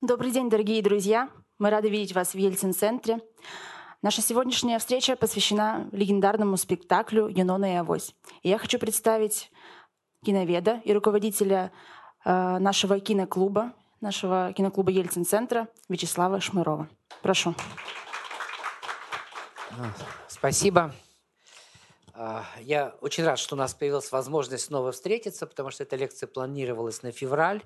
Добрый день, дорогие друзья! Мы рады видеть вас в Ельцин-центре. Наша сегодняшняя встреча посвящена легендарному спектаклю «Юнона и Авось». И я хочу представить киноведа и руководителя э, нашего киноклуба, нашего киноклуба Ельцин-центра Вячеслава Шмырова. Прошу. Спасибо. А, я очень рад, что у нас появилась возможность снова встретиться, потому что эта лекция планировалась на февраль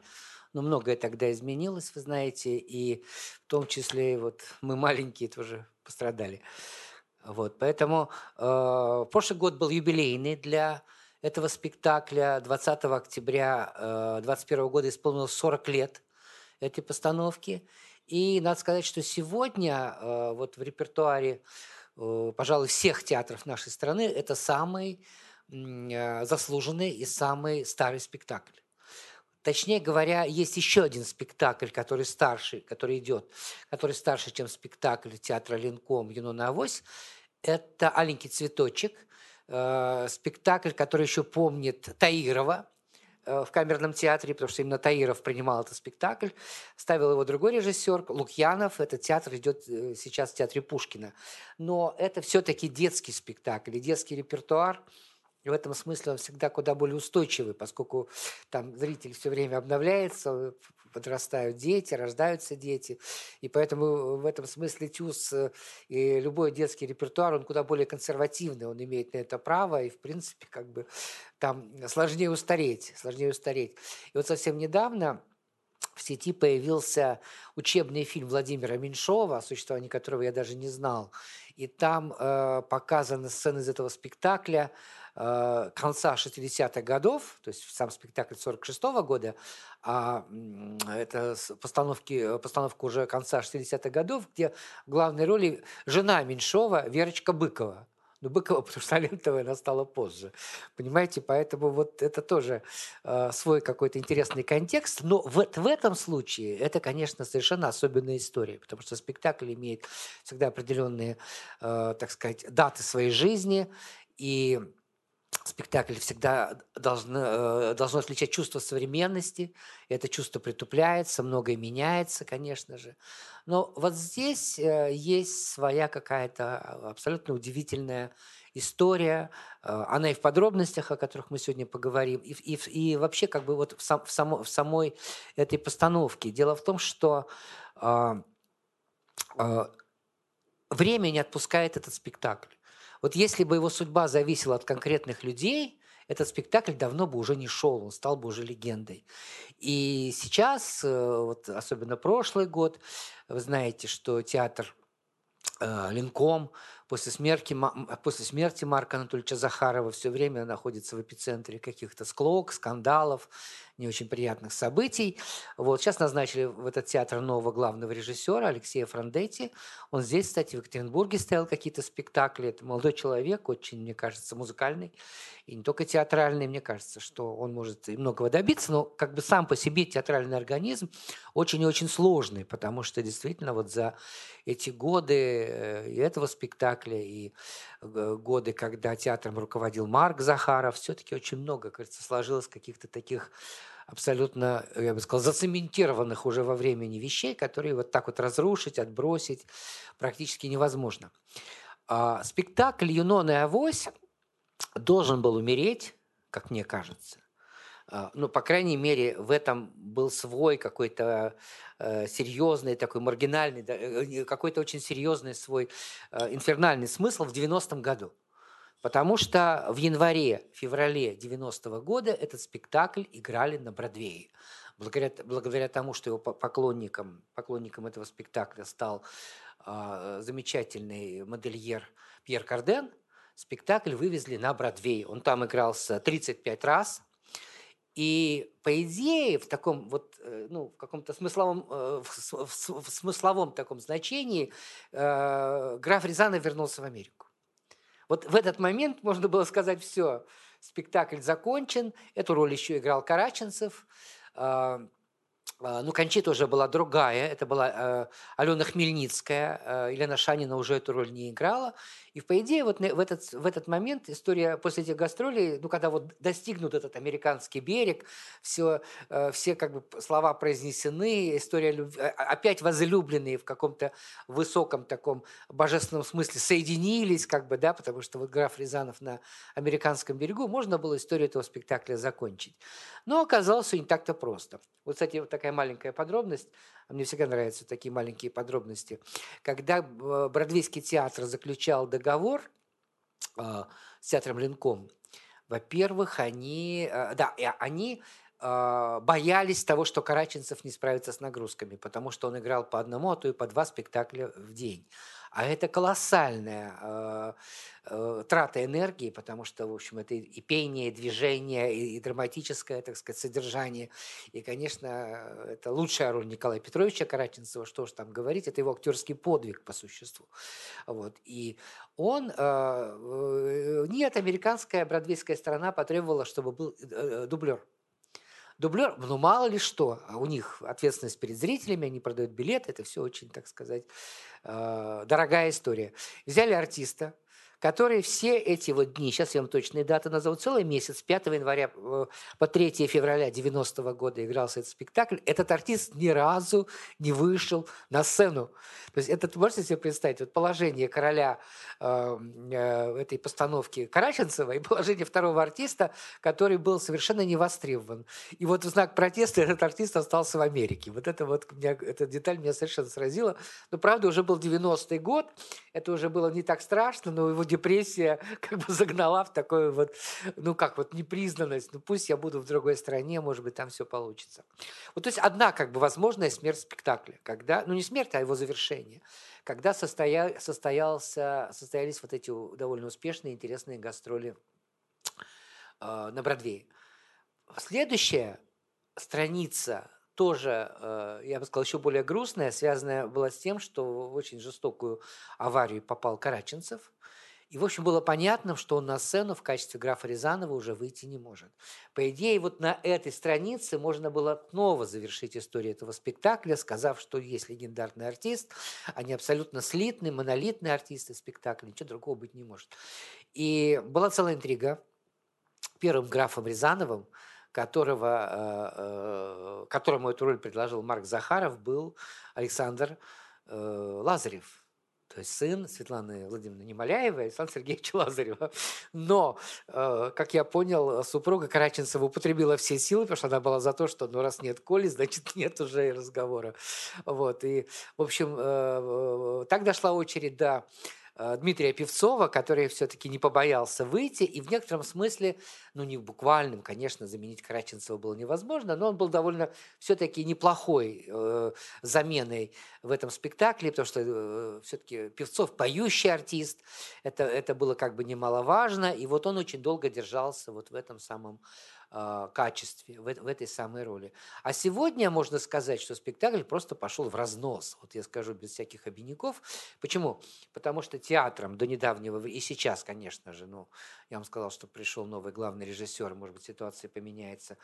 но многое тогда изменилось, вы знаете, и в том числе вот мы маленькие тоже пострадали. Вот, поэтому э, прошлый год был юбилейный для этого спектакля. 20 октября 2021 э, года исполнилось 40 лет этой постановки. И надо сказать, что сегодня э, вот в репертуаре, э, пожалуй, всех театров нашей страны это самый э, заслуженный и самый старый спектакль. Точнее говоря, есть еще один спектакль, который старше, который идет, который старше, чем спектакль театра Ленком «Юнона Авось». Это «Аленький цветочек», э, спектакль, который еще помнит Таирова, э, в камерном театре, потому что именно Таиров принимал этот спектакль. Ставил его другой режиссер, Лукьянов. Этот театр идет э, сейчас в театре Пушкина. Но это все-таки детский спектакль, детский репертуар – в этом смысле он всегда куда более устойчивый, поскольку там зритель все время обновляется, подрастают дети, рождаются дети. И поэтому в этом смысле ТЮЗ э, и любой детский репертуар, он куда более консервативный, он имеет на это право, и в принципе как бы там сложнее устареть, сложнее устареть. И вот совсем недавно в сети появился учебный фильм Владимира Меньшова, о существовании которого я даже не знал. И там э, показаны сцены из этого спектакля, Э, конца 60-х годов, то есть сам спектакль 46 -го года, а это постановки, постановка уже конца 60-х годов, где главной роли жена Меньшова Верочка Быкова. Ну, Быкова, потому что Алентова она стала позже. Понимаете, поэтому вот это тоже э, свой какой-то интересный контекст. Но в, в этом случае это, конечно, совершенно особенная история, потому что спектакль имеет всегда определенные, э, так сказать, даты своей жизни. И спектакль всегда должно, э, должно отличать чувство современности. Это чувство притупляется, многое меняется, конечно же. Но вот здесь э, есть своя какая-то абсолютно удивительная история. Э, она и в подробностях, о которых мы сегодня поговорим, и, и, и вообще как бы вот в, сам, в, само, в самой этой постановке. Дело в том, что э, э, время не отпускает этот спектакль. Вот если бы его судьба зависела от конкретных людей, этот спектакль давно бы уже не шел, он стал бы уже легендой. И сейчас, э, вот особенно прошлый год, вы знаете, что театр э, Линком после смерти, после смерти Марка Анатольевича Захарова все время находится в эпицентре каких-то склок, скандалов, не очень приятных событий. Вот. Сейчас назначили в этот театр нового главного режиссера Алексея Франдетти. Он здесь, кстати, в Екатеринбурге ставил какие-то спектакли. Это молодой человек, очень, мне кажется, музыкальный. И не только театральный, мне кажется, что он может и многого добиться, но как бы сам по себе театральный организм очень и очень сложный, потому что действительно вот за эти годы э, и этого спектакля, и э, годы, когда театром руководил Марк Захаров, все-таки очень много, кажется, сложилось каких-то таких абсолютно, я бы сказал, зацементированных уже во времени вещей, которые вот так вот разрушить, отбросить практически невозможно. А, спектакль «Юнон и Авось» должен был умереть, как мне кажется. А, ну, по крайней мере, в этом был свой какой-то э, серьезный, такой маргинальный, э, какой-то очень серьезный свой э, инфернальный смысл в 90-м году. Потому что в январе-феврале 90-го года этот спектакль играли на Бродвее. Благодаря, благодаря тому, что его поклонником, поклонником этого спектакля стал э, замечательный модельер Пьер Карден, спектакль вывезли на Бродвей. Он там игрался 35 раз. И по идее, в таком вот, э, ну, в каком-то смысловом, э, в, смысловом таком значении э, граф Рязанов вернулся в Америку. Вот в этот момент можно было сказать, все, спектакль закончен, эту роль еще играл Караченцев, а, а, ну, Кончита уже была другая, это была э, Алена Хмельницкая, э, Елена Шанина уже эту роль не играла, И, по идее, вот в этот, в этот момент история после этих гастролей, ну, когда вот достигнут этот американский берег, все, э, все как бы слова произнесены, история любви, опять возлюбленные в каком-то высоком таком божественном смысле соединились, как бы, да, потому что вот граф Рязанов на американском берегу, можно было историю этого спектакля закончить. Но оказалось все не так-то просто. Вот, кстати, вот такая маленькая подробность, мне всегда нравятся такие маленькие подробности. Когда э, Бродвейский театр заключал договор э, с театром Ленком, во-первых, они, э, да, они э, боялись того, что Караченцев не справится с нагрузками, потому что он играл по одному, а то и по два спектакля в день. А это колоссальная э, э, трата энергии, потому что, в общем, это и пение, и движение, и, и драматическое, так сказать, содержание. И, конечно, это лучшая роль Николая Петровича Караченцева, что уж там говорить, это его актерский подвиг по существу. Вот. И он, э, э, нет, американская бродвейская сторона потребовала, чтобы был э дублер. Дублер, ну мало ли что, а у них ответственность перед зрителями, они продают билеты, это все очень, так сказать, э, дорогая история. Взяли артиста, которые все эти вот дни, сейчас я вам точные даты назову, целый месяц, 5 января э, по 3 февраля 90 -го года игрался этот спектакль, этот артист ни разу не вышел на сцену. То есть это, можете себе представить, вот положение короля э, э, этой постановки Караченцева и положение второго артиста, который был совершенно не востребован. И вот в знак протеста этот артист остался в Америке. Вот это вот, меня, эта деталь меня совершенно сразила. Но, правда, уже был 90-й год, это уже было не так страшно, но его депрессия как бы загнала в такую вот, ну как вот непризнанность, ну пусть я буду в другой стране, может быть, там все получится. Вот то есть одна как бы возможная смерть спектакля, когда, ну не смерть, а его завершение, когда состоя, состоялся, состоялись вот эти довольно успешные, интересные гастроли э, на Бродвее. Следующая страница тоже, э, я бы сказал, еще более грустная, связанная была с тем, что в очень жестокую аварию попал Караченцев. И, в общем, было понятно, что он на сцену в качестве графа Рязанова уже выйти не может. По идее, вот на этой странице можно было снова завершить историю этого спектакля, сказав, что есть легендарный артист, они абсолютно слитные, монолитные артисты спектакля, ничего другого быть не может. И была целая интрига. Первым графом Рязановым, которого, э, э, которому эту роль предложил Марк Захаров, был Александр э, Лазарев – то есть сын Светланы Владимировны Немоляевой, Александра Сергеевича Лазарева. Но, э, как я понял, супруга Караченцева употребила все силы, потому что она была за то, что ну раз нет Коли, значит нет уже и разговора. Вот, и, в общем, э, так дошла очередь до Дмитрия Певцова, который все-таки не побоялся выйти, и в некотором смысле, ну не в буквальном, конечно, заменить Караченцева было невозможно, но он был довольно все-таки неплохой э, заменой в этом спектакле, потому что э, все-таки Певцов поющий артист, это, это было как бы немаловажно, и вот он очень долго держался вот в этом самом качестве, в, в этой самой роли. А сегодня можно сказать, что спектакль просто пошел в разнос. Вот я скажу без всяких обиняков. Почему? Потому что театром до недавнего, и сейчас, конечно же, ну, я вам сказал, что пришел новый главный режиссер, может быть, ситуация поменяется,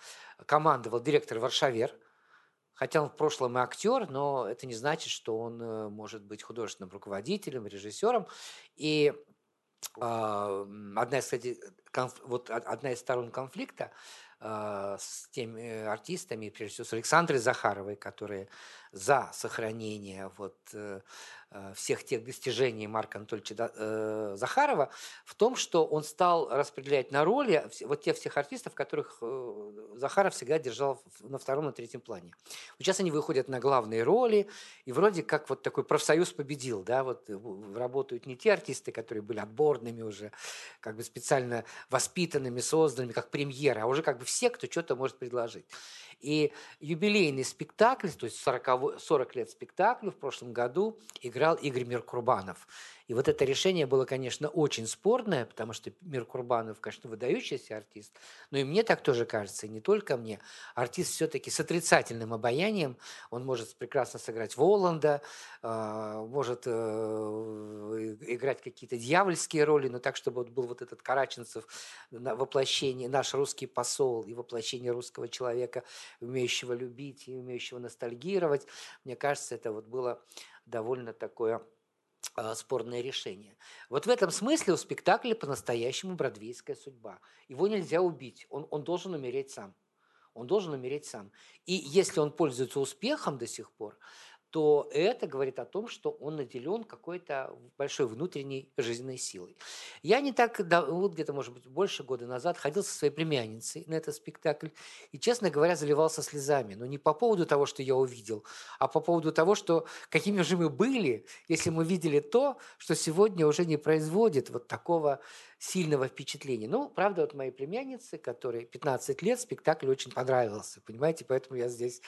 командовал директор Варшавер, Хотя он в прошлом и актер, но это не значит, что он э, может быть художественным руководителем, режиссером. И э, одна из, кстати, конф, вот одна из сторон конфликта э, с теми артистами, прежде всего с Александрой Захаровой, которые за сохранение вот, э, э, всех тех достижений Марка Анатольевича э, Захарова в том, что он стал распределять на роли вот тех всех артистов, которых Захаров всегда держал на втором, на третьем плане. Вот сейчас они выходят на главные роли, и вроде как вот такой профсоюз победил, да, вот работают не те артисты, которые были отборными уже, как бы специально воспитанными, созданными, как премьеры, а уже как бы все, кто что-то может предложить. И юбилейный спектакль, то есть 40, 40 лет спектаклю в прошлом году играл Игорь Миркурбанов. И вот это решение было, конечно, очень спорное, потому что Мир Курбанов, конечно, выдающийся артист, но и мне так тоже кажется, и не только мне. Артист все-таки с отрицательным обаянием, он может прекрасно сыграть Воланда, а, может э, играть какие-то дьявольские роли, но так, чтобы вот был вот этот Караченцев, воплощение, наш русский посол и воплощение русского человека, умеющего любить и умеющего ностальгировать. Мне кажется, это вот было довольно такое спорное решение. Вот в этом смысле у спектакля по-настоящему бродвейская судьба. Его нельзя убить, он, он должен умереть сам. Он должен умереть сам. И если он пользуется успехом до сих пор, то это говорит о том, что он наделен какой-то большой внутренней жизненной силой. Я не так, вот где-то, может быть, больше года назад ходил со своей племянницей на этот спектакль и, честно говоря, заливался слезами. Но не по поводу того, что я увидел, а по поводу того, что какими же мы были, если мы видели то, что сегодня уже не производит вот такого сильного впечатления. Ну, правда, вот моей племяннице, которой 15 лет, спектакль очень понравился, понимаете, поэтому я здесь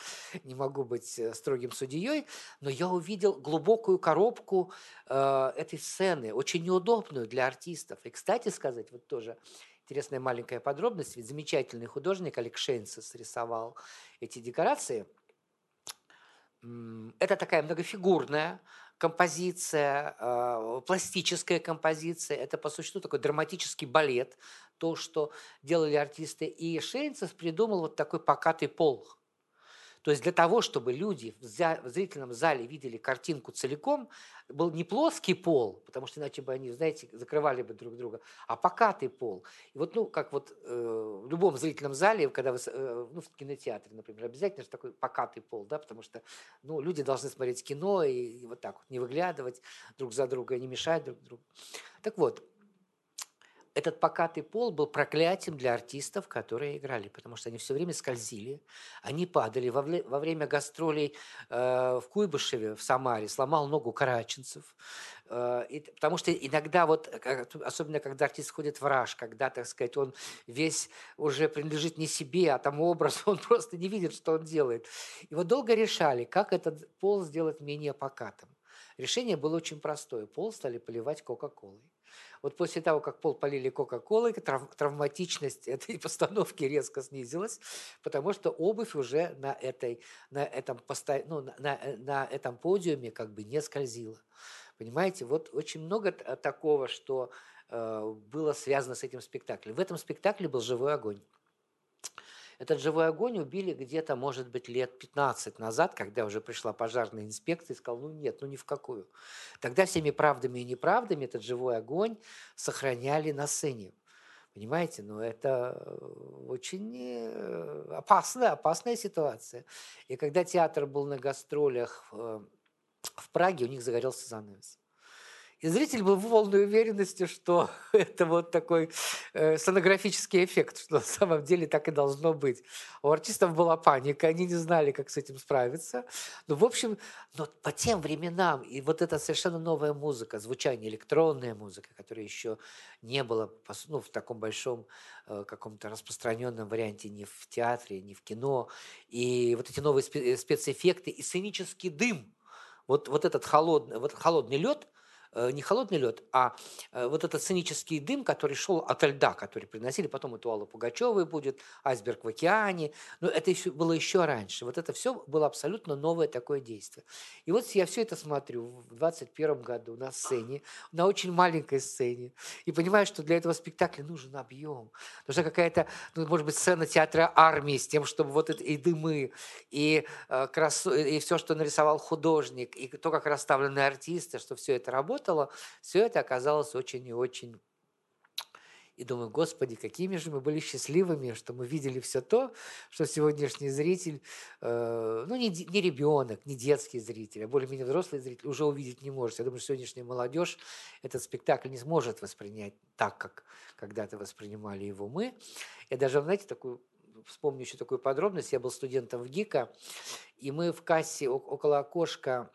не могу быть э, строгим судьей, но я увидел глубокую коробку э, этой сцены, очень неудобную для артистов. И, кстати сказать, вот тоже интересная маленькая подробность, ведь замечательный художник Олег Шейнсес рисовал эти декорации. Это такая многофигурная композиция, э, пластическая композиция, это по существу такой драматический балет, то, что делали артисты. И Шейнцев придумал вот такой покатый пол – то есть для того, чтобы люди в зрительном зале видели картинку целиком, был не плоский пол, потому что иначе бы они, знаете, закрывали бы друг друга, а покатый пол. И вот, ну, как вот э, в любом зрительном зале, когда вы, э, ну, в кинотеатре, например, обязательно же такой покатый пол, да, потому что, ну, люди должны смотреть кино и, и вот так вот не выглядывать друг за друга, не мешать друг другу. Так вот, этот покатый пол был проклятием для артистов, которые играли, потому что они все время скользили, они падали. Во, во время гастролей э, в Куйбышеве, в Самаре, сломал ногу караченцев. Э, и, потому что иногда, вот, особенно когда артист ходит в раж, когда, так сказать, он весь уже принадлежит не себе, а тому образу, он просто не видит, что он делает. И вот долго решали, как этот пол сделать менее покатым. Решение было очень простое. Пол стали поливать Кока-Колой. Вот после того, как пол полили Кока-Колой, трав- травматичность этой постановки резко снизилась, потому что обувь уже на, этой, на, этом, посто... ну, на, на, на этом подиуме как бы не скользила. Понимаете, вот очень много такого, что э, было связано с этим спектаклем. В этом спектакле был живой огонь. Этот живой огонь убили где-то, может быть, лет 15 назад, когда уже пришла пожарная инспекция и сказала, ну нет, ну ни в какую. Тогда всеми правдами и неправдами этот живой огонь сохраняли на сцене. Понимаете, но ну, это очень э, опасная, опасная ситуация. И когда театр был на гастролях э, в Праге, у них загорелся занавес. И зритель был в полной уверенности, что это вот такой э, сонографический эффект, что на самом деле так и должно быть. У артистов была паника, они не знали, как с этим справиться. Но, в общем, но по тем временам, и вот эта совершенно новая музыка, звучание, электронная музыка, которая еще не было ну, в таком большом э, каком-то распространенном варианте ни в театре, ни в кино, и вот эти новые спецэффекты, и сценический дым, вот, вот этот холодный, вот холодный лед – Э, не холодный лед, а э, вот этот сценический дым, который шел от льда, который приносили, потом это у Аллы Пугачевой будет, «Айсберг в океане», но это еще, было еще раньше. Вот это все было абсолютно новое такое действие. И вот я все это смотрю в 21 году на сцене, на очень маленькой сцене, и понимаю, что для этого спектакля нужен объем. Нужна какая-то, ну, может быть, сцена театра армии с тем, чтобы вот это и дымы, и, э, красу, и все, что нарисовал художник, и то, как расставлены артисты, что все это работает, работало, все это оказалось очень и очень и думаю, Господи, какими же мы были счастливыми, что мы видели все то, что сегодняшний зритель, э, ну не, не ребенок, не детский зритель, а более-менее взрослый зритель уже увидеть не может. Я думаю, что сегодняшняя молодежь этот спектакль не сможет воспринять так, как когда-то воспринимали его мы. Я даже, знаете, такую вспомню еще такую подробность. Я был студентом в ГИКа, и мы в кассе около окошка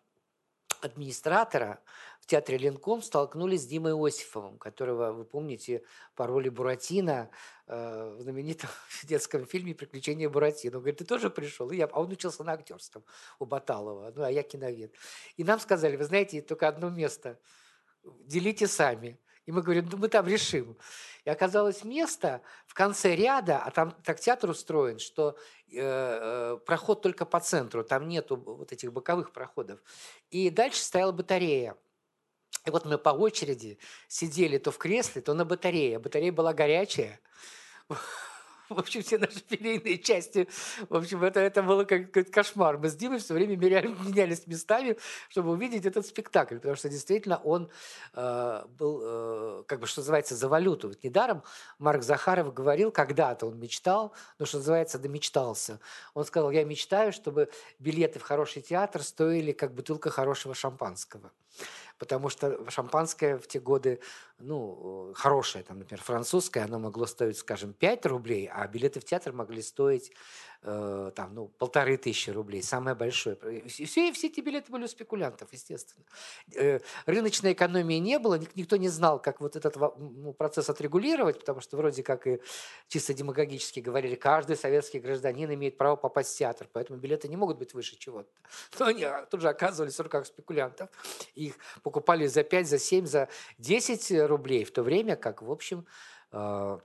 администратора в театре Ленком столкнулись с Димой Осифовым, которого, вы помните, по роли Буратино э, в знаменитом детском фильме «Приключения Буратино». Он говорит, ты тоже пришел? И я, а он учился на актерском у Баталова, ну, а я киновед. И нам сказали, вы знаете, только одно место, делите сами. И мы говорим, ну мы там решим. И оказалось место в конце ряда, а там так театр устроен, что э, э, проход только по центру, там нету вот этих боковых проходов. И дальше стояла батарея. И вот мы по очереди сидели то в кресле, то на батарее. Батарея была горячая. в общем, все наши филейные части. В общем, это, это было как, как кошмар. Мы с Димой все время меряли, менялись местами, чтобы увидеть этот спектакль, потому что действительно он э, был, э, как бы, что называется, за валюту. Вот недаром Марк Захаров говорил, когда-то он мечтал, ну, что называется, домечтался. Он сказал, я мечтаю, чтобы билеты в хороший театр стоили, как бутылка хорошего шампанского потому что шампанское в те годы, ну, хорошее, там, например, французское, оно могло стоить, скажем, 5 рублей, а билеты в театр могли стоить э, там, ну, полторы тысячи рублей, самое большое. И все, все эти билеты были у спекулянтов, естественно. Э, рыночной экономии не было, никто не знал, как вот этот ну, процесс отрегулировать, потому что вроде как и чисто демагогически говорили, каждый советский гражданин имеет право попасть в театр, поэтому билеты не могут быть выше чего-то. Но они а, тут же оказывались в руках спекулянтов. Их покупали за 5, за 7, за 10 рублей, в то время как, в общем, э,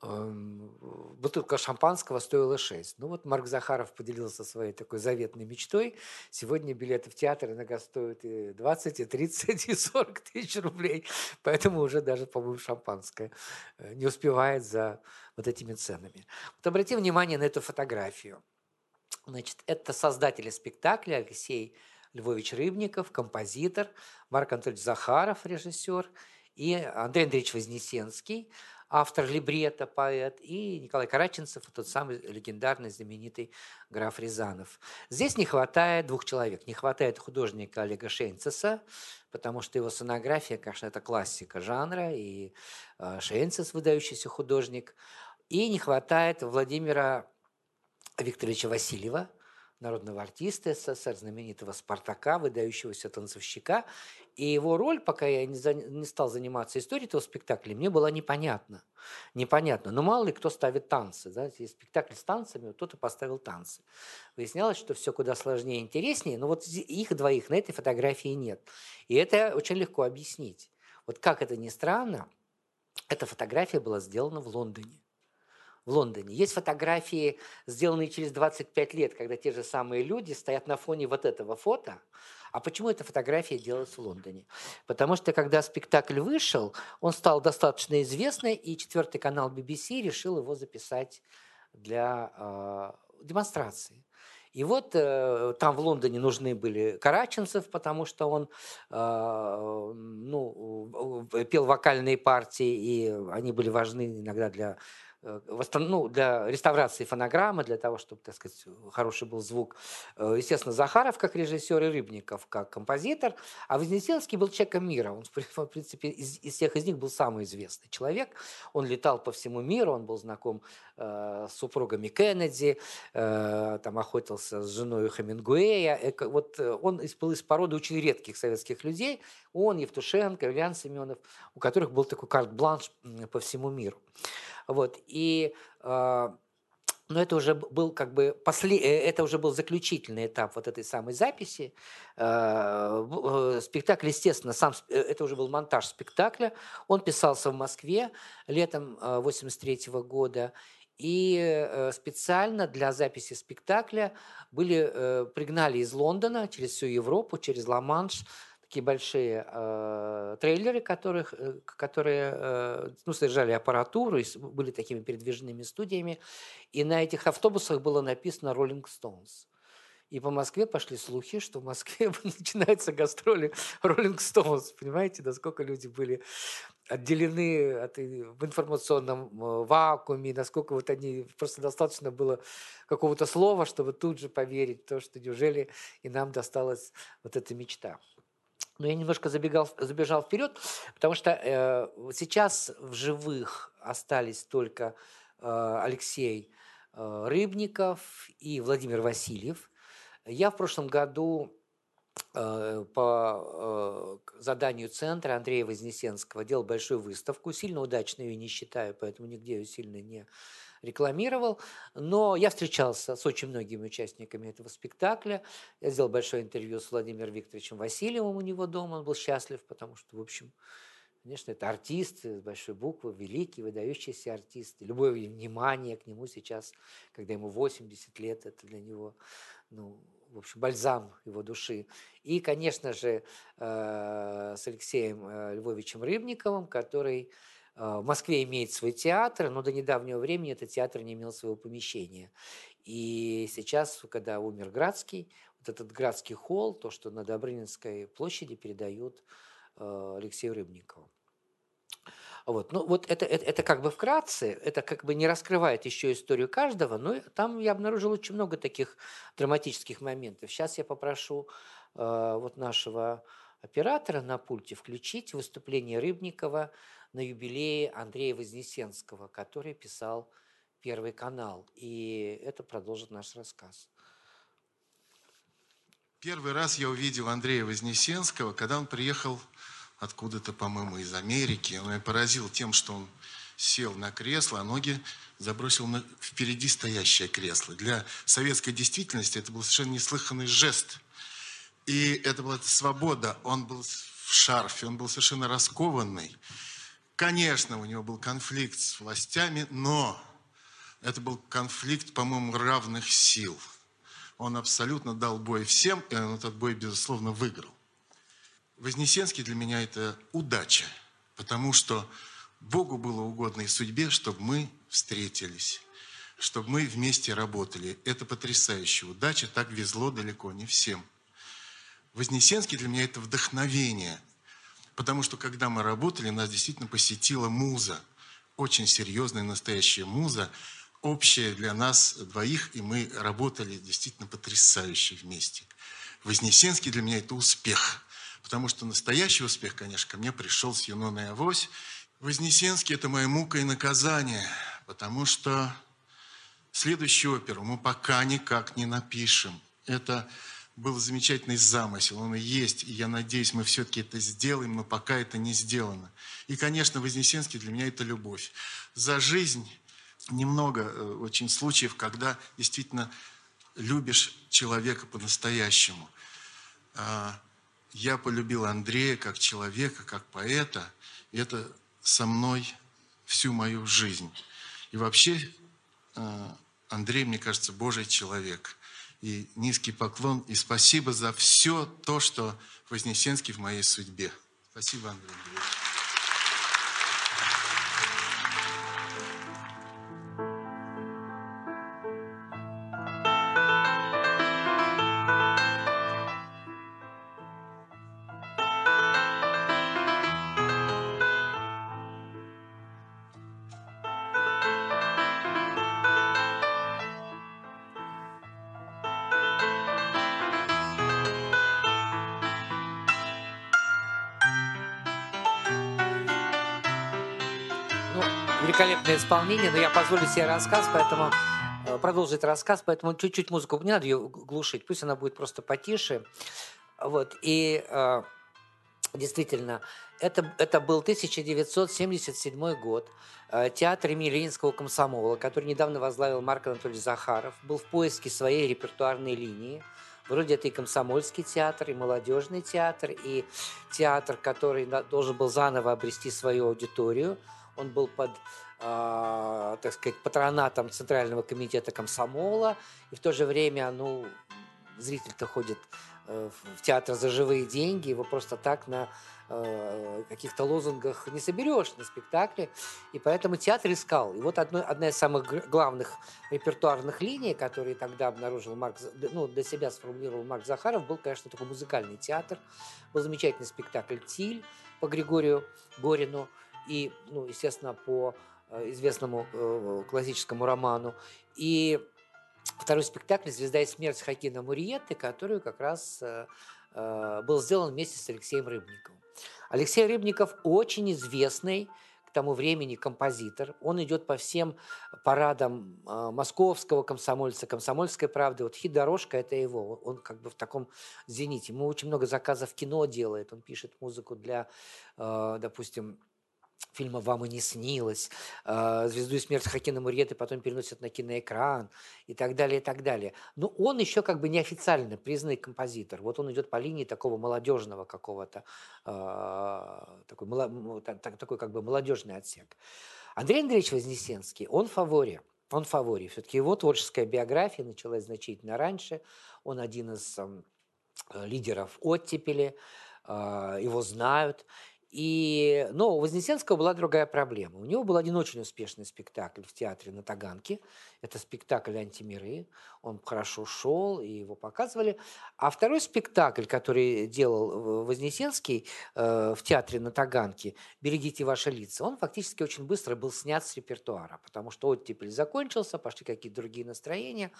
бутылка шампанского стоила 6. Ну вот Марк Захаров поделился своей такой заветной мечтой. Сегодня билеты в театр иногда стоят и 20, и 30, и 40 тысяч рублей. Поэтому уже даже, по-моему, шампанское э, не успевает за вот этими ценами. Вот обратим внимание на эту фотографию. Значит, это создатели спектакля Алексей Львович Рыбников, композитор, Марк Анатольевич Захаров, режиссер, и Андрей Андреевич Вознесенский – автор либрета, поэт, и Николай Караченцев, тот самый легендарный, знаменитый граф Рязанов. Здесь не хватает двух человек. Не хватает художника Олега Шейнцеса, потому что его сонография, конечно, это классика жанра, и э, Шейнцес выдающийся художник. И не хватает Владимира Викторовича Васильева, народного артиста СССР, знаменитого Спартака, выдающегося танцовщика. И его роль, пока я не, за, не стал заниматься историей этого спектакля, мне была непонятна. Непонятно. Но мало ли кто ставит танцы. Да? Есть спектакль с танцами, вот кто-то поставил танцы. Выяснялось, что все куда сложнее и интереснее, но вот их двоих на этой фотографии нет. И это очень легко объяснить. Вот как это ни странно, эта фотография была сделана в Лондоне в Лондоне. Есть фотографии, сделанные через 25 лет, когда те же самые люди стоят на фоне вот этого фото. А почему эта фотография делалась в Лондоне? Потому что, когда спектакль вышел, он стал достаточно известный, и четвертый канал BBC решил его записать для э, демонстрации. И вот э, там в Лондоне нужны были Караченцев, потому что он э, ну, пел вокальные партии, и они были важны иногда для ну, для реставрации фонограммы, для того, чтобы, так сказать, хороший был звук. Э, естественно, Захаров как режиссер и Рыбников как композитор, а Вознесенский был человеком мира. Он, в принципе, из, из всех из них был самый известный человек. Он летал по всему миру, он был знаком э, с супругами Кеннеди, э, там охотился с женой Хемингуэя. Э, вот э, он был из породы очень редких советских людей. Он, Евтушенко, Ильян Семенов, у которых был такой карт-бланш по всему миру. Вот. И э, но это уже был как бы после, э, это уже был заключительный этап вот этой самой записи. Э, спектакль, естественно, сам это уже был монтаж спектакля. Он писался в Москве летом 83 года. И специально для записи спектакля были пригнали из Лондона через всю Европу, через Ла-Манш такие большие э, трейлеры, которых, э, которые э, ну, содержали аппаратуру и были такими передвижными студиями. И на этих автобусах было написано «Rolling Stones». И по Москве пошли слухи, что в Москве начинаются гастроли Rolling Stones. Понимаете, насколько люди были отделены от, в информационном э, вакууме, насколько вот они просто достаточно было какого-то слова, чтобы тут же поверить в то, что неужели и нам досталась вот эта мечта. Но я немножко забегал, забежал вперед, потому что э, сейчас в живых остались только э, Алексей э, Рыбников и Владимир Васильев. Я в прошлом году э, по э, заданию центра Андрея Вознесенского делал большую выставку. Сильно удачную ее не считаю, поэтому нигде ее сильно не рекламировал. Но я встречался с очень многими участниками этого спектакля. Я сделал большое интервью с Владимиром Викторовичем Васильевым у него дома. Он был счастлив, потому что, в общем, Конечно, это артист с большой буквы, великий, выдающийся артист. любое внимание к нему сейчас, когда ему 80 лет, это для него, ну, в общем, бальзам его души. И, конечно же, э, с Алексеем э, Львовичем Рыбниковым, который в Москве имеет свой театр, но до недавнего времени этот театр не имел своего помещения. И сейчас, когда умер Градский, вот этот Градский холл, то, что на Добрынинской площади передают Алексею Рыбникову. Вот. Ну, вот это, это, это как бы вкратце, это как бы не раскрывает еще историю каждого, но там я обнаружил очень много таких драматических моментов. Сейчас я попрошу э, вот нашего оператора на пульте включить выступление Рыбникова на юбилее Андрея Вознесенского, который писал Первый канал. И это продолжит наш рассказ. Первый раз я увидел Андрея Вознесенского, когда он приехал откуда-то, по-моему, из Америки. Он меня поразил тем, что он сел на кресло, а ноги забросил на впереди стоящее кресло. Для советской действительности это был совершенно неслыханный жест. И это была свобода. Он был в шарфе, он был совершенно раскованный. Конечно, у него был конфликт с властями, но это был конфликт, по-моему, равных сил. Он абсолютно дал бой всем, и он этот бой, безусловно, выиграл. Вознесенский для меня это удача, потому что Богу было угодно и судьбе, чтобы мы встретились, чтобы мы вместе работали. Это потрясающая удача, так везло далеко не всем. Вознесенский для меня это вдохновение, потому что когда мы работали, нас действительно посетила муза, очень серьезная настоящая муза, общая для нас двоих, и мы работали действительно потрясающе вместе. Вознесенский для меня это успех – Потому что настоящий успех, конечно, ко мне пришел с Юноной Авось. Вознесенский – это моя мука и наказание, потому что следующую оперу мы пока никак не напишем. Это был замечательный замысел, он и есть, и я надеюсь, мы все-таки это сделаем, но пока это не сделано. И, конечно, Вознесенский для меня это любовь. За жизнь немного э, очень случаев, когда действительно любишь человека по-настоящему. А, я полюбил Андрея как человека, как поэта. И это со мной всю мою жизнь. И вообще э, Андрей, мне кажется, Божий человек. И низкий поклон, и спасибо за все то, что Вознесенский в моей судьбе. Спасибо, Андрей Андреевич. Исполнение, но я позволю себе рассказ, поэтому э, продолжить рассказ, поэтому чуть-чуть музыку не надо ее глушить, пусть она будет просто потише. Вот, и э, действительно, это, это был 1977 год. Э, театр имени Ленинского комсомола, который недавно возглавил Марк Анатольевич Захаров, был в поиске своей репертуарной линии. Вроде это и комсомольский театр, и молодежный театр, и театр, который должен был заново обрести свою аудиторию. Он был под э, так сказать, патронатом Центрального комитета комсомола, и в то же время, ну, зритель-то ходит э, в театр за живые деньги, его просто так на э, каких-то лозунгах не соберешь на спектакле, и поэтому театр искал. И вот одно, одна из самых главных репертуарных линий, которые тогда обнаружил Марк, ну, для себя сформулировал Марк Захаров, был, конечно, такой музыкальный театр. Был замечательный спектакль «Тиль» по Григорию Горину, и, ну, естественно, по известному э, классическому роману. И второй спектакль «Звезда и смерть» Хакина Муриетты, который как раз э, был сделан вместе с Алексеем Рыбниковым. Алексей Рыбников очень известный к тому времени композитор. Он идет по всем парадам московского комсомольца, комсомольской правды. Вот хит «Дорожка» – это его. Он как бы в таком зените. Ему очень много заказов кино делает. Он пишет музыку для, допустим, фильма «Вам и не снилось», а, «Звезду и смерть» Хакина Мурьеты потом переносят на киноэкран и так далее, и так далее. Но он еще как бы неофициально признанный композитор. Вот он идет по линии такого молодежного какого-то, а, такой, такой как бы молодежный отсек. Андрей Андреевич Вознесенский, он фаворе. Он фаворе. Все-таки его творческая биография началась значительно раньше. Он один из лидеров оттепели, а, его знают. И, но у Вознесенского была другая проблема. У него был один очень успешный спектакль в театре на Таганке. Это спектакль «Антимиры». Он хорошо шел, и его показывали. А второй спектакль, который делал Вознесенский э, в театре на Таганке «Берегите ваши лица», он фактически очень быстро был снят с репертуара, потому что оттепель закончился, пошли какие-то другие настроения.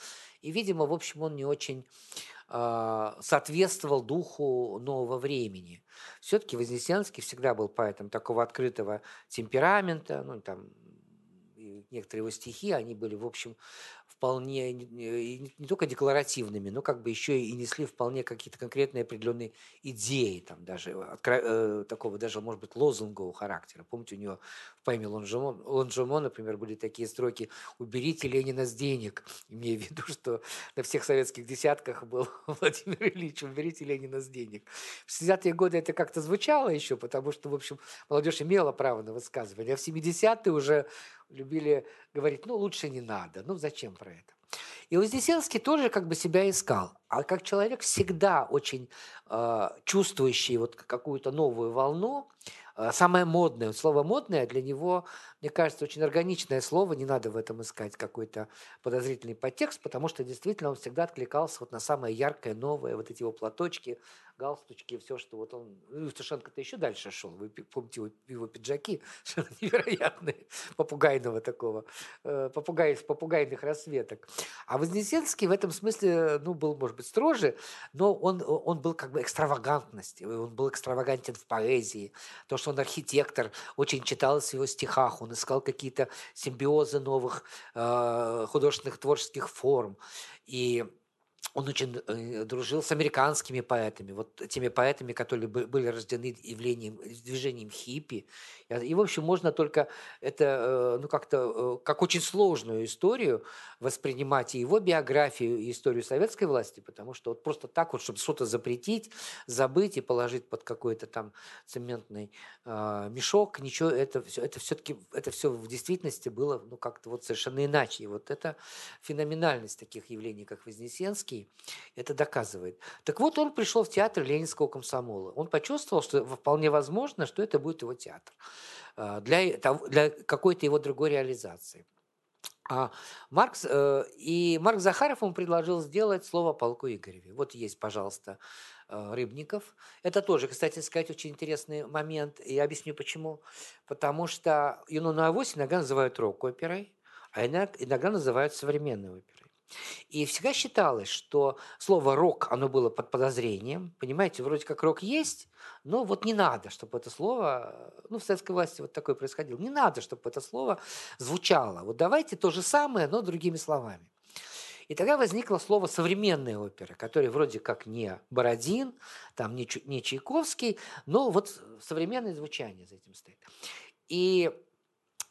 И, видимо, в общем, он не очень э, соответствовал духу нового времени. Все-таки Вознесенский всегда был поэтом такого открытого темперамента, ну, там, некоторые его стихи, они были, в общем, вполне не, только декларативными, но как бы еще и несли вполне какие-то конкретные определенные идеи, там даже э, такого даже, может быть, лозунгового характера. Помните, у него поэме Лонжемон, Лонжемон, например, были такие строки «Уберите Ленина с денег», имея в виду, что на всех советских десятках был Владимир Ильич «Уберите Ленина с денег». В 60-е годы это как-то звучало еще, потому что, в общем, молодежь имела право на высказывание, а в 70-е уже любили говорить, ну, лучше не надо, ну, зачем про это. И Вознесенский тоже как бы себя искал. А как человек всегда очень э, чувствующий вот какую-то новую волну, самое модное, слово модное для него, мне кажется, очень органичное слово, не надо в этом искать какой-то подозрительный подтекст, потому что действительно он всегда откликался вот на самое яркое, новое, вот эти его платочки, галстучки, все, что вот он... Ну, Евтушенко-то еще дальше шел. Вы помните его, его пиджаки невероятные, попугайного такого, э, попугай, попугайных расцветок. А Вознесенский в этом смысле, ну, был, может быть, строже, но он, он был как бы экстравагантность, он был экстравагантен в поэзии. То, что он архитектор, очень читалось в его стихах, он искал какие-то симбиозы новых э, художественных творческих форм. И он очень э, дружил с американскими поэтами, вот теми поэтами, которые были рождены явлением, движением хиппи. И, в общем, можно только это, э, ну, как-то, э, как очень сложную историю воспринимать и его биографию, и историю советской власти, потому что вот просто так вот, чтобы что-то запретить, забыть и положить под какой-то там цементный мешок, ничего, это все, это все-таки, это все в действительности было, ну, как-то вот совершенно иначе. И вот это феноменальность таких явлений, как Вознесенский, это доказывает. Так вот, он пришел в театр Ленинского комсомола. Он почувствовал, что вполне возможно, что это будет его театр а, для, для какой-то его другой реализации. А Маркс, э, и Марк Захаров ему предложил сделать слово полку Игореве. Вот есть, пожалуйста, э, Рыбников. Это тоже, кстати сказать, очень интересный момент. Я объясню почему. Потому что Юнону Авось иногда называют рок-оперой, а иногда называют современной оперой. И всегда считалось, что слово «рок», оно было под подозрением. Понимаете, вроде как рок есть, но вот не надо, чтобы это слово, ну, в советской власти вот такое происходило, не надо, чтобы это слово звучало. Вот давайте то же самое, но другими словами. И тогда возникло слово «современная опера», которое вроде как не Бородин, там не, не Чайковский, но вот современное звучание за этим стоит. И,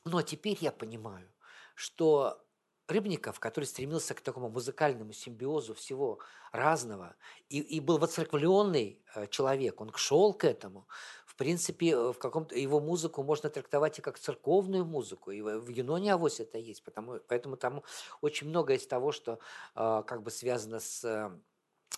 но теперь я понимаю, что Рыбников, который стремился к такому музыкальному симбиозу всего разного и, и был воцерквленный э, человек, он шел к этому. В принципе, э, в каком-то его музыку можно трактовать и как церковную музыку, и в Юноне Авось это есть, потому, поэтому там очень много из того, что э, как бы связано с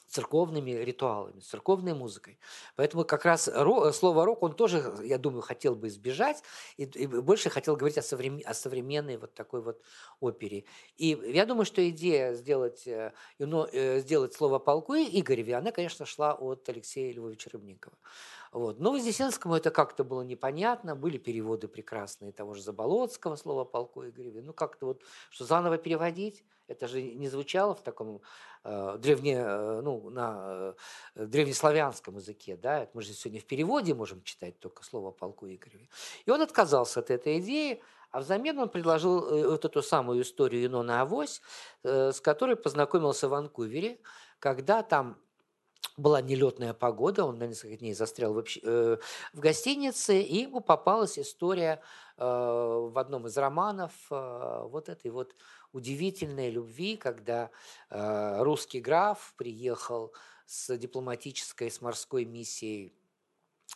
церковными ритуалами, церковной музыкой. Поэтому как раз ро, слово «рок» он тоже, я думаю, хотел бы избежать и, и больше хотел говорить о, современ, о современной вот такой вот опере. И я думаю, что идея сделать, э, э, сделать слово «полку» Игореве, она, конечно, шла от Алексея Львовича Рыбникова. Вот. Но Вознесенскому это как-то было непонятно, были переводы прекрасные того же Заболоцкого слова «полку» Игореве. Ну, как-то вот, что заново переводить, это же не звучало в таком э, древне, э, ну, на э, древнеславянском языке, да, мы же сегодня в переводе можем читать только слово полку Игореве. И он отказался от этой идеи, а взамен он предложил э, вот эту самую историю Юнона Авось, э, с которой познакомился в Ванкувере, когда там была нелетная погода, он на несколько дней застрял в, э, в гостинице, и ему попалась история э, в одном из романов э, вот этой вот удивительной любви, когда э, русский граф приехал с дипломатической, с морской миссией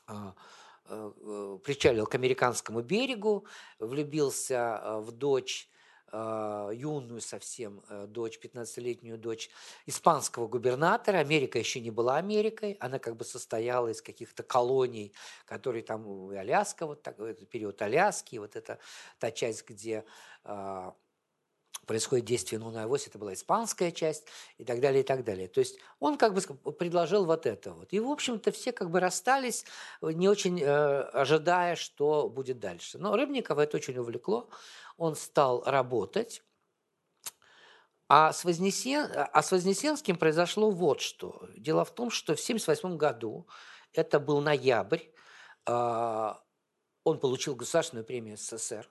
а, э, э, причалил к американскому берегу, влюбился в дочь э, юную совсем э, дочь, 15-летнюю дочь испанского губернатора. Америка еще не была Америкой, она как бы состояла из каких-то колоний, которые там, Аляска, вот так, этот период Аляски, вот это та часть, где э, происходит действие Нуна Авось, это была испанская часть и так далее, и так далее. То есть он как бы предложил вот это вот. И, в общем-то, все как бы расстались, не очень э, ожидая, что будет дальше. Но Рыбникова это очень увлекло. Он стал работать. А с, Вознесен... а с Вознесенским произошло вот что. Дело в том, что в 1978 году, это был ноябрь, э, он получил государственную премию СССР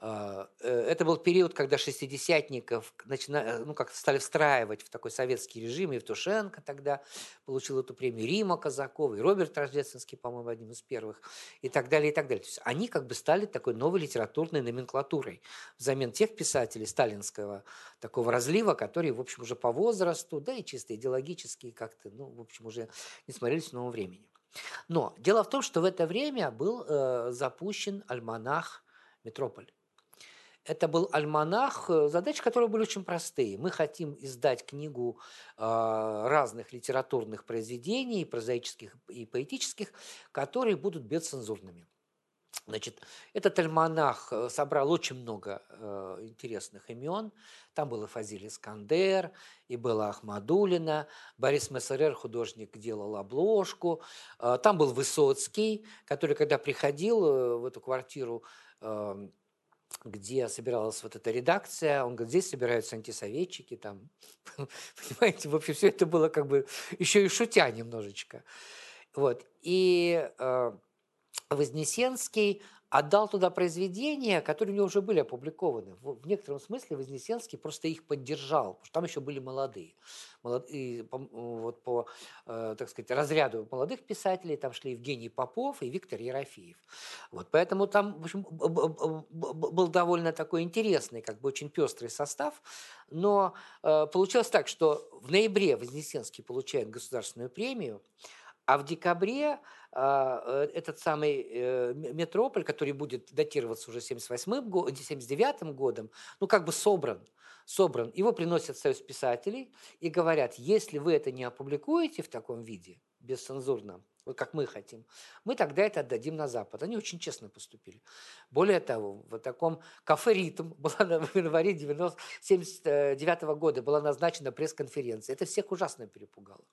это был период, когда шестидесятников начина... Э, ну, как стали встраивать в такой советский режим. Евтушенко тогда получил эту премию, Рима Казакова, и Роберт Рождественский, по-моему, одним из первых, и так далее, и так далее. То есть они как бы стали такой новой литературной номенклатурой взамен тех писателей сталинского такого разлива, которые, в общем, уже по возрасту, да и чисто идеологически как-то, ну, в общем, уже не смотрелись в новом времени. Но дело в том, что в это время был э, запущен альманах «Метрополь». Это был альманах, э, задачи которого были очень простые. Мы хотим издать книгу а, разных литературных произведений, прозаических и поэтических, которые будут бесцензурными. Значит, этот альманах э, собрал очень много э, интересных имен. Там был и Фазиль Искандер, и была Ахмадулина, Борис Мессерер, художник, делал обложку. Э, там был Высоцкий, который, когда приходил э, в эту квартиру, э, где собиралась вот эта редакция, он говорит, здесь собираются антисоветчики, там, понимаете, в общем, все это было как бы еще и шутя немножечко. Вот. И э, Вознесенский отдал туда произведения, которые у него уже были опубликованы. В, некотором смысле Вознесенский просто их поддержал, потому что там еще были молодые. Молод, и, по, вот по, э, так сказать, разряду молодых писателей там шли Евгений Попов и Виктор Ерофеев. Вот, поэтому там в общем, был довольно такой интересный, как бы очень пестрый состав. Но э, получилось так, что в ноябре Вознесенский получает государственную премию, а в декабре этот самый э, метрополь, который будет датироваться уже 78-м, 79 годом, ну как бы собран, собран. Его приносят в Союз писателей и говорят, если вы это не опубликуете в таком виде, бесцензурно, вот как мы хотим, мы тогда это отдадим на Запад. Они очень честно поступили. Более того, в таком кафе «Ритм» была в январе 1979 года была назначена пресс-конференция. Это всех ужасно перепугало.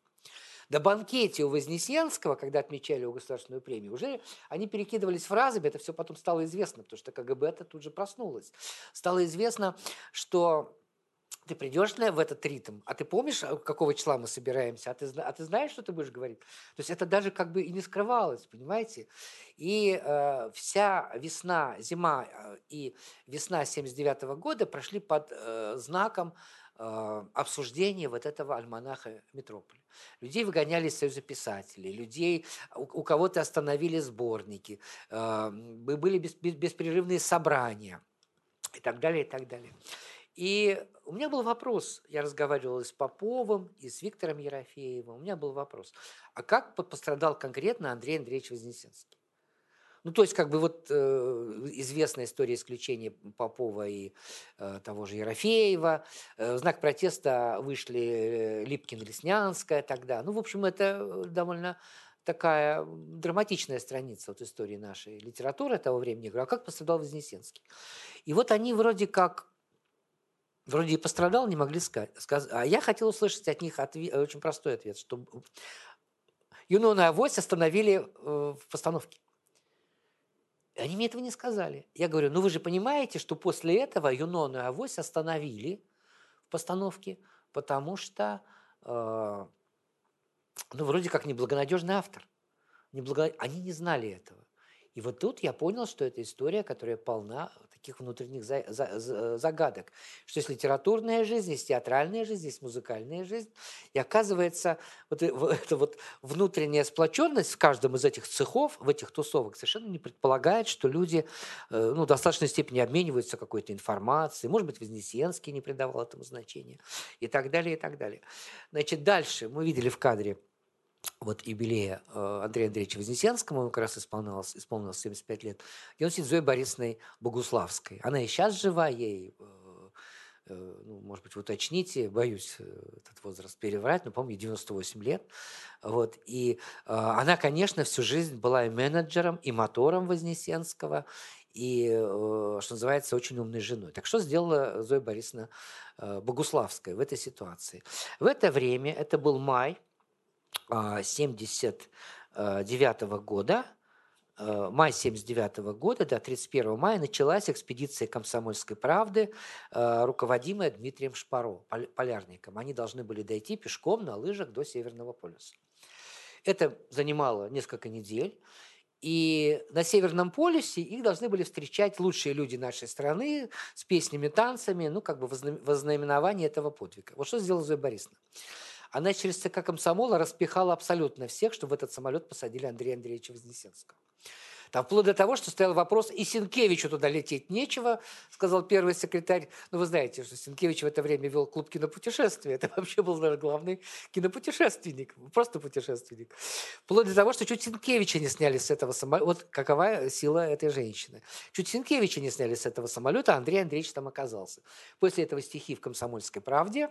На банкете у Вознесенского, когда отмечали его государственную премию, уже они перекидывались фразами, это все потом стало известно, потому что КГБ это тут же проснулось. Стало известно, что ты придешь в этот ритм, а ты помнишь, а, какого числа мы собираемся, а ты, а ты знаешь, что ты будешь говорить? То есть это даже как бы и не скрывалось, понимаете? И э, вся весна, зима э, и весна 79 -го года прошли под э, знаком э, обсуждения вот этого альманаха «Метрополь». Людей выгоняли из Союза писателей, людей, у, у кого-то остановили сборники, э, были бес, бес, беспрерывные собрания и так далее, и так далее. И у меня был вопрос, я разговаривал и с Поповым, и с Виктором Ерофеевым, у меня был вопрос, а как пострадал конкретно Андрей Андреевич Вознесенский? Ну, то есть, как бы вот э, известная история исключения Попова и э, того же Ерофеева. Э, в знак протеста вышли э, Липкин Леснянская тогда. Ну, в общем, это довольно такая драматичная страница вот истории нашей литературы того времени. Говорю, а как пострадал Вознесенский? И вот они вроде как вроде и пострадал, не могли сказать. А я хотел услышать от них ответ, очень простой ответ, что Юнона и Авось остановили э, в постановке. Они мне этого не сказали. Я говорю, ну вы же понимаете, что после этого Юнону и Авось остановили в постановке, потому что, э, ну, вроде как неблагонадежный автор. Неблаго... Они не знали этого. И вот тут я понял, что это история, которая полна таких внутренних за, за, загадок, что есть литературная жизнь, есть театральная жизнь, есть музыкальная жизнь. И оказывается, вот эта вот внутренняя сплоченность в каждом из этих цехов, в этих тусовок, совершенно не предполагает, что люди э, ну, в достаточной степени обмениваются какой-то информацией. Может быть, Вознесенский не придавал этому значения и так далее, и так далее. Значит, дальше мы видели в кадре вот юбилея э, Андрея Андреевича Вознесенскому, ему как раз исполнилось, исполнилось 75 лет, и он сидит Зоей Борисовной Богуславской. Она и сейчас жива, ей э, ну, может быть, уточните, боюсь этот возраст переврать, но, помню, 98 лет. Вот. И она, конечно, всю жизнь была и менеджером, и мотором Вознесенского, и, что называется, очень умной женой. Так что сделала Зоя Борисовна Богуславская в этой ситуации? В это время, это был май 79 года, Э, май 79 года, до 31 мая началась экспедиция «Комсомольской правды», э, руководимая Дмитрием Шпаро, полярником. Они должны были дойти пешком на лыжах до Северного полюса. Это занимало несколько недель. И на Северном полюсе их должны были встречать лучшие люди нашей страны с песнями, танцами, ну, как бы вознаменование этого подвига. Вот что сделала Зоя Борисовна. Она через ЦК комсомола распихала абсолютно всех, чтобы в этот самолет посадили Андрея Андреевича Вознесенского. Там вплоть до того, что стоял вопрос, и Сенкевичу туда лететь нечего, сказал первый секретарь. Ну, вы знаете, что Сенкевич в это время вел клуб кинопутешествия. Это вообще был, наверное, главный кинопутешественник, просто путешественник. Вплоть до того, что чуть Сенкевича не сняли с этого самолета. Вот какова сила этой женщины. Чуть Сенкевича не сняли с этого самолета, а Андрей Андреевич там оказался. После этого стихи в «Комсомольской правде»,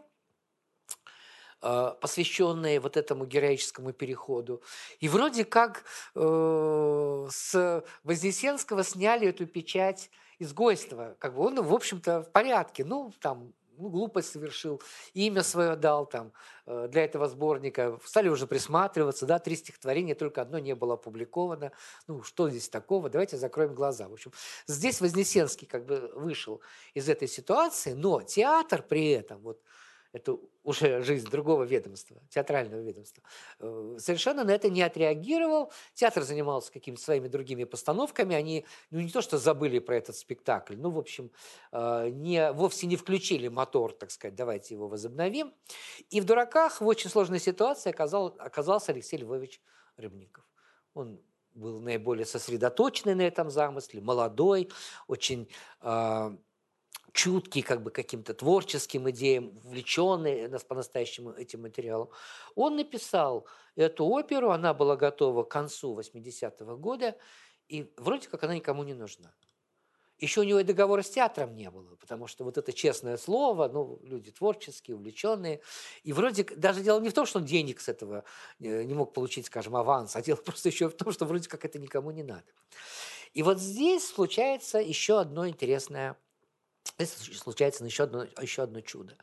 посвященные вот этому героическому переходу. И вроде как э, с Вознесенского сняли эту печать изгойства. Как бы он, в общем-то, в порядке. Ну, там, ну, глупость совершил, имя свое дал там э, для этого сборника. Стали уже присматриваться, да, три стихотворения, только одно не было опубликовано. Ну, что здесь такого? Давайте закроем глаза. В общем, здесь Вознесенский как бы вышел из этой ситуации, но театр при этом, вот это уже жизнь другого ведомства, театрального ведомства, э, совершенно на это не отреагировал. Театр занимался какими-то своими другими постановками. Они ну, не то что забыли про этот спектакль, ну, в общем, э, не, вовсе не включили мотор, так сказать, давайте его возобновим. И в «Дураках» в очень сложной ситуации оказал, оказался Алексей Львович Рыбников. Он был наиболее сосредоточенный на этом замысле, молодой, очень э, чуткий как бы каким-то творческим идеям, увлеченный по-настоящему этим материалом. Он написал эту оперу, она была готова к концу 80-го года, и вроде как она никому не нужна. Еще у него и договора с театром не было, потому что вот это честное слово, ну, люди творческие, увлеченные. И вроде даже дело не в том, что он денег с этого э, не мог получить, скажем, аванс, а дело просто еще в том, что вроде как это никому не надо. И вот здесь случается еще одно интересное Здесь случается еще одно, еще одно чудо.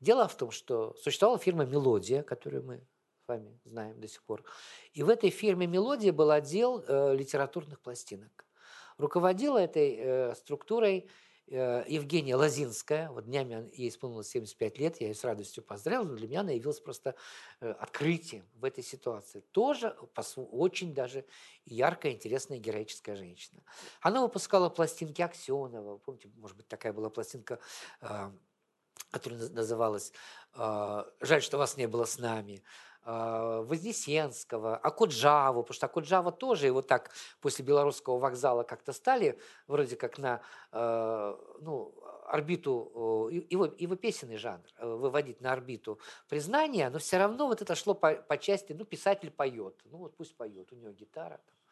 Дело в том, что существовала фирма «Мелодия», которую мы с вами знаем до сих пор. И в этой фирме «Мелодия» был отдел э, литературных пластинок. Руководила этой э, структурой Евгения Лозинская, вот днями ей исполнилось 75 лет, я ее с радостью поздравил, но для меня она явилась просто э, открытием в этой ситуации. Тоже очень даже яркая, интересная, героическая женщина. Она выпускала пластинки Аксенова, помните, может быть, такая была пластинка, э, которая называлась «Жаль, что вас не было с нами», Вознесенского, Акуджаву, потому что Акуджава тоже его так после Белорусского вокзала как-то стали вроде как на а, ну, орбиту, его, его песенный жанр э, выводить на орбиту признания, но все равно вот это шло по, по части, ну, писатель поет, ну вот пусть поет, у него гитара. Там.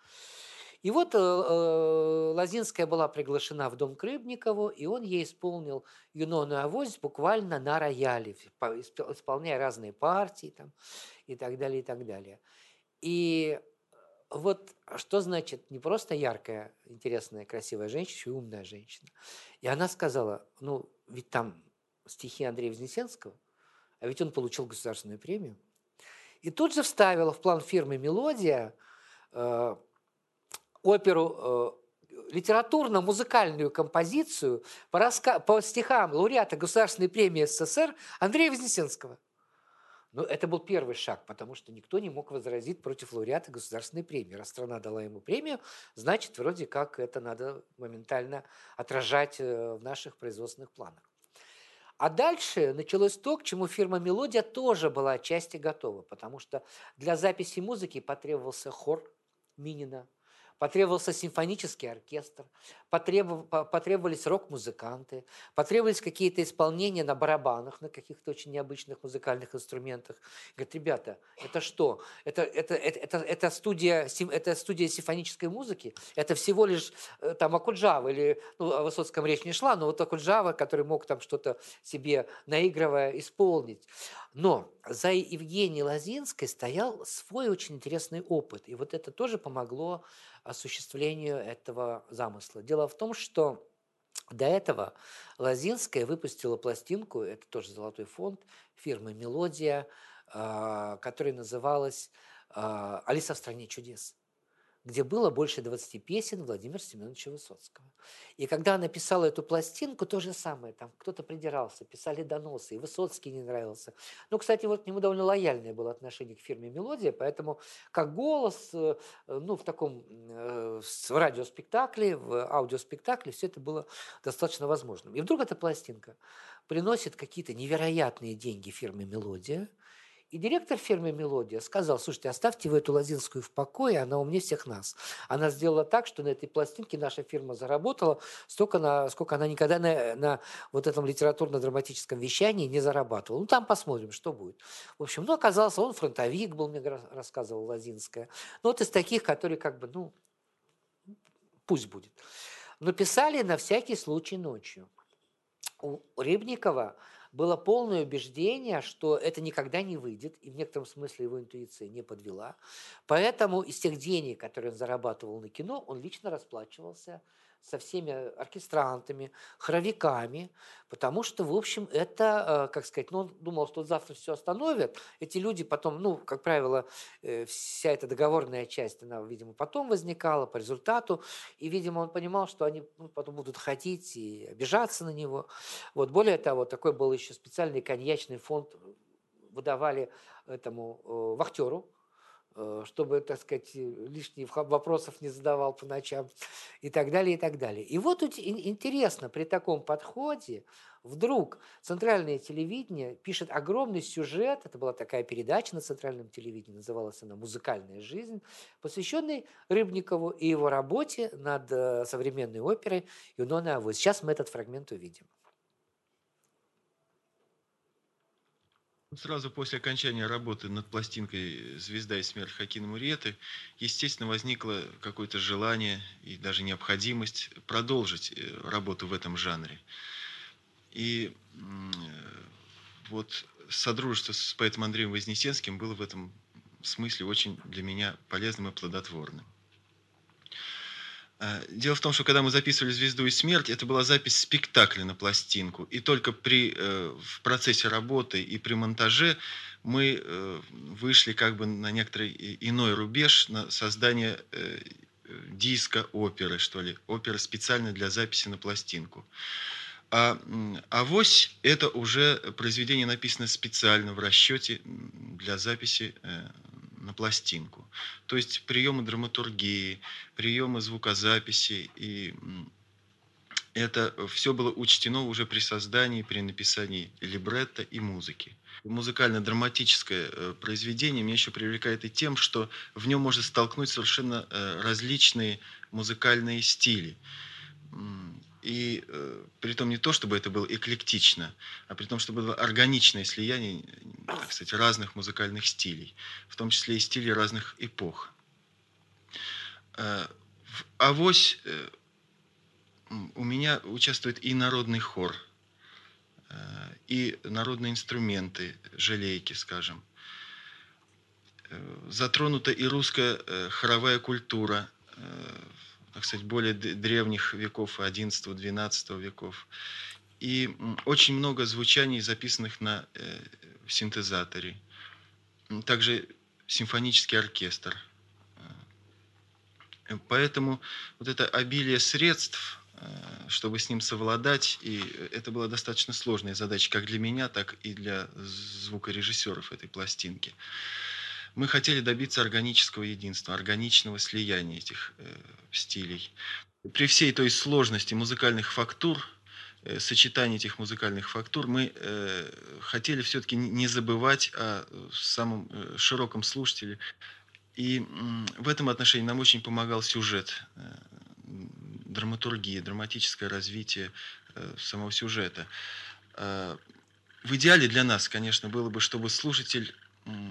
И вот э, э, Лозинская была приглашена в дом к Рыбникову, и он ей исполнил «Юнону Авось» буквально на рояле, исполняя разные партии там, и так далее, и так далее. И вот что значит не просто яркая, интересная, красивая женщина, еще и умная женщина. И она сказала, ну, ведь там стихи Андрея Вознесенского, а ведь он получил государственную премию. И тут же вставила в план фирмы «Мелодия» э, оперу, э, литературно-музыкальную композицию по, раска... по стихам лауреата Государственной премии СССР Андрея Вознесенского. Но это был первый шаг, потому что никто не мог возразить против лауреата государственной премии. Раз страна дала ему премию, значит, вроде как это надо моментально отражать э, в наших производственных планах. А дальше началось то, к чему фирма «Мелодия» тоже была отчасти готова, потому что для записи музыки потребовался хор Минина – потребовался симфонический оркестр, потребов, потребовались рок-музыканты, потребовались какие-то исполнения на барабанах, на каких-то очень необычных музыкальных инструментах. Говорит, ребята, это что? Это, это, это, это, это, студия, это студия симфонической музыки? Это всего лишь э, там Акуджава, или ну, о Высоцком речь не шла, но вот Акуджава, который мог там что-то себе наигрывая исполнить. Но за Евгенией Лозинской стоял свой очень интересный опыт. И вот это тоже помогло осуществлению этого замысла. Дело в том, что до этого Лозинская выпустила пластинку, это тоже золотой фонд, фирмы «Мелодия», а, которая называлась а, «Алиса в стране чудес» где было больше 20 песен Владимира Семеновича Высоцкого. И когда она писала эту пластинку, то же самое, там кто-то придирался, писали доносы, и Высоцкий не нравился. Ну, кстати, вот к нему довольно лояльное было отношение к фирме «Мелодия», поэтому как голос, э, ну, в таком э, в радиоспектакле, в аудиоспектакле, все это было достаточно возможным. И вдруг эта пластинка приносит какие-то невероятные деньги фирме «Мелодия», и директор фирмы «Мелодия» сказал, слушайте, оставьте вы эту Лозинскую в покое, она умнее всех нас. Она сделала так, что на этой пластинке наша фирма заработала столько, на, сколько она никогда на, на вот этом литературно-драматическом вещании не зарабатывала. Ну, там посмотрим, что будет. В общем, ну, оказалось, он фронтовик был, мне рассказывала Лозинская. Ну, вот из таких, которые как бы, ну, пусть будет. Но писали на всякий случай ночью. У Рыбникова было полное убеждение, что это никогда не выйдет, и в некотором смысле его интуиция не подвела. Поэтому из тех денег, которые он зарабатывал на кино, он лично расплачивался со всеми оркестрантами, хоровиками, потому что, в общем, это, э, как сказать, ну, он думал, что завтра все остановят. Эти люди потом, ну, как правило, э, вся эта договорная часть, она, видимо, потом возникала по результату, и, видимо, он понимал, что они ну, потом будут ходить и обижаться на него. Вот, более того, такой был еще специальный коньячный фонд, выдавали этому э, вахтеру, Э, чтобы, так сказать, лишних вопросов не задавал по ночам и так далее, и так далее. И вот интересно, при таком подходе вдруг центральное телевидение пишет огромный сюжет, это была такая передача на центральном телевидении, называлась она «Музыкальная жизнь», посвященный Рыбникову и его работе над э, современной оперой «Юнона Авось». Сейчас мы этот фрагмент увидим. Сразу после окончания работы над пластинкой «Звезда и смерть» Хакина Муриеты, естественно, возникло какое-то желание и даже необходимость продолжить э, работу в этом жанре. И вот содружество с поэтом Андреем Вознесенским было в этом смысле очень для меня полезным и плодотворным. Э, дело в том, что когда мы записывали «Звезду и смерть», это была запись спектакля на пластинку. И только при, э, в процессе работы и при монтаже мы э, вышли как бы на некоторый иной рубеж, на создание диска оперы, что ли, оперы специально для записи на пластинку. А «Авось» – это уже произведение, написано специально в расчете для записи на пластинку. То есть приемы драматургии, приемы звукозаписи и это все было учтено уже при создании, при написании либретто и музыки. Музыкально-драматическое э, произведение меня еще привлекает и тем, что в нем можно столкнуть совершенно э, различные музыкальные стили. И э, при том не то, чтобы это было эклектично, а при том, чтобы было органичное слияние, так сказать, разных музыкальных стилей, в том числе и стилей разных эпох. Э, в «Авось» э, у меня участвует и народный хор, э, и народные инструменты, желейки, скажем. Э, затронута и русская э, хоровая культура, э, так сказать, более древних веков, 11-12 веков. И очень много звучаний, записанных на э, синтезаторе. Также симфонический оркестр. Э, поэтому вот это обилие средств, э, чтобы с ним совладать, и это была достаточно сложная задача как для меня, так и для звукорежиссеров этой пластинки мы хотели добиться органического единства, органичного слияния этих э, стилей. При всей той сложности музыкальных фактур, э, сочетании этих музыкальных фактур, мы э, хотели все-таки не забывать о самом э, широком слушателе И в этом отношении нам очень помогал сюжет, э, драматургия, драматическое развитие э, самого сюжета. Э, в идеале для нас, конечно, было бы, чтобы слушатель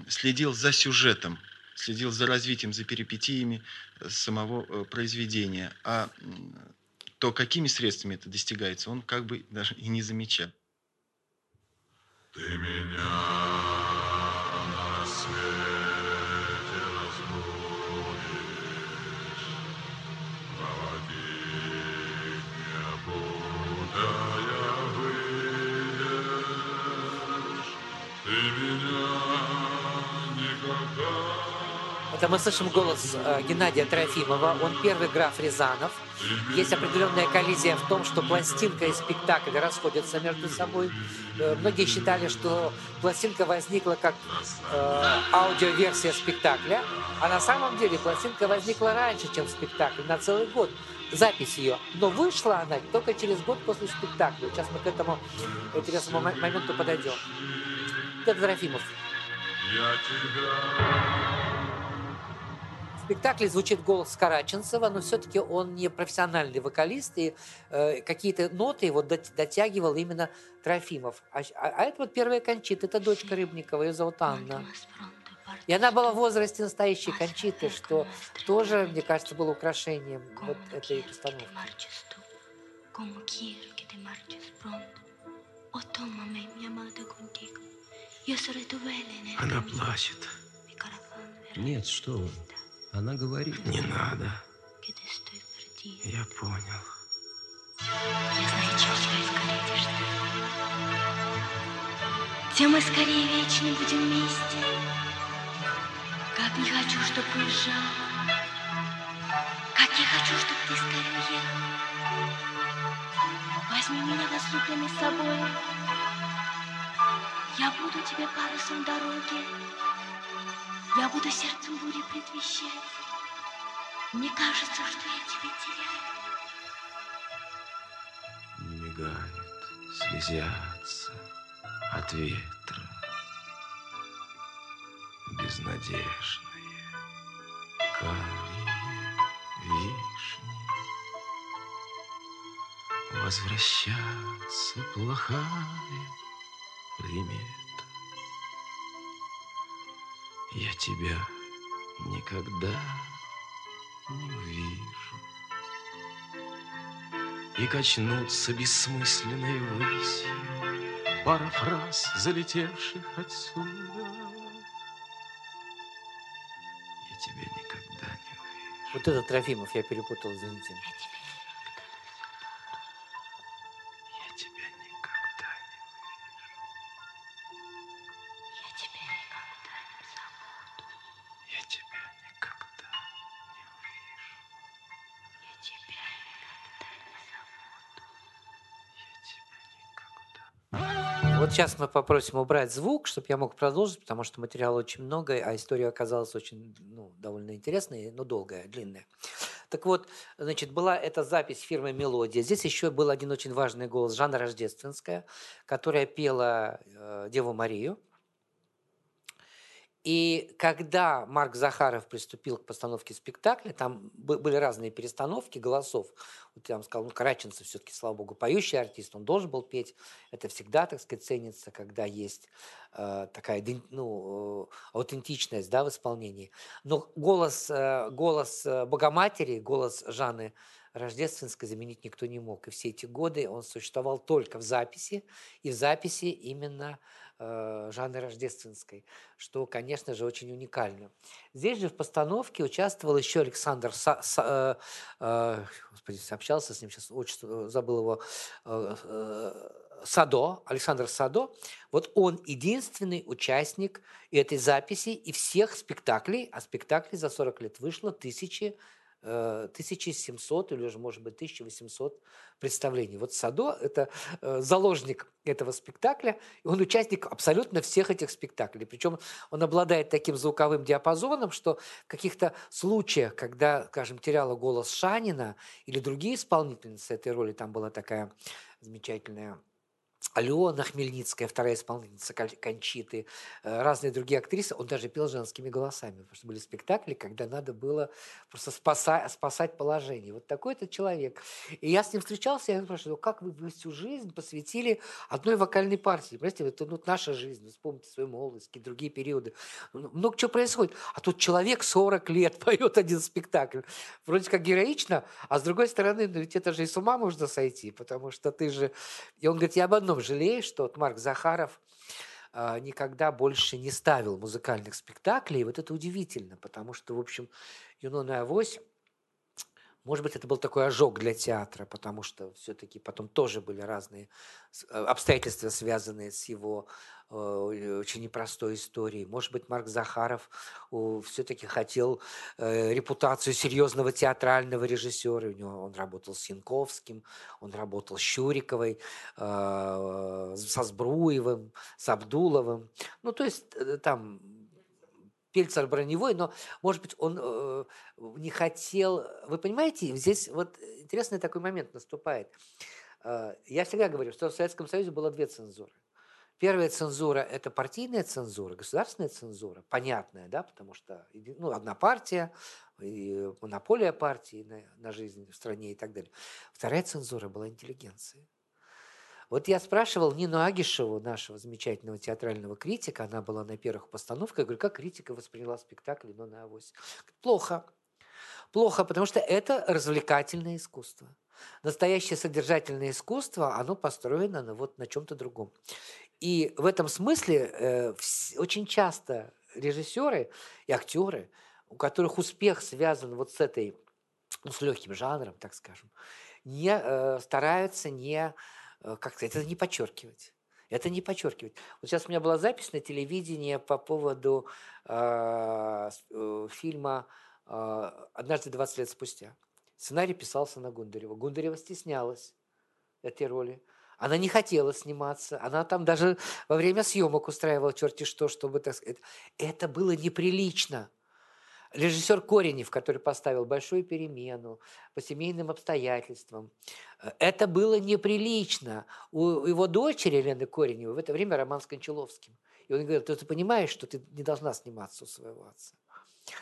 следил за сюжетом, следил за развитием, за перипетиями самого произведения. А то, какими средствами это достигается, он как бы даже и не замечал. Ты меня Это мы слышим голос э, Геннадия Трофимова. Он первый граф Рязанов. Есть определенная коллизия в том, что пластинка и спектакль расходятся между собой. Э, многие считали, что пластинка возникла как э, аудиоверсия спектакля, а на самом деле пластинка возникла раньше, чем спектакль, на целый год запись ее. Но вышла она только через год после спектакля. Сейчас мы к этому интересному моменту подойдем. Это Трофимов. Я тебя спектакле звучит голос Караченцева, но все-таки он не профессиональный вокалист, и э, какие-то ноты его дотягивал именно Трофимов. А, а, а это вот первая Кончита, это дочка Рыбникова, ее зовут Анна. И она была в возрасте настоящей Кончиты, что тоже, мне кажется, было украшением вот этой постановки. Она плачет. Нет, что вы. Она говорит, не надо. Я понял. Я знаю, чем скорее скорее Тем мы скорее вечно будем вместе. Как не хочу, чтоб уезжал. Как я хочу, чтоб ты скорее уехал. Возьми меня, возлюбленный, с собой. Я буду тебе парусом дороги. Я буду сердцем бури предвещать. Мне кажется, что я тебя теряю. Мигает, слезятся от ветра безнадежные карие вишни. Возвращаться плохая примета. Я тебя никогда не увижу. И качнутся бессмысленной высью Пара фраз, залетевших отсюда. Я тебя никогда не увижу. Вот этот Трофимов я перепутал, извините. Сейчас мы попросим убрать звук, чтобы я мог продолжить, потому что материала очень много, а история оказалась очень, ну, довольно интересная, но долгая, длинная. Так вот, значит, была эта запись фирмы «Мелодия». Здесь еще был один очень важный голос Жанна Рождественская, которая пела э, Деву Марию. И когда Марк Захаров приступил к постановке спектакля, там были разные перестановки голосов. Вот я вам сказал, ну, Караченцев все-таки, слава богу, поющий артист, он должен был петь. Это всегда, так сказать, ценится, когда есть э, такая ну, э, аутентичность да, в исполнении. Но голос, э, голос э, Богоматери, голос Жанны Рождественской заменить никто не мог. И все эти годы он существовал только в записи, и в записи именно э, Жанны Рождественской, что, конечно же, очень уникально. Здесь же в постановке участвовал еще Александр Са, Са, э, э, господи, общался с ним, сейчас отчество, забыл его, э, э, Садо, Александр Садо, вот он единственный участник этой записи и всех спектаклей, а спектаклей за 40 лет вышло тысячи 1700 или уже, может быть, 1800 представлений. Вот Садо – это э, заложник этого спектакля, и он участник абсолютно всех этих спектаклей. Причем он обладает таким звуковым диапазоном, что в каких-то случаях, когда, скажем, теряла голос Шанина или другие исполнительницы этой роли, там была такая замечательная Алена Хмельницкая, вторая исполнительница Кончиты, э, разные другие актрисы. Он даже пел женскими голосами, потому что были спектакли, когда надо было просто спасать, спасать положение. Вот такой то человек. И я с ним встречался, я спрашиваю, как вы всю жизнь посвятили одной вокальной партии? Понимаете, это ну, наша жизнь, вспомните свою молодость, какие другие периоды. Ну, много чего происходит. А тут человек 40 лет поет один спектакль. Вроде как героично, а с другой стороны, ну ведь это же и с ума можно сойти, потому что ты же... И он говорит, я об одном жалею, что вот Марк Захаров а, никогда больше не ставил музыкальных спектаклей. Вот это удивительно, потому что, в общем, «Юнона Авось» Может быть, это был такой ожог для театра, потому что все-таки потом тоже были разные э, обстоятельства, связанные с его очень непростой историей. Может быть, Марк Захаров все-таки хотел э, репутацию серьезного театрального режиссера. У него он работал с Янковским, он работал с Щуриковой, со Сбруевым, с Абдуловым. Ну, то есть там Пельцер броневой, но, может быть, он э, не хотел... Вы понимаете, здесь вот интересный такой момент наступает. Э, я всегда говорю, что в Советском Союзе было две цензуры. Первая цензура – это партийная цензура, государственная цензура, понятная, да, потому что ну, одна партия, и монополия партии на, на жизнь в стране и так далее. Вторая цензура была интеллигенция. Вот я спрашивал Нину Агишеву, нашего замечательного театрального критика, она была на первых постановках, я говорю, как критика восприняла спектакль «Но на авось»? Плохо. Плохо, потому что это развлекательное искусство. Настоящее содержательное искусство, оно построено на, вот, на чем-то другом. И в этом смысле э, очень часто режиссеры и актеры, у которых успех связан вот с этой, ну, с легким жанром, так скажем, не э, стараются не Э, как сказать, это не подчеркивать. Это не подчеркивать. Вот сейчас у меня была запись на телевидении по поводу э, э, фильма э, «Однажды 20 лет спустя». Сценарий писался на Гундарева. Гундарева стеснялась этой роли. Она не хотела сниматься. Она там даже во время съемок устраивала черти что, чтобы, так сказать. Это было неприлично. Режиссер Коренев, который поставил большую перемену по семейным обстоятельствам. Э, это было неприлично. У его дочери Елены Кореневой в это время роман с Кончаловским. И он говорит, ты, ты понимаешь, что ты не должна сниматься у своего отца.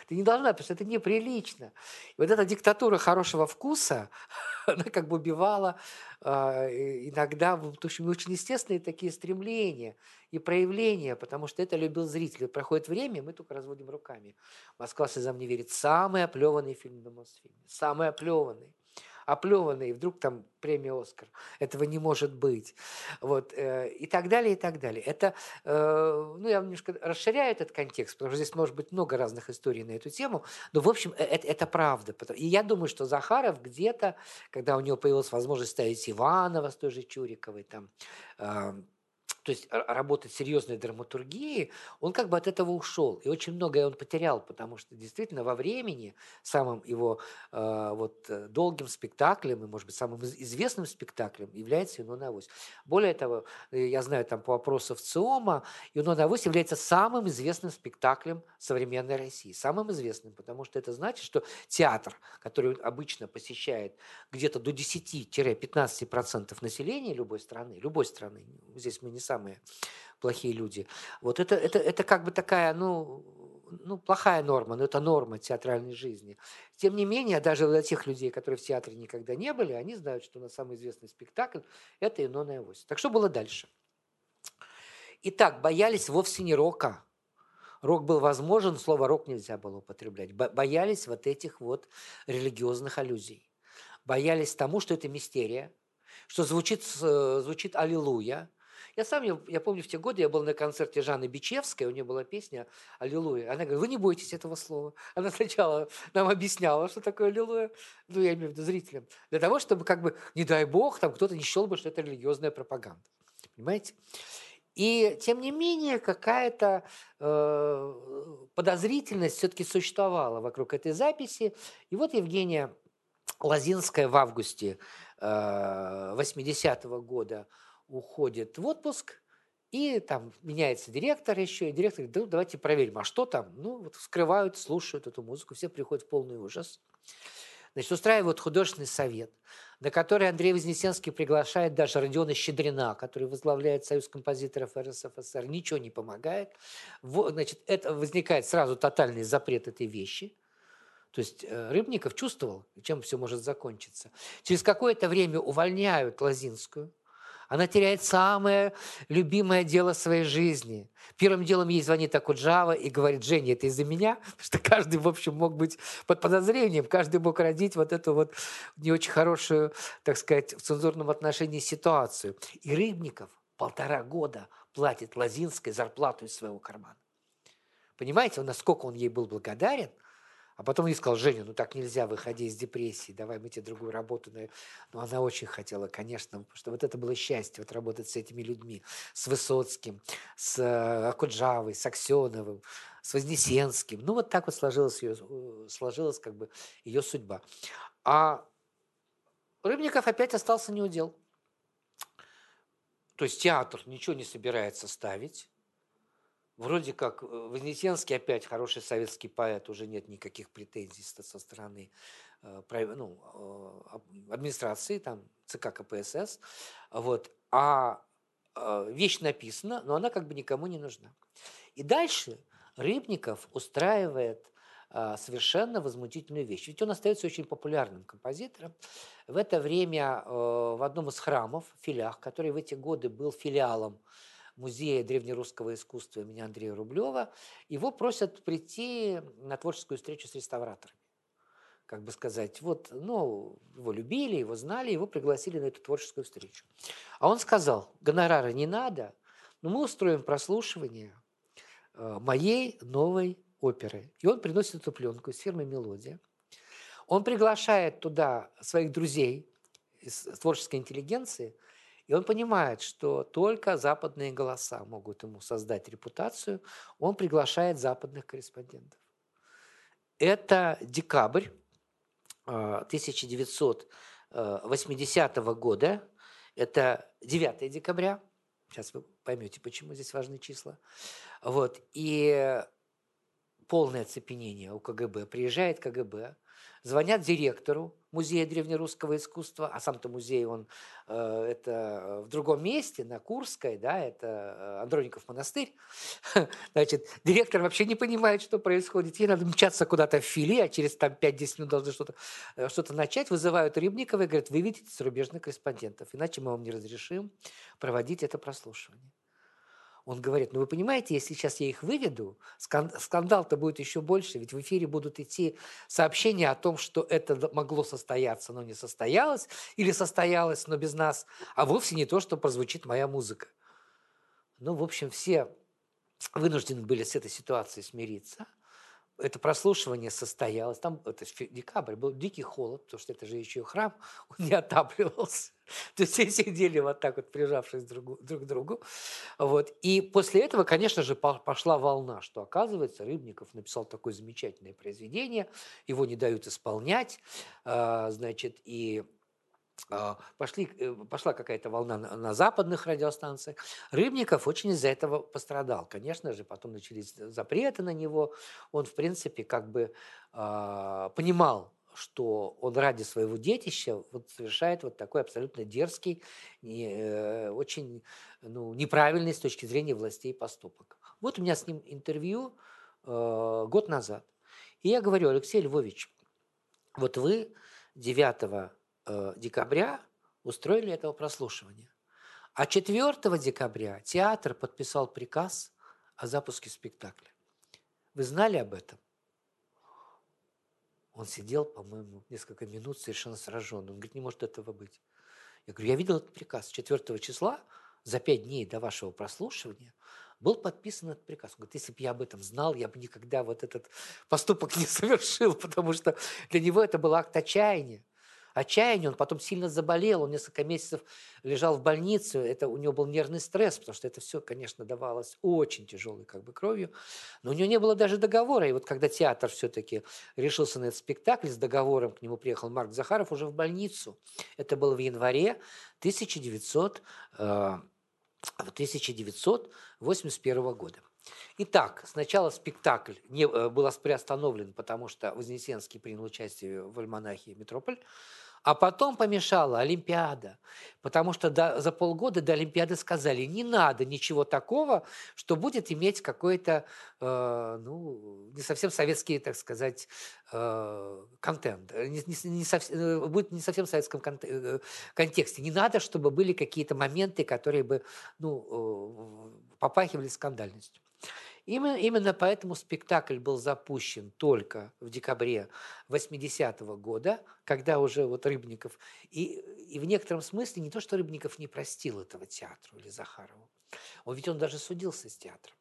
Ты не должна, потому что это неприлично. И вот эта диктатура хорошего вкуса, она как бы убивала э, иногда в общем, очень естественные такие стремления и проявления, потому что это любил зритель. Проходит время, мы только разводим руками. «Москва слезам не верит» – самый оплеванный фильм на Мосфильме. Самый оплеванный оплеванный, и вдруг там премия «Оскар». Этого не может быть. Вот, э, и так далее, и так далее. Это, э, ну, я немножко расширяю этот контекст, потому что здесь может быть много разных историй на эту тему, но, в общем, это, это правда. И я думаю, что Захаров где-то, когда у него появилась возможность ставить Иванова с той же Чуриковой, там, э, то есть работать серьезной драматургией, он как бы от этого ушел. И очень многое он потерял, потому что действительно во времени самым его э, вот, долгим спектаклем и, может быть, самым известным спектаклем является «Юнона Авось». Более того, э, я знаю там по вопросу в ЦИОМа, «Юнона Авось» является самым известным спектаклем современной России. Самым известным, потому что это значит, что театр, который обычно посещает где-то до 10-15% населения любой страны, любой страны, здесь мы не самые плохие люди. Вот это, это, это как бы такая, ну, ну, плохая норма, но это норма театральной жизни. Тем не менее, даже для тех людей, которые в театре никогда не были, они знают, что на самый известный спектакль – это «Инона и Авось». Так что было дальше? Итак, боялись вовсе не рока. Рок был возможен, слово «рок» нельзя было употреблять. Боялись вот этих вот религиозных аллюзий. Боялись тому, что это мистерия, что звучит, э, звучит «Аллилуйя», я сам, я, я помню, в те годы я был на концерте Жанны Бичевской, у нее была песня «Аллилуйя». Она говорит, вы не бойтесь этого слова. Она сначала нам объясняла, что такое «Аллилуйя», ну, я имею в виду зрителям, для того, чтобы, как бы, не дай бог, там кто-то не счел бы, что это религиозная пропаганда. Понимаете? И тем не менее какая-то э, подозрительность все-таки существовала вокруг этой записи. И вот Евгения Лазинская в августе э, 80-го года уходит в отпуск, и там меняется директор еще, и директор говорит, да, давайте проверим, а что там? Ну, вот скрывают, слушают эту музыку, все приходят в полный ужас. Значит, устраивают художественный совет, на который Андрей Вознесенский приглашает даже Родиона Щедрина, который возглавляет Союз композиторов РСФСР. Ничего не помогает. Значит, это возникает сразу тотальный запрет этой вещи. То есть э, Рыбников чувствовал, чем все может закончиться. Через какое-то время увольняют Лозинскую, она теряет самое любимое дело своей жизни. Первым делом ей звонит Акуджава и говорит, Женя, это из-за меня? Потому что каждый, в общем, мог быть под подозрением, каждый мог родить вот эту вот не очень хорошую, так сказать, в цензурном отношении ситуацию. И Рыбников полтора года платит Лозинской зарплату из своего кармана. Понимаете, насколько он ей был благодарен – а потом ей сказал, Женя, ну так нельзя, выходи из депрессии, давай мы тебе другую работу. Но она очень хотела, конечно, потому что вот это было счастье, вот работать с этими людьми, с Высоцким, с э, Акуджавой, с Аксеновым, с Вознесенским. Ну вот так вот сложилась, ее, э, сложилась как бы ее судьба. А Рыбников опять остался неудел. То есть театр ничего не собирается ставить, Вроде как э, Вознесенский опять хороший советский поэт, уже нет никаких претензий со стороны э, ну, э, администрации, там, ЦК КПСС. Вот. А вещь написана, но она как бы никому не нужна. И дальше Рыбников устраивает совершенно возмутительную вещь. Ведь он остается очень популярным композитором. В это время в одном из храмов, филях, который в эти годы был филиалом Музея древнерусского искусства имени Андрея Рублева, его просят прийти на творческую встречу с реставраторами. Как бы сказать, вот, ну, его любили, его знали, его пригласили на эту творческую встречу. А он сказал, гонорара не надо, но мы устроим прослушивание э, моей новой оперы. И он приносит эту пленку из фирмы «Мелодия». Он приглашает туда своих друзей из творческой интеллигенции – и он понимает, что только западные голоса могут ему создать репутацию. Он приглашает западных корреспондентов. Это декабрь 1980 а, года. Это 9 декабря. Сейчас вы поймете, почему здесь важны числа. Вот. И полное оцепенение у КГБ. Приезжает КГБ, звонят директору музея древнерусского искусства, а сам-то музей, он э, это в другом месте, на Курской, да, это э, Андроников монастырь. Значит, директор вообще не понимает, что происходит. Ей надо мчаться куда-то в филе, а через там 5-10 минут должны что-то э, что начать. Вызывают Рыбникова и говорят, вы видите зарубежных корреспондентов, иначе мы вам не разрешим проводить это прослушивание. Он говорит, ну вы понимаете, если сейчас я их выведу, скандал-то будет еще больше, ведь в эфире будут идти сообщения о том, что это могло состояться, но не состоялось, или состоялось, но без нас, а вовсе не то, что прозвучит моя музыка. Ну, в общем, все вынуждены были с этой ситуацией смириться – это прослушивание состоялось, там это декабрь, был дикий холод, потому что это же еще храм, он не отапливался. То есть все сидели вот так вот, прижавшись друг, друг к другу. Вот. И после этого, конечно же, пошла волна, что, оказывается, Рыбников написал такое замечательное произведение, его не дают исполнять, а, значит, и пошли, э, пошла какая-то волна на, западных радиостанциях. Рыбников очень из-за этого пострадал. Конечно же, потом начались запреты на него. Он, в принципе, как бы э, понимал, что он ради своего детища вот совершает вот такой абсолютно дерзкий, не, э, очень ну, неправильный с точки зрения властей поступок. Вот у меня с ним интервью э, год назад. И я говорю, Алексей Львович, вот вы 9 Э, декабря устроили этого прослушивания. А 4 декабря театр подписал приказ о запуске спектакля. Вы знали об этом? Он сидел, по-моему, несколько минут совершенно сраженный. Он говорит, не может этого быть. Я говорю, я видел этот приказ. 4 числа, за пять дней до вашего прослушивания, был подписан этот приказ. Он говорит, если бы я об этом знал, я бы никогда вот этот поступок не совершил, потому что для него это был акт отчаяния отчаяние, он потом сильно заболел, он несколько месяцев лежал в больнице, это у него был нервный стресс, потому что это все, конечно, давалось очень тяжелой как бы кровью, но у него не было даже договора, и вот когда театр все-таки решился на этот спектакль, с договором к нему приехал Марк Захаров уже в больницу, это было в январе 1900, 1981 э, года. Итак, сначала спектакль не, э, был приостановлен, потому что Вознесенский принял участие в альманахе «Метрополь», а потом помешала Олимпиада, потому что до, за полгода до Олимпиады сказали, не надо ничего такого, что будет иметь какой-то, э, ну, не совсем советский, так сказать, э, контент, не, не, не сов, э, будет не совсем в советском кон, э, контексте. Не надо, чтобы были какие-то моменты, которые бы, ну, э, попахивали скандальностью. Именно, именно поэтому спектакль был запущен только в декабре 80-го года, когда уже вот Рыбников, и, и в некотором смысле не то, что Рыбников не простил этого театру или Захарову, он ведь он даже судился с театром.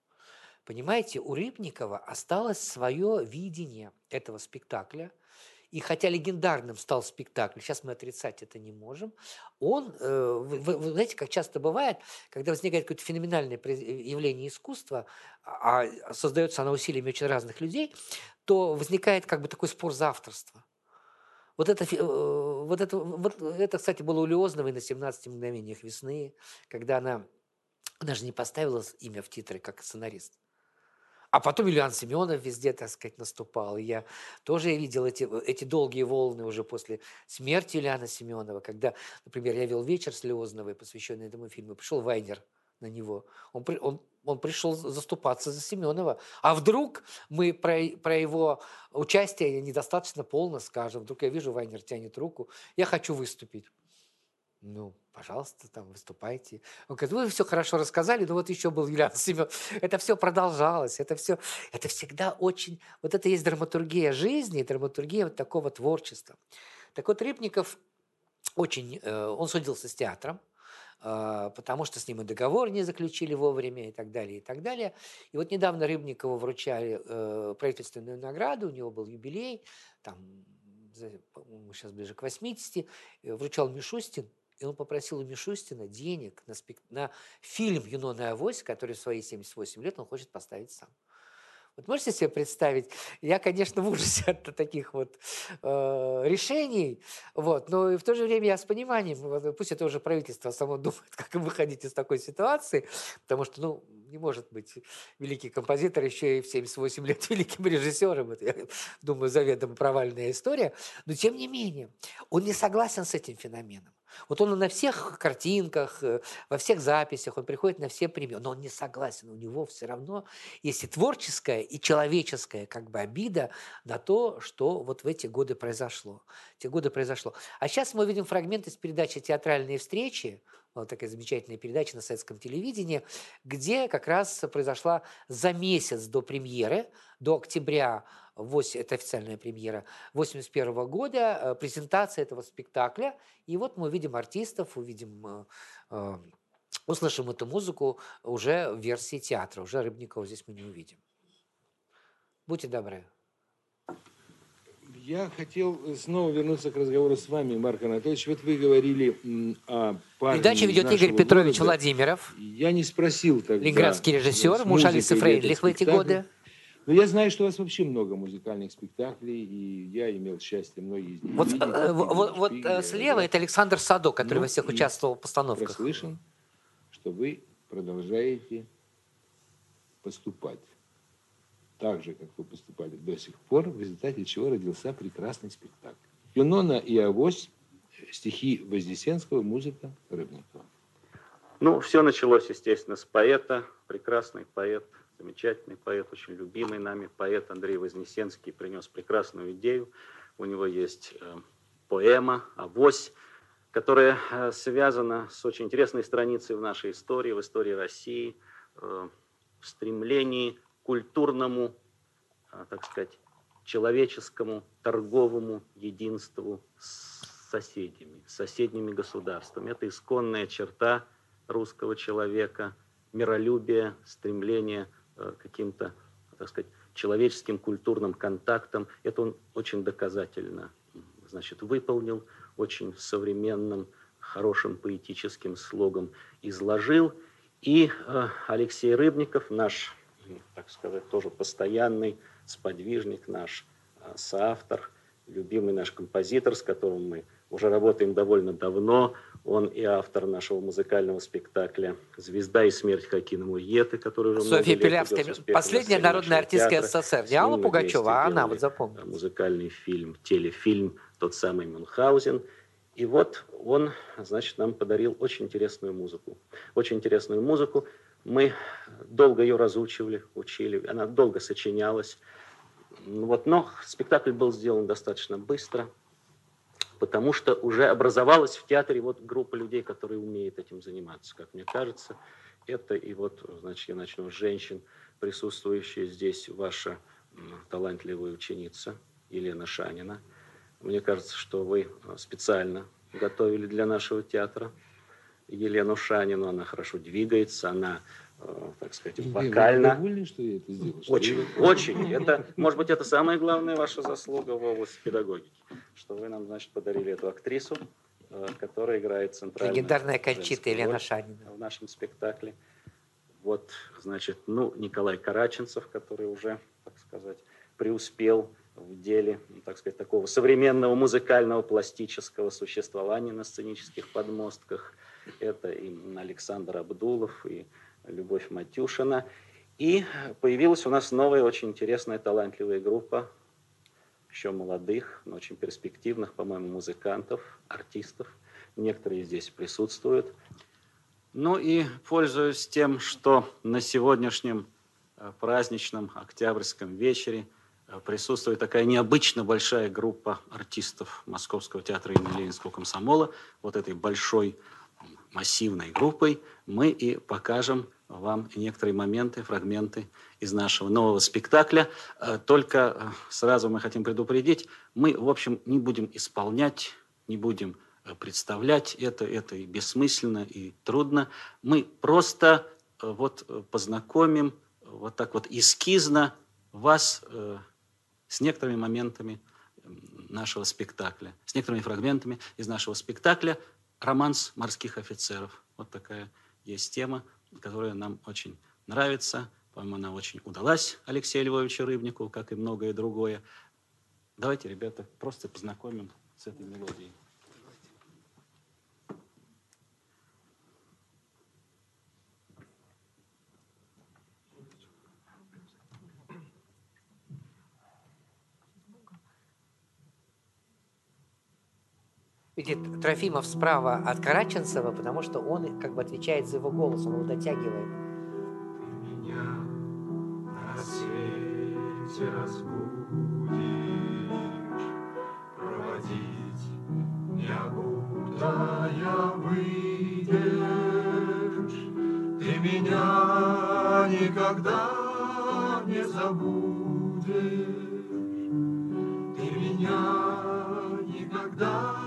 Понимаете, у Рыбникова осталось свое видение этого спектакля – и хотя легендарным стал спектакль, сейчас мы отрицать это не можем, он, э, вы, вы знаете, как часто бывает, когда возникает какое-то феноменальное явление искусства, а, а создается оно усилиями очень разных людей, то возникает как бы такой спор за авторство. Вот это, э, вот это, вот это, кстати, было у Лиозновой на 17 мгновениях весны, когда она, она же не поставила имя в титры как сценарист. А потом Ильян Семенов везде, так сказать, наступал. И я тоже видел эти, эти долгие волны уже после смерти Ильяна Семенова, когда, например, я вел вечер слезновый, посвященный этому фильму, пришел Вайнер на него. Он, он, он пришел заступаться за Семенова. А вдруг мы про, про его участие недостаточно полно скажем. Вдруг я вижу, Вайнер тянет руку, я хочу выступить. Ну, пожалуйста, там выступайте. Он говорит, вы все хорошо рассказали, но вот еще был Юлиан Семен. Это все продолжалось, это все, это всегда очень, вот это есть драматургия жизни, драматургия вот такого творчества. Так вот, Рыбников очень, э, он судился с театром, э, потому что с ним и договор не заключили вовремя и так далее, и так далее. И вот недавно Рыбникову вручали э, правительственную награду, у него был юбилей, там, сейчас ближе к 80, вручал Мишустин, и он попросил у Мишустина денег на, спек... на фильм «Юнона и Авось», который в свои 78 лет он хочет поставить сам. Вот можете себе представить, я, конечно, в ужасе от таких вот э, решений, вот, но в то же время я с пониманием, пусть это уже правительство само думает, как выходить из такой ситуации, потому что, ну, не может быть великий композитор еще и в 78 лет великим режиссером. Это, я думаю, заведомо провальная история. Но, тем не менее, он не согласен с этим феноменом. Вот он на всех картинках, э, во всех записях, он приходит на все премии, но он не согласен. У него все равно есть и творческая, и человеческая как бы обида на то, что вот в эти годы произошло. Эти годы произошло. А сейчас мы видим фрагмент из передачи «Театральные встречи», вот такая замечательная передача на советском телевидении, где как раз произошла за месяц до премьеры, до октября 8, это официальная премьера, 81 года, э, презентация этого спектакля. И вот мы увидим артистов, увидим, э, э, услышим эту музыку уже в версии театра. Уже Рыбникова здесь мы не увидим. Будьте добры. Я хотел снова вернуться к разговору с вами, Марк Анатольевич. Вот вы говорили о парне Передачу ведет Игорь Петрович города. Владимиров. Я не спросил тогда. Ленинградский режиссер, муж Алисы Фрейдлих в эти годы. Но я знаю, что у вас вообще много музыкальных спектаклей, и я имел счастье многие из них Вот, видеть, э, вот, вот э, слева это Александр Садо, который ну, во всех участвовал в постановках. Прослышан, что вы продолжаете поступать так же, как вы поступали до сих пор, в результате чего родился прекрасный спектакль. Юнона и Авось, стихи Вознесенского, музыка Рыбникова. Ну, все началось, естественно, с поэта, прекрасный поэт – замечательный поэт, очень любимый нами поэт Андрей Вознесенский принес прекрасную идею. У него есть э, поэма «Авось», которая э, связана с очень интересной страницей в нашей истории, в истории России, э, в стремлении культурному, так сказать, человеческому, торговому единству с соседями, с соседними государствами. Это исконная черта русского человека, миролюбие, стремление – Э, каким-то, так сказать, человеческим культурным контактом. Это он очень доказательно значит, выполнил, очень современным, хорошим поэтическим слогом изложил. И э, Алексей Рыбников, наш, так сказать, тоже постоянный сподвижник, наш э, соавтор, любимый наш композитор, с которым мы уже работаем довольно давно. Он и автор нашего музыкального спектакля «Звезда и смерть Хакина Муеты», который уже Софья Пилявская, последняя народная артистка СССР. Не Алла Пугачева, а она, вот запомнила. Музыкальный фильм, телефильм, тот самый Мюнхгаузен. И вот он, значит, нам подарил очень интересную музыку. Очень интересную музыку. Мы долго ее разучивали, учили. Она долго сочинялась. Вот, но спектакль был сделан достаточно быстро – потому что уже образовалась в театре вот группа людей, которые умеют этим заниматься, как мне кажется. Это и вот, значит, я начну с женщин, присутствующая здесь ваша талантливая ученица Елена Шанина. Мне кажется, что вы э, специально готовили для нашего театра Елену Шанину. Она хорошо двигается, она Э, так сказать, вокально. Вы довольны, что я это сделал? Очень, что очень. Это, может быть, это самая главная ваша заслуга в области педагогики, что вы нам, значит, подарили эту актрису, э, которая играет центральную Легендарная Кончита Елена Шанина. В нашем спектакле. Вот, значит, ну, Николай Караченцев, который уже, так сказать, преуспел в деле, ну, так сказать, такого современного музыкального пластического существования на сценических подмостках. Это и Александр Абдулов, и Любовь Матюшина. И появилась у нас новая, очень интересная, талантливая группа, еще молодых, но очень перспективных, по-моему, музыкантов, артистов. Некоторые здесь присутствуют. Ну и пользуясь тем, что на сегодняшнем э, праздничном октябрьском вечере э, присутствует такая необычно большая группа артистов Московского театра имени Ленинского комсомола, вот этой большой массивной группой, мы и покажем вам некоторые моменты, фрагменты из нашего нового спектакля. Э, только э, сразу мы хотим предупредить, мы, в общем, не будем исполнять, не будем э, представлять это, это и бессмысленно, и трудно. Мы просто вот познакомим вот так вот эскизно вас с некоторыми моментами нашего спектакля, с некоторыми фрагментами из нашего спектакля «Романс морских офицеров». Вот такая есть тема, которая нам очень нравится. По-моему, она очень удалась Алексею Львовичу Рыбнику, как и многое другое. Давайте, ребята, просто познакомим с этой мелодией. Видит Трофимов справа от Караченцева, потому что он как бы отвечает за его голос, он его дотягивает. Никогда не забудешь, ты меня никогда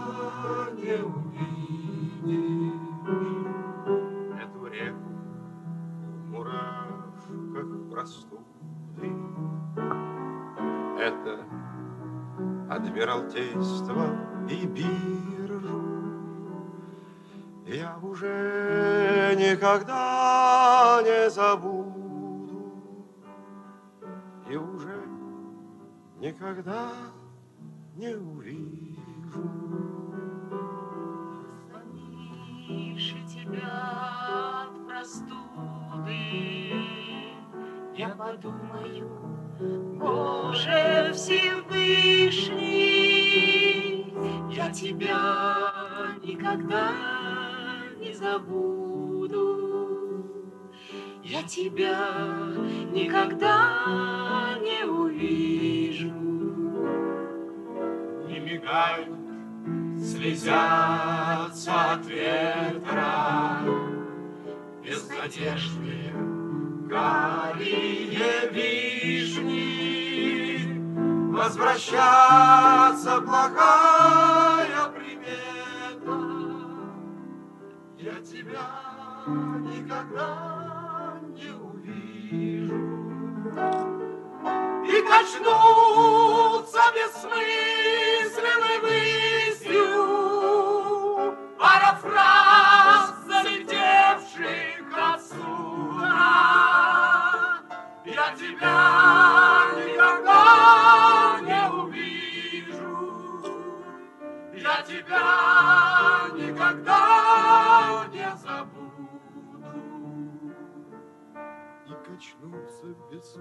простуды. Это Адмиралтейство и биржу я уже никогда не забуду и уже никогда не увижу. тебя от простуды. Я подумаю, Боже Всевышний, я тебя никогда не забуду. Я тебя никогда не увижу. Не мигай, слезятся от ветра безнадежные карие вишни. Возвращаться плохая примета. Я тебя никогда не увижу. И качнуться бессмысленной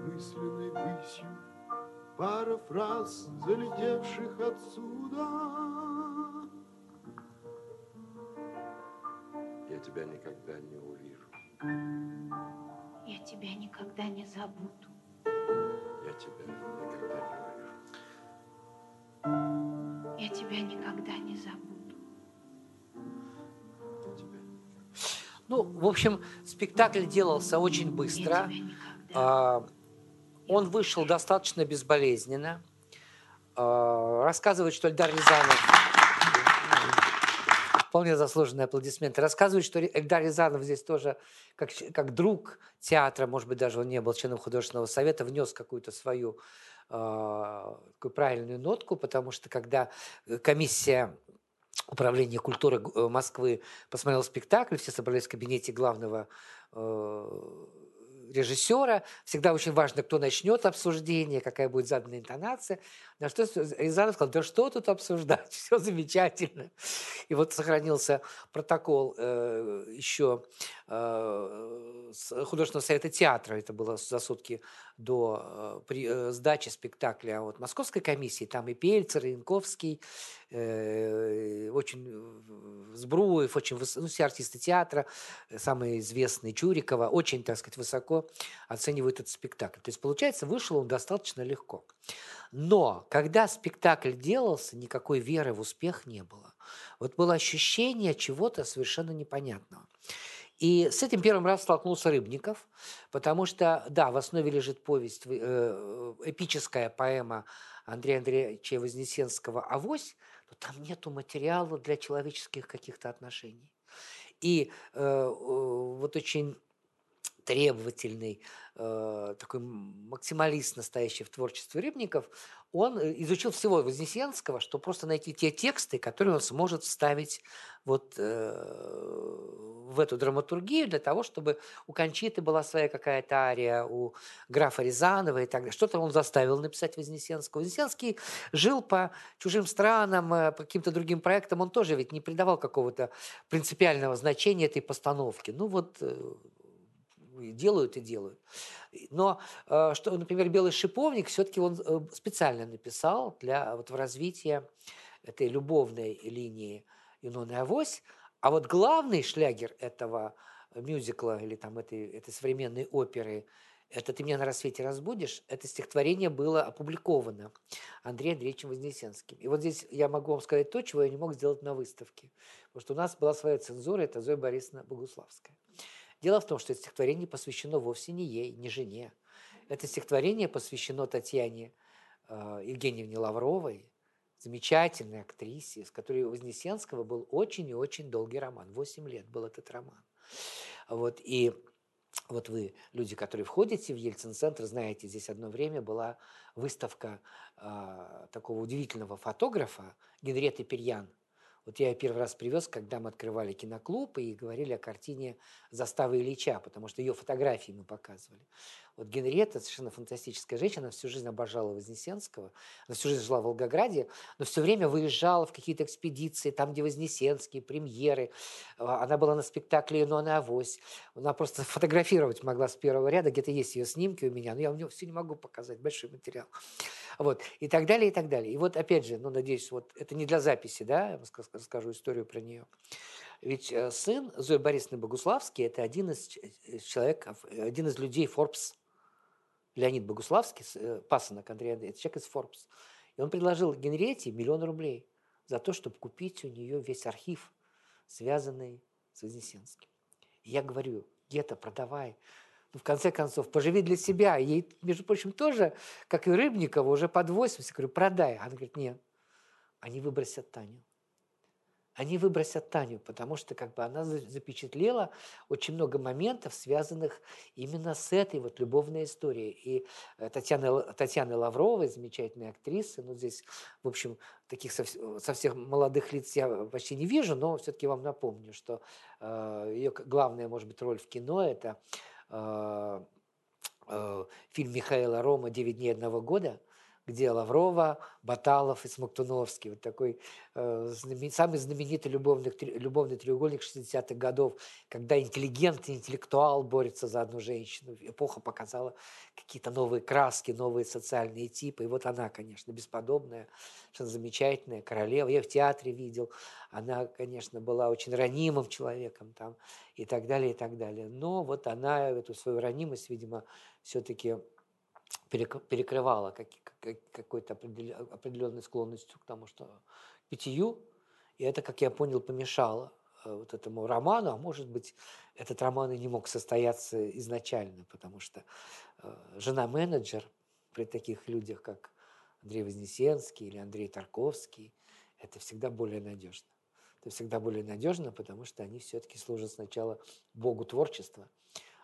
бессмысленной высью Пара фраз, залетевших отсюда. Я тебя никогда не увижу. Я тебя никогда не забуду. Я тебя никогда не увижу. Я тебя никогда не забуду. Я тебя Ну, в общем, спектакль делался очень Я быстро. тебя никогда. Он вышел достаточно безболезненно. А, Рассказывает, что Эльдар Рязанов... Вполне заслуженные аплодисменты. Рассказывает, что Эльдар Рязанов здесь тоже, как, как друг театра, может быть, даже он не был членом художественного совета, внес какую-то свою а, такую правильную нотку, потому что когда э, комиссия управления культуры э, Москвы посмотрела спектакль, все собрались в кабинете главного э, режиссера. Всегда очень важно, кто начнет обсуждение, какая будет задана интонация. На что с- Рязанов сказал, да что тут обсуждать, все замечательно. И вот сохранился протокол э, еще э, художественного совета театра, это было за сутки до э, при- э, сдачи спектакля от Московской комиссии, там и Пельцер, и Янковский, э, очень э, Збруев, очень выс- ну, все артисты театра, э, самые известные Чурикова, очень, так сказать, высоко оценивают этот спектакль. То есть, получается, вышел он достаточно легко. Но когда спектакль делался, никакой веры в успех не было. Вот было ощущение чего-то совершенно непонятного. И с этим первым раз столкнулся Рыбников, потому что, да, в основе лежит повесть, вы- э, эпическая поэма Андрея Андреевича Вознесенского «Авось», но там нету материала для человеческих каких-то отношений. И э, э, вот очень требовательный, э, такой максималист, настоящий в творчестве Рыбников, он э, изучил всего Вознесенского, чтобы просто найти те тексты, которые он сможет вставить вот э, в эту драматургию для того, чтобы у Кончиты была своя какая-то ария, у графа Рязанова и так далее. Что-то он заставил написать Вознесенского. Вознесенский жил по чужим странам, э, по каким-то другим проектам. Он тоже ведь не придавал какого-то принципиального значения этой постановке. Ну вот э, делают и делают. Но э, что, например, белый шиповник все-таки он э, специально написал для вот в развития этой любовной линии Юнона и Авось. А вот главный шлягер этого мюзикла или там этой, этой современной оперы это «Ты меня на рассвете разбудишь», это стихотворение было опубликовано Андреем Андреевичем Вознесенским. И вот здесь я могу вам сказать то, чего я не мог сделать на выставке. Потому что у нас была своя цензура, это Зоя Борисовна Богуславская. Дело в том, что это стихотворение посвящено вовсе не ей, не жене. Это стихотворение посвящено Татьяне э, Евгеньевне Лавровой, замечательной актрисе, с которой у Вознесенского был очень и очень долгий роман. Восемь лет был этот роман. Вот, и вот вы, люди, которые входите в Ельцин-центр, знаете, здесь одно время была выставка а, такого удивительного фотографа Генриетты Перьян. Вот я ее первый раз привез, когда мы открывали киноклуб и говорили о картине «Застава Ильича», потому что ее фотографии мы показывали. Вот Генриетта совершенно фантастическая женщина, она всю жизнь обожала Вознесенского, она всю жизнь жила в Волгограде, но все время выезжала в какие-то экспедиции, там, где Вознесенские, премьеры. А, Она была на спектакле «Юнона Авось». Она просто фотографировать могла с первого ряда, где-то есть ее снимки у меня, но я у нее все не могу показать, большой материал. Вот, и так далее, и так далее. И вот опять же, ну, надеюсь, вот это не для записи, да, я расскажу историю про нее. Ведь э, сын Зои Борисовны Богуславский – это один из э, человеков, э, один из людей Forbes, Леонид Богуславский, э, пасынок Андрея Андреевича, человек из Forbes. И он предложил Генриетте миллион рублей за то, чтобы купить у нее весь архив, связанный с Вознесенским. И я говорю, Гета, продавай. Ну, в конце концов, поживи для себя. Ей, между прочим, тоже, как и Рыбникова, уже под 80. Я говорю, продай. Она говорит, нет, они выбросят Таню. Они выбросят Таню, потому что как бы она за- запечатлела очень много моментов, связанных именно с этой вот любовной историей. И э, Татьяна, Татьяна Лаврова, замечательная актриса, ну здесь, в общем, таких совс- совсем молодых лиц я почти не вижу, но все-таки вам напомню, что э, ее главная, может быть, роль в кино – это э, э, фильм Михаила Рома «Девять дней одного года», где Лаврова, Баталов и Смоктуновский. Вот такой э, знамен, самый знаменитый любовный, любовный треугольник 60-х годов, когда интеллигент и интеллектуал борются за одну женщину. Эпоха показала какие-то новые краски, новые социальные типы. И вот она, конечно, бесподобная, совершенно замечательная королева. Я в театре видел. Она, конечно, была очень ранимым человеком там и так далее, и так далее. Но вот она эту свою ранимость, видимо, все-таки перекрывала какой-то определенной склонностью к тому, что питью, и это, как я понял, помешало э, вот этому роману, а может быть, этот роман и не мог состояться изначально, потому что э, жена-менеджер при таких людях, как Андрей Вознесенский или Андрей Тарковский, это всегда более надежно. Это всегда более надежно, потому что они все-таки служат сначала Богу творчества,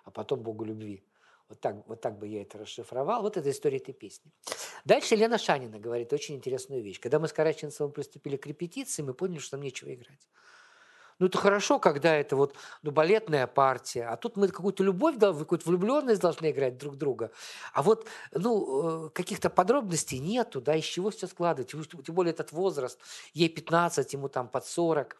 а потом Богу любви. Вот так, вот так бы я это расшифровал. Вот это история этой песни. Дальше Лена Шанина говорит очень интересную вещь. Когда мы с Караченцевым приступили к репетиции, мы поняли, что нам нечего играть. Ну, это хорошо, когда это вот ну, балетная партия, а тут мы какую-то любовь, какую-то влюбленность должны играть друг друга. А вот, ну, э, каких-то подробностей нету, да, из чего все складывать. Тем более этот возраст, ей 15, ему там под 40.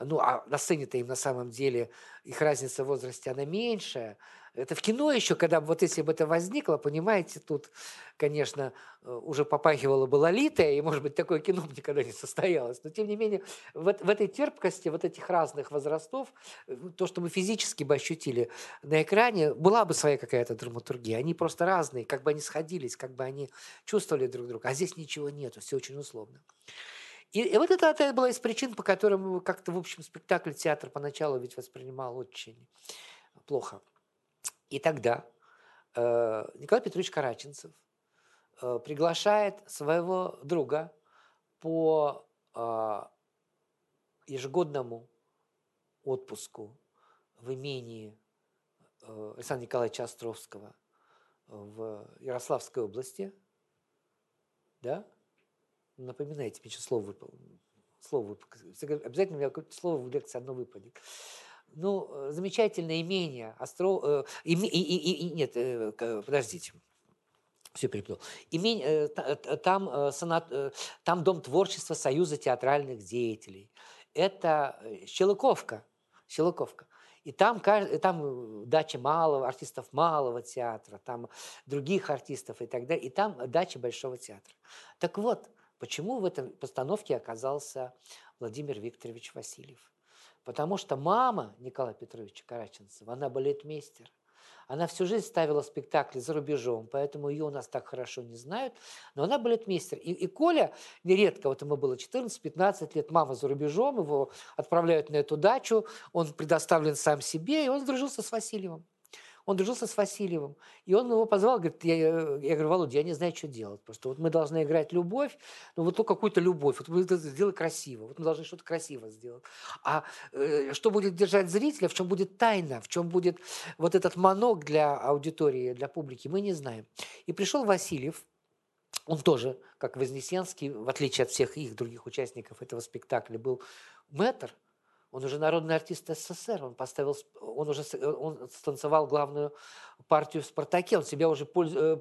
Ну, а на сцене-то им на самом деле их разница в возрасте, она меньшая. Это в кино еще, когда вот если бы это возникло, понимаете, тут, конечно, э, уже попахивало бы Лолита, и, может быть, такое кино никогда не состоялось. Но, тем не менее, в, в этой терпкости вот этих разных возрастов, э, то, что мы физически бы ощутили на экране, была бы своя какая-то драматургия. Они просто разные, как бы они сходились, как бы они чувствовали друг друга. А здесь ничего нету, все очень условно. И, и вот это, это была из причин, по которым как-то, в общем, спектакль театр поначалу ведь воспринимал очень плохо. И тогда э, Николай Петрович Караченцев э, приглашает своего друга по э, ежегодному отпуску в имении э, Александра Николаевича Островского в Ярославской области. Да? Напоминайте, мне сейчас слово выпало. Слово выпало. Обязательно у меня слово в лекции одно выпадет ну, э, замечательное имение, Остро... Э, и, и, и, нет, э, подождите, все переплел. Имень, там, санат, там Дом творчества Союза театральных деятелей. Это Щелыковка. Щелыковка. И там, там дача малого, артистов малого театра, там других артистов и так далее. И там дача Большого театра. Так вот, почему в этой постановке оказался Владимир Викторович Васильев? Потому что мама Николая Петровича Караченцева, она балетмейстер. Она всю жизнь ставила спектакли за рубежом, поэтому ее у нас так хорошо не знают. Но она балетмейстер. И, и Коля нередко, вот ему было 14-15 лет, мама за рубежом, его отправляют на эту дачу, он предоставлен сам себе, и он сдружился с Васильевым он дружился с Васильевым. И он его позвал, говорит, я, я говорю, Володя, я не знаю, что делать. Просто вот мы должны играть любовь, ну вот то какую-то любовь. Вот мы это красиво. Вот мы должны что-то красиво сделать. А э, что будет держать зрителя, в чем будет тайна, в чем будет вот этот монок для аудитории, для публики, мы не знаем. И пришел Васильев, он тоже, как Вознесенский, в отличие от всех их других участников этого спектакля, был мэтр, он уже народный артист СССР, он поставил, он уже он станцевал главную партию в «Спартаке», он себя уже польз, э,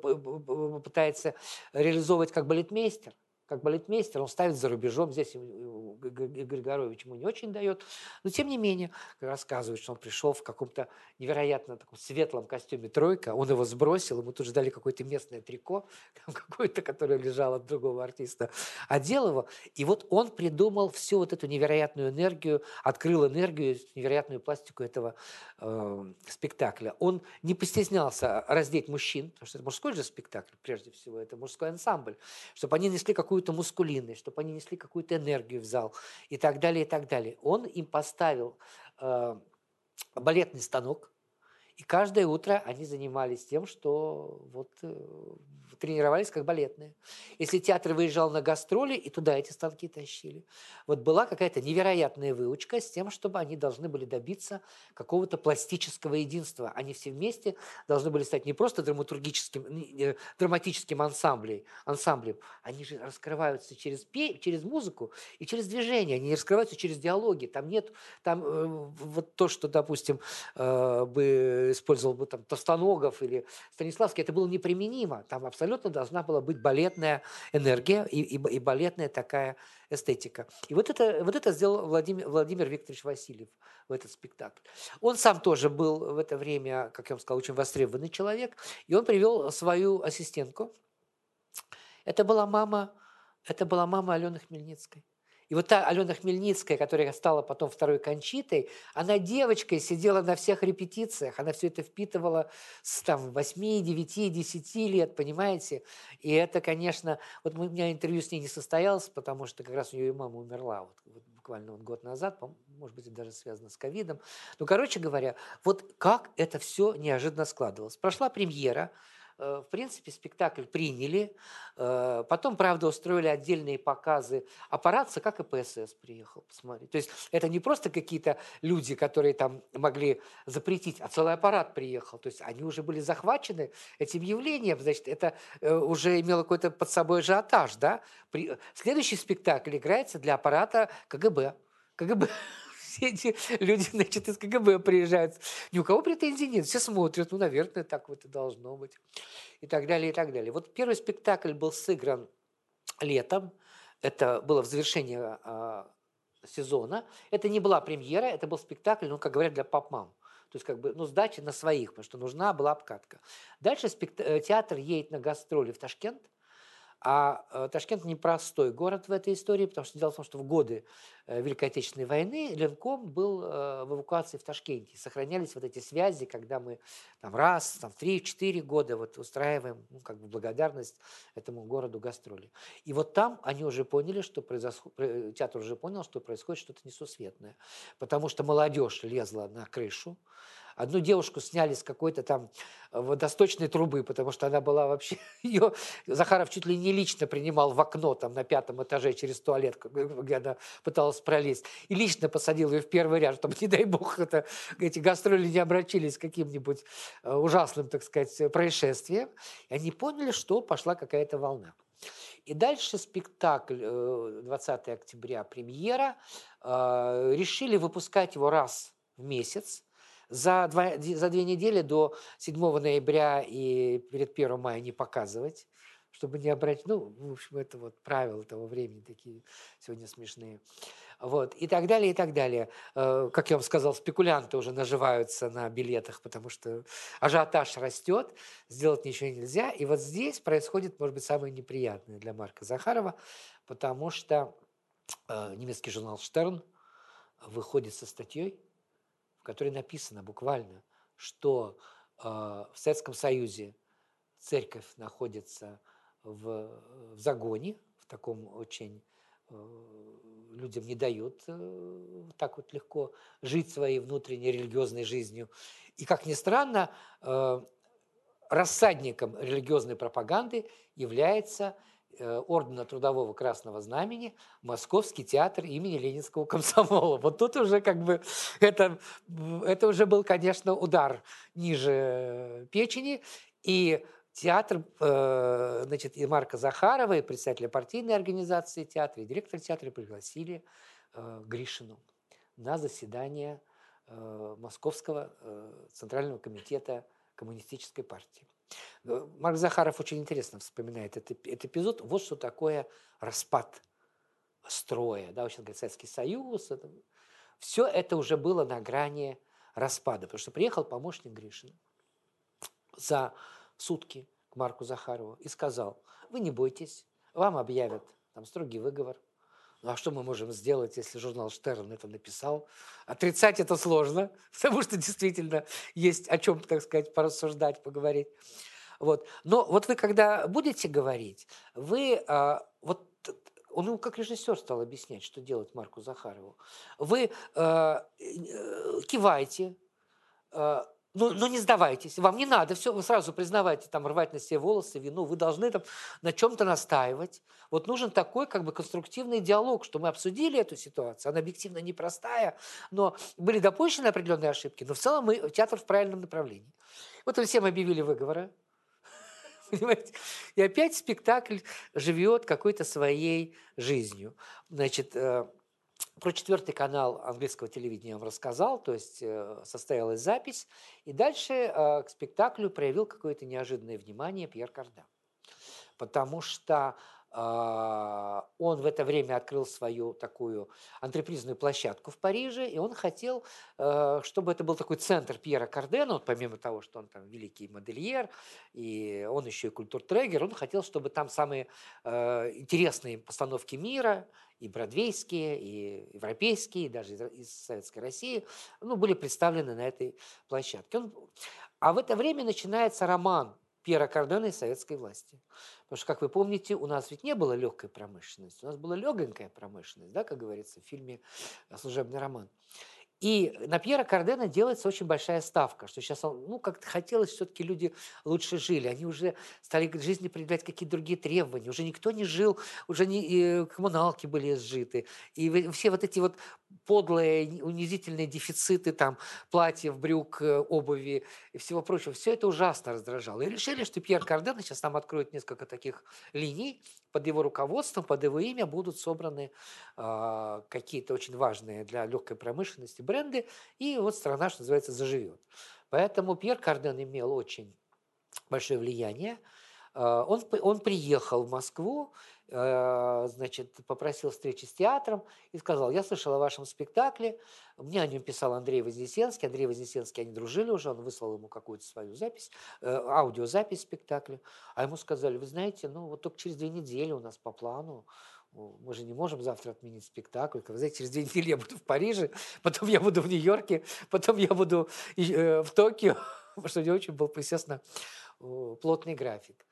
пытается реализовывать как балетмейстер как балетмейстер, он ставит за рубежом, здесь Григорович ему не очень дает, но тем не менее рассказывает, что он пришел в каком-то невероятно таком светлом костюме тройка, он его сбросил, ему тут же дали какое-то местное трико, какое-то, которое лежало от другого артиста, одел его, и вот он придумал всю вот эту невероятную энергию, открыл энергию, невероятную пластику этого э, спектакля. Он не постеснялся раздеть мужчин, потому что это мужской же спектакль, прежде всего, это мужской ансамбль, чтобы они несли какую какую-то мускулинность, чтобы они несли какую-то энергию в зал и так далее, и так далее. Он им поставил э, балетный станок, и каждое утро они занимались тем, что вот э, тренировались как балетные. Если театр выезжал на гастроли, и туда эти станки тащили. Вот была какая-то невероятная выучка с тем, чтобы они должны были добиться какого-то пластического единства. Они все вместе должны были стать не просто драматургическим, э, драматическим ансамблем, ансамблем. Они же раскрываются через, пе, через музыку и через движение. Они раскрываются через диалоги. Там нет, там э, вот то, что, допустим, э, бы использовал бы там Товстоногов или Станиславский, это было неприменимо. Там абсолютно должна была быть балетная энергия и, и, и балетная такая эстетика. И вот это, вот это сделал Владимир, Владимир Викторович Васильев в этот спектакль. Он сам тоже был в это время, как я вам сказал, очень востребованный человек, и он привел свою ассистентку. Это была мама, это была мама Алены Хмельницкой. И вот та Алена Хмельницкая, которая стала потом второй Кончитой, она девочкой сидела на всех репетициях, она все это впитывала с там, 8, 9, 10 лет, понимаете? И это, конечно, вот у меня интервью с ней не состоялось, потому что как раз у нее и мама умерла вот, вот буквально вот год назад, может быть, даже связано с ковидом. Ну, короче говоря, вот как это все неожиданно складывалось. Прошла премьера, в принципе, спектакль приняли. Э, потом, правда, устроили отдельные показы. Аппаратца, как и ПСС приехал посмотреть. То есть это не просто какие-то люди, которые там могли запретить, а целый аппарат приехал. То есть они уже были захвачены этим явлением. Значит, это э, уже имело какой-то под собой ажиотаж. Да? Следующий спектакль играется для аппарата КГБ. КГБ все эти люди, значит, из КГБ приезжают. Ни у кого претензий нет. Все смотрят, ну, наверное, так вот и должно быть. И так далее, и так далее. Вот первый спектакль был сыгран летом. Это было в завершении э, сезона. Это не была премьера, это был спектакль, ну, как говорят, для пап-мам. То есть, как бы, ну, сдача на своих, потому что нужна была обкатка. Дальше спект... Э, театр едет на гастроли в Ташкент. А э, Ташкент непростой город в этой истории, потому что дело в том, что в годы э, Великой Отечественной войны Ленком был э, в эвакуации в Ташкенте. Сохранялись вот эти связи, когда мы там раз, там три-четыре года вот устраиваем ну, как бы благодарность этому городу гастроли. И вот там они уже поняли, что происходит, театр уже понял, что происходит что-то несусветное. Потому что молодежь лезла на крышу, Одну девушку сняли с какой-то там э, водосточной трубы, потому что она была вообще... Ее Захаров чуть ли не лично принимал в окно там на пятом этаже через туалет, где она пыталась пролезть. И лично посадил ее в первый ряд, чтобы, не дай бог, это, эти гастроли не обращились к каким-нибудь э, ужасным, так сказать, происшествиям. И они поняли, что пошла какая-то волна. И дальше спектакль 20 э, октября, премьера. Решили выпускать его раз в месяц за, два, за две недели до 7 ноября и перед 1 мая не показывать, чтобы не обратить, ну, в общем, это вот правила того времени такие сегодня смешные. Вот, и так далее, и так далее. Э, как я вам сказал, спекулянты уже наживаются на билетах, потому что ажиотаж растет, сделать ничего нельзя. И вот здесь происходит, может быть, самое неприятное для Марка Захарова, потому что э, немецкий журнал «Штерн» выходит со статьей, которой написано буквально, что э, в Советском Союзе церковь находится в, в загоне, в таком очень э, людям не дают э, так вот легко жить своей внутренней религиозной жизнью. И, как ни странно, рассадником религиозной пропаганды является ордена Трудового Красного Знамени Московский театр имени Ленинского комсомола. Вот тут уже как бы это, это уже был, конечно, удар ниже печени. И театр, э, значит, и Марка Захарова, и представителя партийной организации театра, и директор театра пригласили э, Гришину на заседание Московского Центрального комитета Коммунистической партии. Марк Захаров очень интересно вспоминает этот, этот эпизод. Вот что такое распад строя. Да, сейчас говорит Советский Союз. Это, все это уже было на грани распада. Потому что приехал помощник Гришина за сутки к Марку Захарову и сказал, вы не бойтесь, вам объявят там строгий выговор. Ну а что мы можем сделать, если журнал Штерн это написал? Отрицать это сложно, потому что действительно есть о чем, так сказать, порассуждать, поговорить. Вот. Но вот вы когда будете говорить, вы а, вот он ему как режиссер стал объяснять, что делать Марку Захарову. Вы э, э, кивайте, э, ну, ну не сдавайтесь, вам не надо все, вы сразу признавайте, там, рвать на себе волосы, вину, вы должны там на чем-то настаивать. Вот нужен такой как бы конструктивный диалог, что мы обсудили эту ситуацию, она объективно непростая, но были допущены определенные ошибки, но в целом мы театр в правильном направлении. Вот мы всем объявили выговоры, Понимаете? И опять спектакль живет какой-то своей жизнью. Значит, э, про четвертый канал английского телевидения я вам рассказал, то есть э, состоялась запись. И дальше э, к спектаклю проявил какое-то неожиданное внимание Пьер Карден. Потому что он в это время открыл свою такую антрепризную площадку в Париже, и он хотел, э, чтобы это был такой центр Пьера Кардена, вот помимо того, что он там великий модельер, и он еще и культуртрегер, он хотел, чтобы там самые э, интересные постановки мира, и бродвейские, и европейские, и даже из Советской России, ну, были представлены на этой площадке. Он... А в это время начинается роман Пьера Кардена и советской власти. Потому что, как вы помните, у нас ведь не было легкой промышленности, у нас была легонькая промышленность, да, как говорится в фильме «Служебный роман». И на Пьера Кардена делается очень большая ставка, что сейчас, ну, как-то хотелось, все-таки люди лучше жили. Они уже стали к жизни предъявлять какие-то другие требования. Уже никто не жил, уже не, и коммуналки были сжиты. И все вот эти вот подлые, унизительные дефициты там платьев, брюк, э, обуви и всего прочего, все это ужасно раздражало. И решили, что Пьер Карден сейчас там откроет несколько таких линий, под его руководством, под его имя будут собраны э, какие-то очень важные для легкой промышленности бренды, и вот страна, что называется, заживет. Поэтому Пьер Карден имел очень большое влияние. Э, он, он приехал в Москву, значит, попросил встречи с театром и сказал, я слышал о вашем спектакле, мне о нем писал Андрей Вознесенский, Андрей Вознесенский, они дружили уже, он выслал ему какую-то свою запись, э, аудиозапись спектакля, а ему сказали, вы знаете, ну вот только через две недели у нас по плану мы же не можем завтра отменить спектакль. Вы знаете, через две недели я буду в Париже, потом я буду в Нью-Йорке, потом я буду в Токио, потому что у него очень был, естественно, плотный график.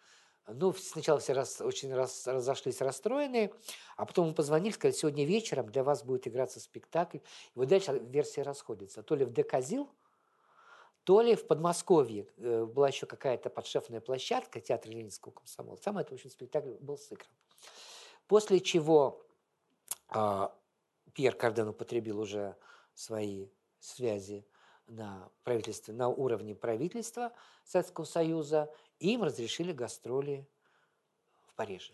Ну, сначала все раз, очень раз, разошлись расстроенные, а потом мы позвонили, сказали, сегодня вечером для вас будет играться спектакль. И вот дальше версии расходятся. То ли в Деказил, то ли в Подмосковье э, была еще какая-то подшефная площадка театра Ленинского комсомола. Там это, в общем, спектакль был сыгран. После чего э, Пьер Карден употребил уже свои связи на, правительстве, на уровне правительства Советского Союза, им разрешили гастроли в Париже.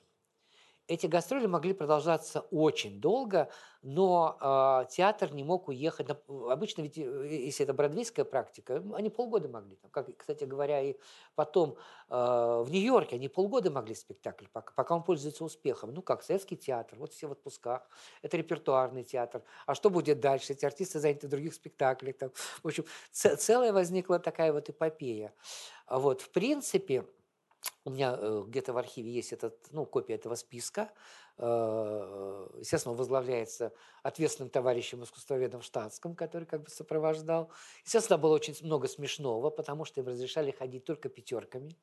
Эти гастроли могли продолжаться очень долго, но э, театр не мог уехать. Обычно ведь, э, если это бродвейская практика, они полгода могли. Там, как, кстати говоря, и потом э, в Нью-Йорке они полгода могли спектакль, пока, пока он пользуется успехом. Ну как, советский театр, вот все в отпусках, это репертуарный театр. А что будет дальше? Эти артисты заняты в других спектаклях. Там. В общем, целая возникла такая вот эпопея. Вот, в принципе, у меня э, где-то в архиве есть этот, ну, копия этого списка. Э, естественно, возглавляется ответственным товарищем искусствоведом штатском, который как бы сопровождал. Естественно, было очень много смешного, потому что им разрешали ходить только пятерками.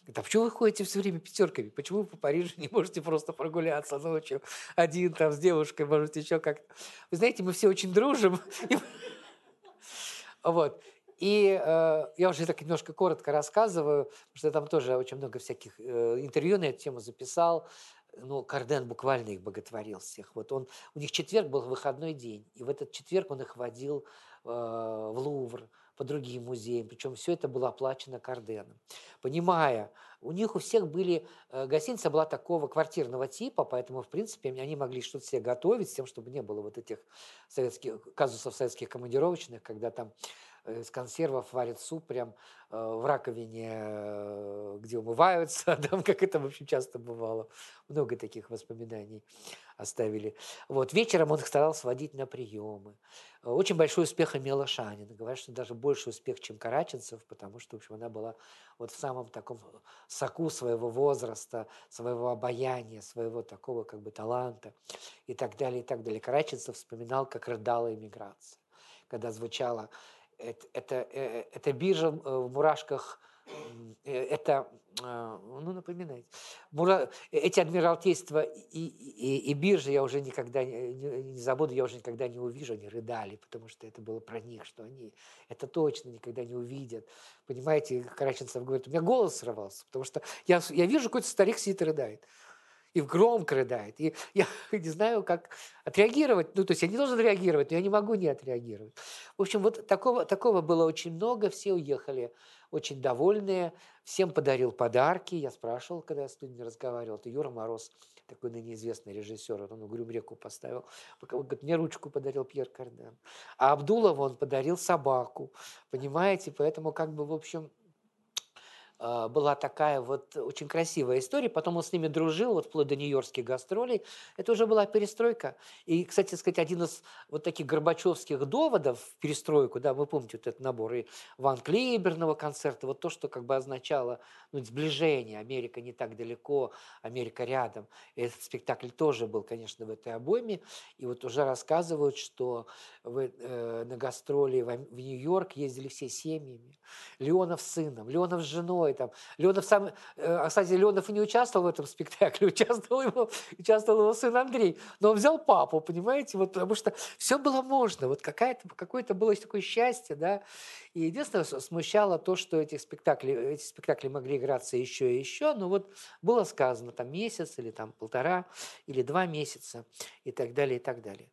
Говорит, а почему вы ходите все время пятерками? Почему вы по Парижу не можете просто прогуляться ночью один там с девушкой, может, еще как-то? Вы знаете, мы все очень дружим. Вот. И э, я уже так немножко коротко рассказываю, потому что там тоже очень много всяких э, интервью на эту тему записал. Ну, Карден буквально их боготворил всех. Вот он, у них четверг был выходной день, и в этот четверг он их водил э, в Лувр, по другим музеям. Причем все это было оплачено Карденом. Понимая, у них у всех были... Э, гостиница была такого квартирного типа, поэтому, в принципе, они могли что-то себе готовить с тем, чтобы не было вот этих советских казусов советских командировочных, когда там из консервов варят суп прям э, в раковине, э, где умываются, там, как это, в общем, часто бывало. Много таких воспоминаний оставили. Вот. Вечером он старался водить на приемы. Очень большой успех имела Шанина. Говорят, что даже больше успех, чем Караченцев, потому что, в общем, она была вот в самом таком соку своего возраста, своего обаяния, своего такого как бы таланта и так далее, и так далее. Караченцев вспоминал, как рыдала иммиграция, когда звучала это, это, э, это биржа э, в мурашках, э, это, ну, напоминайте, Мура... эти адмиралтейства и, и, и биржи я уже никогда не, не забуду, я уже никогда не увижу, они рыдали, потому что это было про них, что они это точно никогда не увидят. Понимаете, Караченцев говорит, у меня голос срывался, потому что я, я вижу, какой-то старик сидит и рыдает и громко рыдает. И я не знаю, как отреагировать. Ну, то есть я не должен реагировать, но я не могу не отреагировать. В общем, вот такого, такого было очень много, все уехали очень довольные, всем подарил подарки. Я спрашивал, когда я с людьми разговаривал, это Юра Мороз, такой ныне известный режиссер, он «Угрюм реку» поставил. Он говорит, мне ручку подарил Пьер Карден. А Абдулову он подарил собаку, понимаете? Поэтому как бы, в общем, была такая вот очень красивая история. Потом он с ними дружил, вот вплоть до нью-йоркских гастролей. Это уже была перестройка. И, кстати сказать, один из вот таких горбачевских доводов в перестройку, да, вы помните вот этот набор и Ван Клейберного концерта, вот то, что как бы означало ну, сближение, Америка не так далеко, Америка рядом. И этот спектакль тоже был, конечно, в этой обойме. И вот уже рассказывают, что вы, э, на гастроли в, в Нью-Йорк ездили все семьями. Леонов с сыном, Леонов с женой, домой. Там. Леонов сам, э, кстати, Леонов и не участвовал в этом спектакле, участвовал его, участвовал его сын Андрей. Но он взял папу, понимаете, вот, потому что все было можно. Вот какая-то, какое-то было такое счастье, да. И единственное, смущало то, что эти спектакли, эти спектакли могли играться еще и еще, но вот было сказано там месяц или там полтора или два месяца и так далее, и так далее.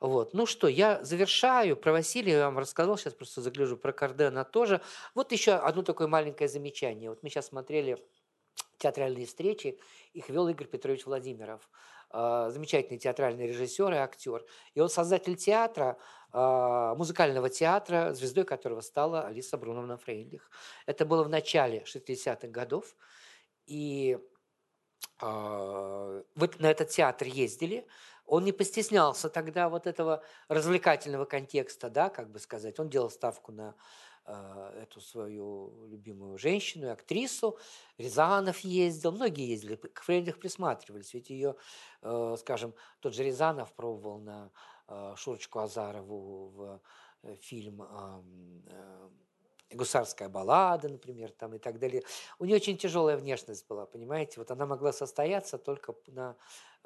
Вот. Ну что, я завершаю. Про Василия я вам рассказал, сейчас просто загляжу про Кардена тоже. Вот еще одно такое маленькое замечание. Вот мы сейчас смотрели театральные встречи, их вел Игорь Петрович Владимиров, а, замечательный театральный режиссер и актер. И он создатель театра, а, музыкального театра, звездой которого стала Алиса Бруновна Фрейндлих. Это было в начале 60-х годов. И а, вы на этот театр ездили, он не постеснялся тогда вот этого развлекательного контекста, да, как бы сказать. Он делал ставку на э, эту свою любимую женщину, актрису. Рязанов ездил, многие ездили, к Фрейдлих присматривались. Ведь ее, э, скажем, тот же Рязанов пробовал на э, Шурочку Азарову в э, фильм гусарская баллада, например, там и так далее. У нее очень тяжелая внешность была, понимаете? Вот она могла состояться только на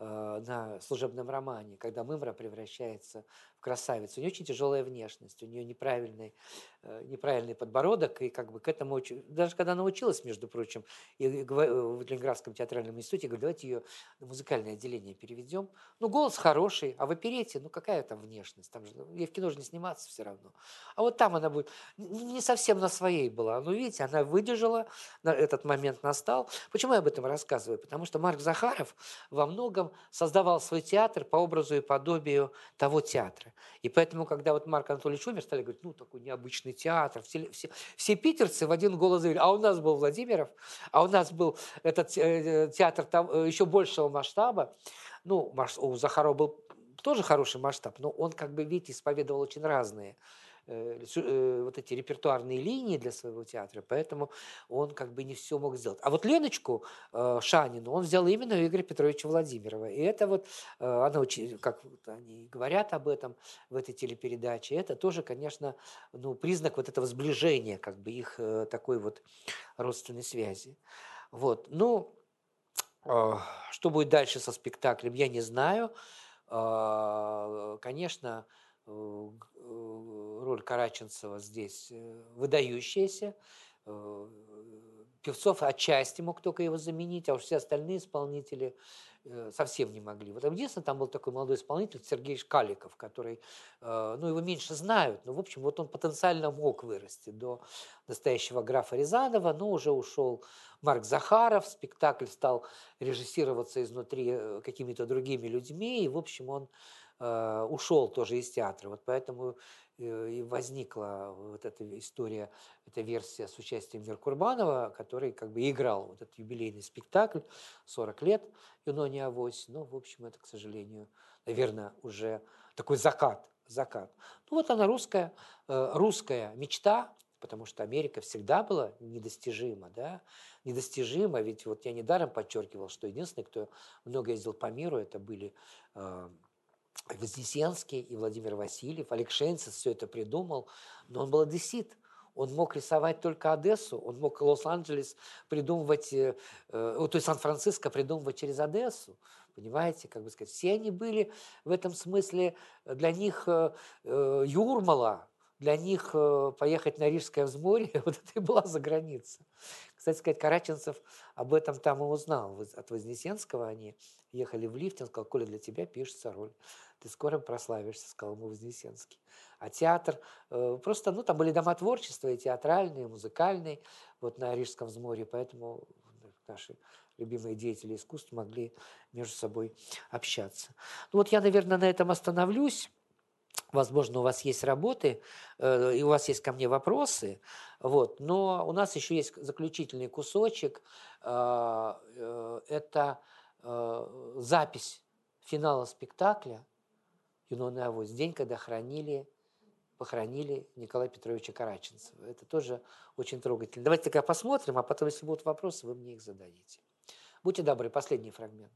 на служебном романе, когда Мымра превращается в красавицу. У нее очень тяжелая внешность, у нее неправильный, э, неправильный подбородок, и как бы к этому, даже когда она училась, между прочим, и в Ленинградском театральном институте, говорю, давайте ее на музыкальное отделение переведем. Ну, голос хороший, а в оперете, ну, какая там внешность? Там же, ну, ей в кино же не сниматься все равно. А вот там она будет не совсем на своей была. Ну, видите, она выдержала, этот момент настал. Почему я об этом рассказываю? Потому что Марк Захаров во многом создавал свой театр по образу и подобию того театра. И поэтому, когда вот Марк Анатольевич умер, стали говорить, ну, такой необычный театр. Все, все, все питерцы в один голос говорили, а у нас был Владимиров, а у нас был этот э, театр там, э, еще большего масштаба. Ну, у Захарова был тоже хороший масштаб, но он, как бы, видите, исповедовал очень разные вот эти репертуарные линии для своего театра, поэтому он как бы не все мог сделать. А вот Леночку э, Шанину он взял именно у Игоря Петровича Владимирова. И это вот, она очень, как они говорят об этом в этой телепередаче, это тоже, конечно, ну, признак вот этого сближения, как бы их такой вот родственной связи. Вот, ну, что будет дальше со спектаклем, я не знаю. Конечно, Э, э, роль Караченцева здесь э, выдающаяся. Певцов отчасти мог только его заменить, а уж все остальные исполнители совсем не могли. Вот единственное, там был такой молодой исполнитель Сергей Шкаликов, который, ну, его меньше знают, но, в общем, вот он потенциально мог вырасти до настоящего графа Рязанова, но уже ушел Марк Захаров, спектакль стал режиссироваться изнутри какими-то другими людьми, и, в общем, он Э, ушел тоже из театра. Вот поэтому э, и возникла вот эта история, эта версия с участием Меркурбанова, который как бы играл вот этот юбилейный спектакль 40 лет Юнония Авось. Но, в общем, это, к сожалению, наверное, уже такой закат. закат. Ну вот она русская, э, русская мечта, потому что Америка всегда была недостижима, да, недостижима, ведь вот я недаром подчеркивал, что единственный, кто много ездил по миру, это были Вознесенский и Владимир Васильев, Олег все это придумал, но он был одессит. Он мог рисовать только Одессу, он мог Лос-Анджелес придумывать, э, э, то есть Сан-Франциско придумывать через Одессу. Понимаете, как бы сказать, все они были в этом смысле, для них э, э, Юрмала, для них э, поехать на Рижское взморье, вот это и была за граница. Кстати сказать, Караченцев об этом там и узнал от Вознесенского. Они ехали в лифте, он сказал, Коля, для тебя пишется роль. Ты скоро прославишься, сказал ему Вознесенский. А театр, э, просто, ну, там были дома творчества, и театральные, и музыкальные, вот на Рижском взморье, поэтому наши любимые деятели искусств могли между собой общаться. Ну вот я, наверное, на этом остановлюсь. Возможно, у вас есть работы, э, и у вас есть ко мне вопросы, вот, но у нас еще есть заключительный кусочек. э, э, Это э, запись финала спектакля «Юнона и Авось», день, когда хранили, похоронили Николая Петровича Караченцева. Это тоже очень трогательно. Давайте тогда посмотрим, а потом, если будут вопросы, вы мне их зададите. Будьте добры, последний фрагмент.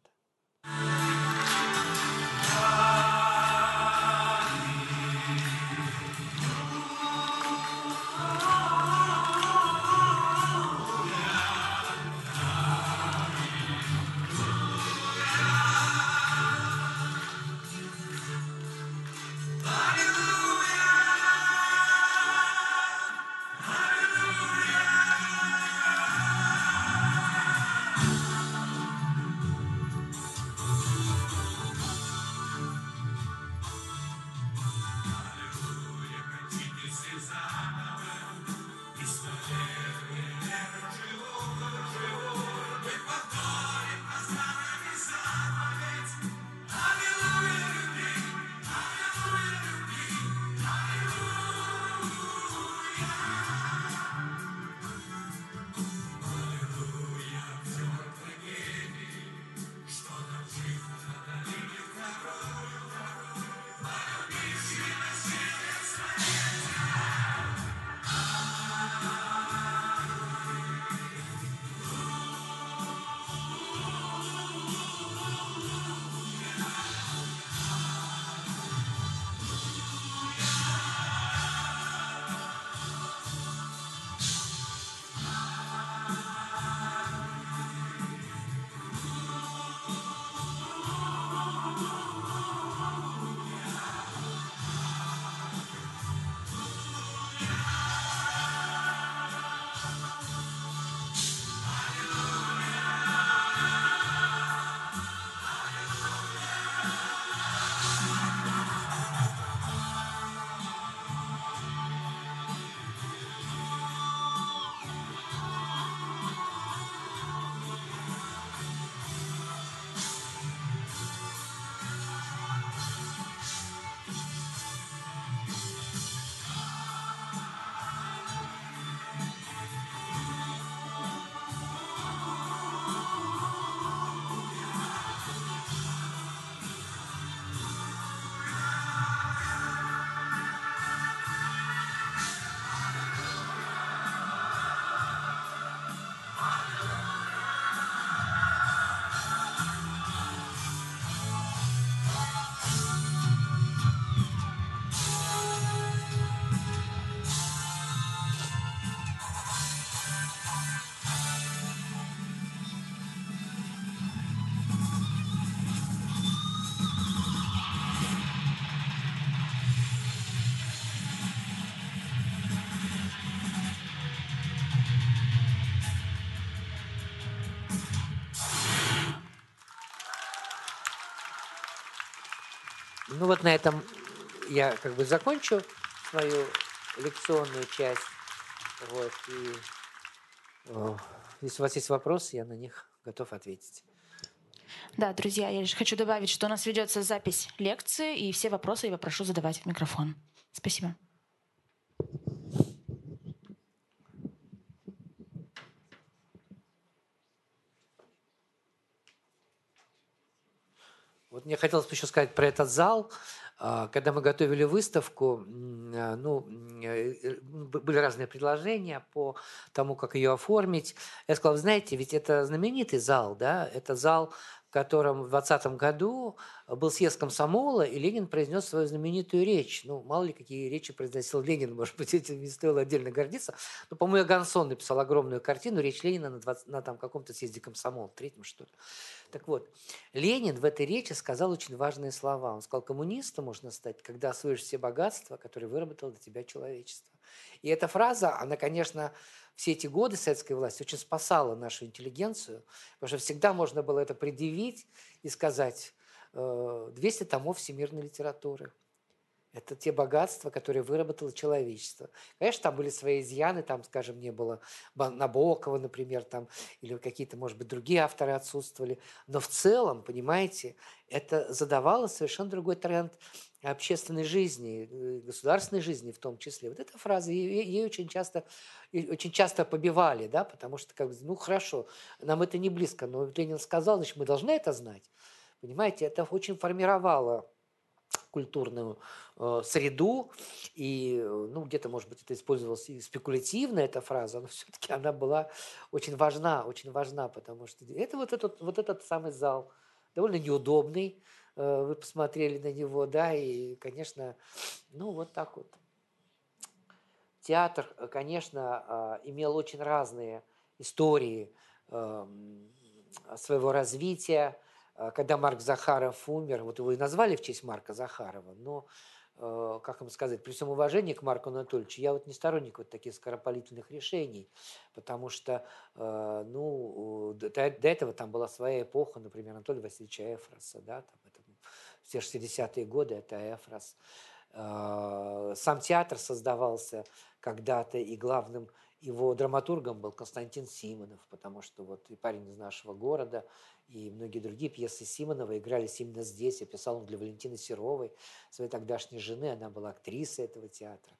Ну вот на этом я как бы закончу свою лекционную часть. Вот, и э, если у вас есть вопросы, я на них готов ответить. Да, друзья, я лишь хочу добавить, что у нас ведется запись лекции, и все вопросы я попрошу задавать в микрофон. Спасибо. Мне хотелось бы еще сказать про этот зал. А, Когда мы готовили выставку, а, ну, э, э, были разные предложения по тому, как ее оформить. Я сказал, знаете, ведь это знаменитый зал, да, это зал, котором в 2020 году был съезд комсомола, и Ленин произнес свою знаменитую речь. Ну, мало ли, какие речи произносил Ленин, может быть, этим не стоило отдельно гордиться. Но, по-моему, Гансон написал огромную картину, речь Ленина на, 20, на там, каком-то съезде комсомола, третьем, что ли. Так вот, Ленин в этой речи сказал очень важные слова. Он сказал, коммунистом можно стать, когда освоишь все богатства, которые выработало для тебя человечество. И эта фраза, она, конечно, все эти годы советской власти очень спасала нашу интеллигенцию, потому что всегда можно было это предъявить и сказать 200 э, томов всемирной литературы. Это те богатства, которые выработало человечество. Конечно, там были свои изъяны, там, скажем, не было Набокова, например, там, или какие-то, может быть, другие авторы отсутствовали. Но в целом, понимаете, это задавало совершенно другой тренд общественной жизни, э, государственной жизни в том числе. Вот эта фраза, ей, ей очень, часто, очень часто побивали, да, потому что, как, ну, хорошо, нам это не близко, но Ленин сказал, значит, мы должны это знать. Понимаете, это очень формировало культурную э, среду, и, ну, где-то, может быть, это использовалось и спекулятивно, эта фраза, но все-таки она была очень важна, очень важна, потому что это вот этот, вот этот самый зал, довольно неудобный, Э, вы посмотрели на него, да, и, конечно, ну, вот так вот. Театр, э, конечно, а, имел очень разные истории эм, своего развития. Э, когда Марк Захаров умер, вот его и назвали в честь Марка Захарова, но Э, как вам сказать, при всем уважении к Марку Анатольевичу, я вот не сторонник вот таких скоропалительных решений, потому что, э, ну, до, до этого там была своя эпоха, например, Анатолия Васильевича Эфроса, да, там все 60-е годы, это Эфрос. Э, сам театр создавался когда-то, и главным его драматургом был Константин Симонов, потому что вот и парень из нашего города, и многие другие пьесы Симонова игрались именно здесь. Я писал он для Валентины Серовой, своей тогдашней жены, она была актрисой этого театра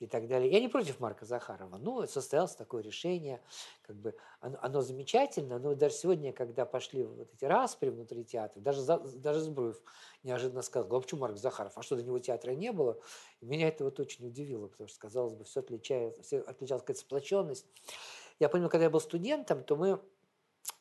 и так далее. Я не против Марка Захарова, но состоялось такое решение, как бы оно, оно замечательно, но даже сегодня, когда пошли вот эти распри внутри театра, даже, даже Збруев неожиданно сказал, а почему Марк Захаров, а что до него театра не было? И меня это вот очень удивило, потому что, казалось бы, все, отличается, все отличалась какая-то сплоченность. Я помню, когда я был студентом, то мы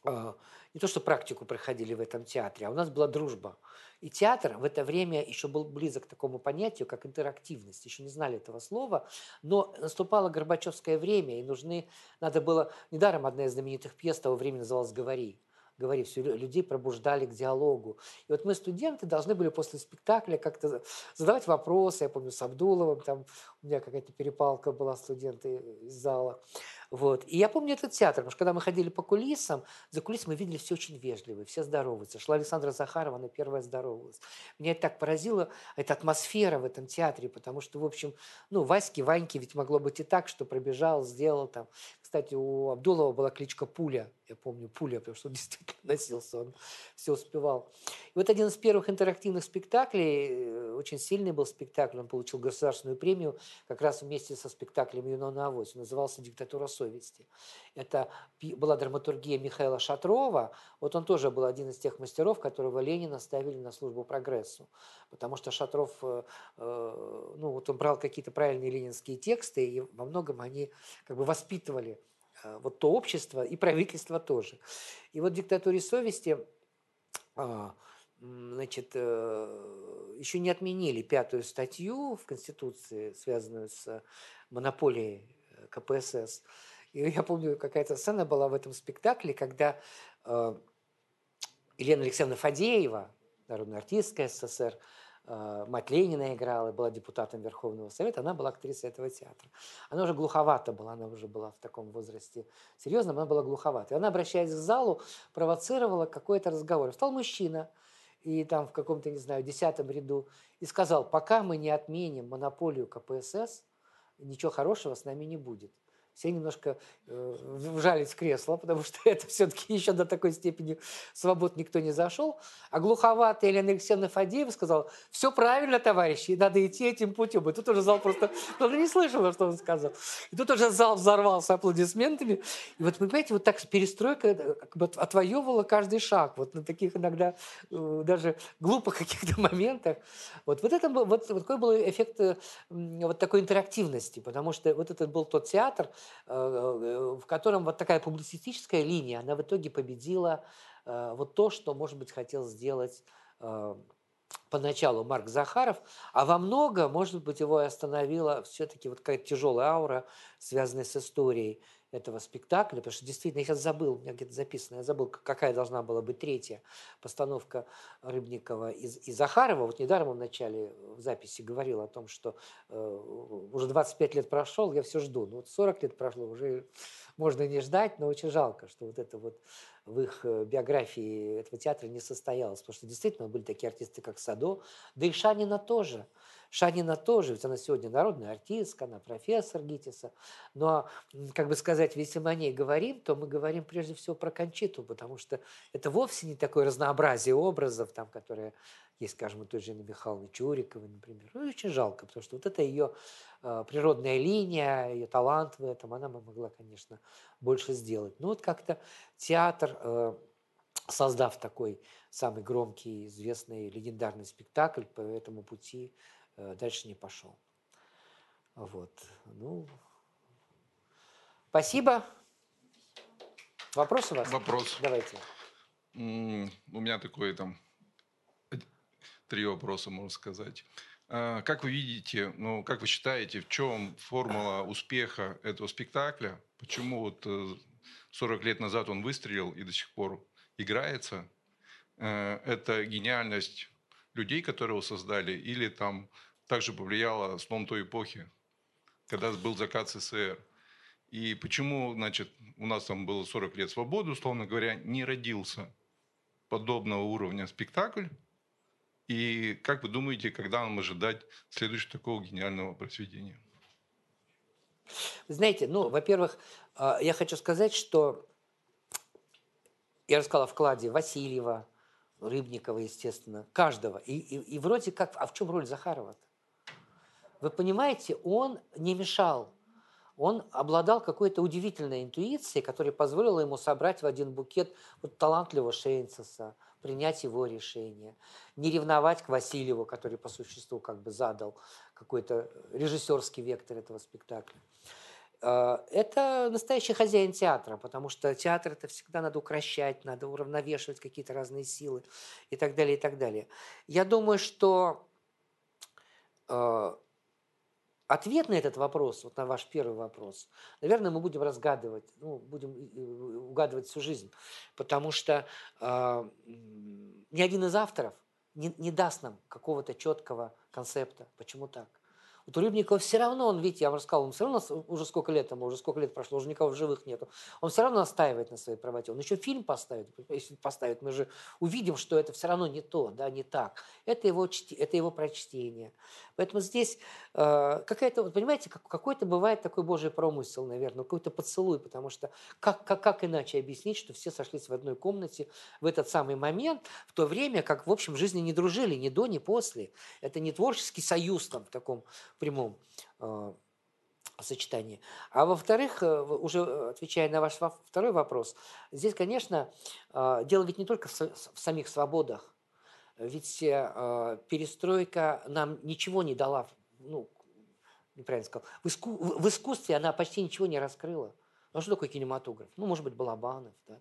а, не то что практику проходили в этом театре, а у нас была дружба. И театр в это время еще был близок к такому понятию, как интерактивность. Еще не знали этого слова, но наступало Горбачевское время, и нужны, надо было, недаром одна из знаменитых пьес того времени называлась «Говори» говори, все людей пробуждали к диалогу. И вот мы, студенты, должны были после спектакля как-то задавать вопросы. Я помню, с Абдуловым, там у меня какая-то перепалка была студенты из зала. Вот. И я помню этот театр, потому что когда мы ходили по кулисам, за кулисами мы видели все очень вежливые, все здороваются. Шла Александра Захарова, она первая здоровалась. Меня это так поразило, эта атмосфера в этом театре, потому что, в общем, ну, Ваське, Ваньке ведь могло быть и так, что пробежал, сделал там. Кстати, у Абдулова была кличка Пуля, я помню, Пуля, потому что он действительно носился, он все успевал. И вот один из первых интерактивных спектаклей, э, очень сильный был спектакль, он получил государственную премию как раз вместе со спектаклем «Юнона Авось», он назывался «Диктатура совести». Это была драматургия Михаила Шатрова, вот он тоже был один из тех мастеров, которого Ленина ставили на службу прогрессу, потому что Шатров, э, э, ну вот он брал какие-то правильные ленинские тексты, и во многом они как бы воспитывали Э, вот то общество и правительство тоже. И вот в диктатуре совести а, значит, еще не отменили пятую статью в Конституции, связанную с монополией КПСС. И я помню, какая-то сцена была в этом спектакле, когда Елена Алексеевна Фадеева, народная артистка СССР, Э, мать Ленина играла, была депутатом Верховного Совета, она была актрисой этого театра. Она уже глуховата была, она уже была в таком возрасте серьезном, она была глуховата. И она, обращаясь к залу, провоцировала какой-то разговор. Встал мужчина, и там в каком-то, не знаю, десятом ряду, и сказал, пока мы не отменим монополию КПСС, ничего хорошего с нами не будет все немножко э, вжались в кресло, потому что это все-таки еще до такой степени свобод никто не зашел. А глуховатая Елена Алексеевна Фадеева сказала, все правильно, товарищи, надо идти этим путем. И тут уже зал просто, она не слышала, что он сказал. И тут уже зал взорвался аплодисментами. И вот, понимаете, вот так перестройка как бы отвоевывала каждый шаг. Вот на таких иногда э, даже глупых каких-то моментах. Вот, вот это вот, вот такой был эффект э, вот такой интерактивности, потому что вот этот был тот театр, в котором вот такая публицистическая линия, она в итоге победила э, вот то, что, может быть, хотел сделать поначалу Марк Захаров, а во много, может быть, его остановила все-таки вот какая-то тяжелая аура, связанная с историей этого спектакля, потому что действительно, я сейчас забыл, у меня где-то записано, я забыл, какая должна была быть третья постановка Рыбникова и, и Захарова. Вот недаром он в начале в записи говорил о том, что э, уже 25 лет прошел, я все жду. Ну вот 40 лет прошло, уже можно не ждать, но очень жалко, что вот это вот в их э, биографии этого театра не состоялось, потому что действительно были такие артисты, как Садо, да и Шанина тоже – Шанина тоже, ведь она сегодня народная артистка, она профессор ГИТИСа. Но, как бы сказать, если мы о ней говорим, то мы говорим прежде всего про Кончиту, потому что это вовсе не такое разнообразие образов, там, которые есть, скажем, у той же Инны Михайловны Чуриковой, например. Ну, очень жалко, потому что вот это ее э, природная линия, ее талант в этом, она бы могла, конечно, больше сделать. Но вот как-то театр, э, создав такой самый громкий, известный, легендарный спектакль по этому пути, дальше не пошел. Вот. Ну, спасибо. Вопрос у вас? Вопрос. Давайте. У меня такой там три вопроса, можно сказать. А, как вы видите, ну, как вы считаете, в чем формула успеха этого спектакля? Почему вот 40 э, лет назад он выстрелил и до сих пор играется? Э, это гениальность людей, которые его создали, или там также повлияло слом той эпохи, когда был закат СССР. И почему, значит, у нас там было 40 лет свободы, условно говоря, не родился подобного уровня спектакль? И как вы думаете, когда нам ожидать следующего такого гениального произведения? Знаете, ну, во-первых, а, я хочу сказать, что я рассказал о вкладе Васильева, Рыбникова, естественно, каждого. И, и, и вроде как, а в чем роль Захарова-то? Вы понимаете, он не мешал. Он обладал какой-то удивительной интуицией, которая позволила ему собрать в один букет вот талантливого Шейнцеса, принять его решение, не ревновать к Васильеву, который по существу как бы задал какой-то режиссерский вектор этого спектакля. Э, это настоящий хозяин театра, потому что театр это всегда надо укращать, надо уравновешивать какие-то разные силы и так далее, и так далее. Я думаю, что э, Ответ на этот вопрос, вот на ваш первый вопрос, наверное, мы будем разгадывать, ну, будем угадывать всю жизнь, потому что э, ни один из авторов не, не даст нам какого-то четкого концепта, почему так. Вот у Рыбникова все равно, он, видите, я вам рассказал, он все равно, уже сколько лет ему, уже сколько лет прошло, уже никого в живых нету, он все равно настаивает на своей правоте. Он еще фильм поставит, если поставит, мы же увидим, что это все равно не то, да, не так. Это его, это его прочтение. Поэтому здесь э, какая-то, вот понимаете, как, какой-то бывает такой божий промысел, наверное, какой-то поцелуй, потому что как, как, как иначе объяснить, что все сошлись в одной комнате в этот самый момент, в то время, как, в общем, жизни не дружили ни до, ни после. Это не творческий союз там в таком прямом э, сочетании. А во-вторых, э, уже отвечая на ваш второй вопрос, здесь, конечно, э, дело ведь не только в, в самих свободах. Ведь э, перестройка нам ничего не дала, ну, неправильно сказал, в, иску, в, в искусстве она почти ничего не раскрыла. Ну, что такое кинематограф? Ну, может быть, Балабанов, да.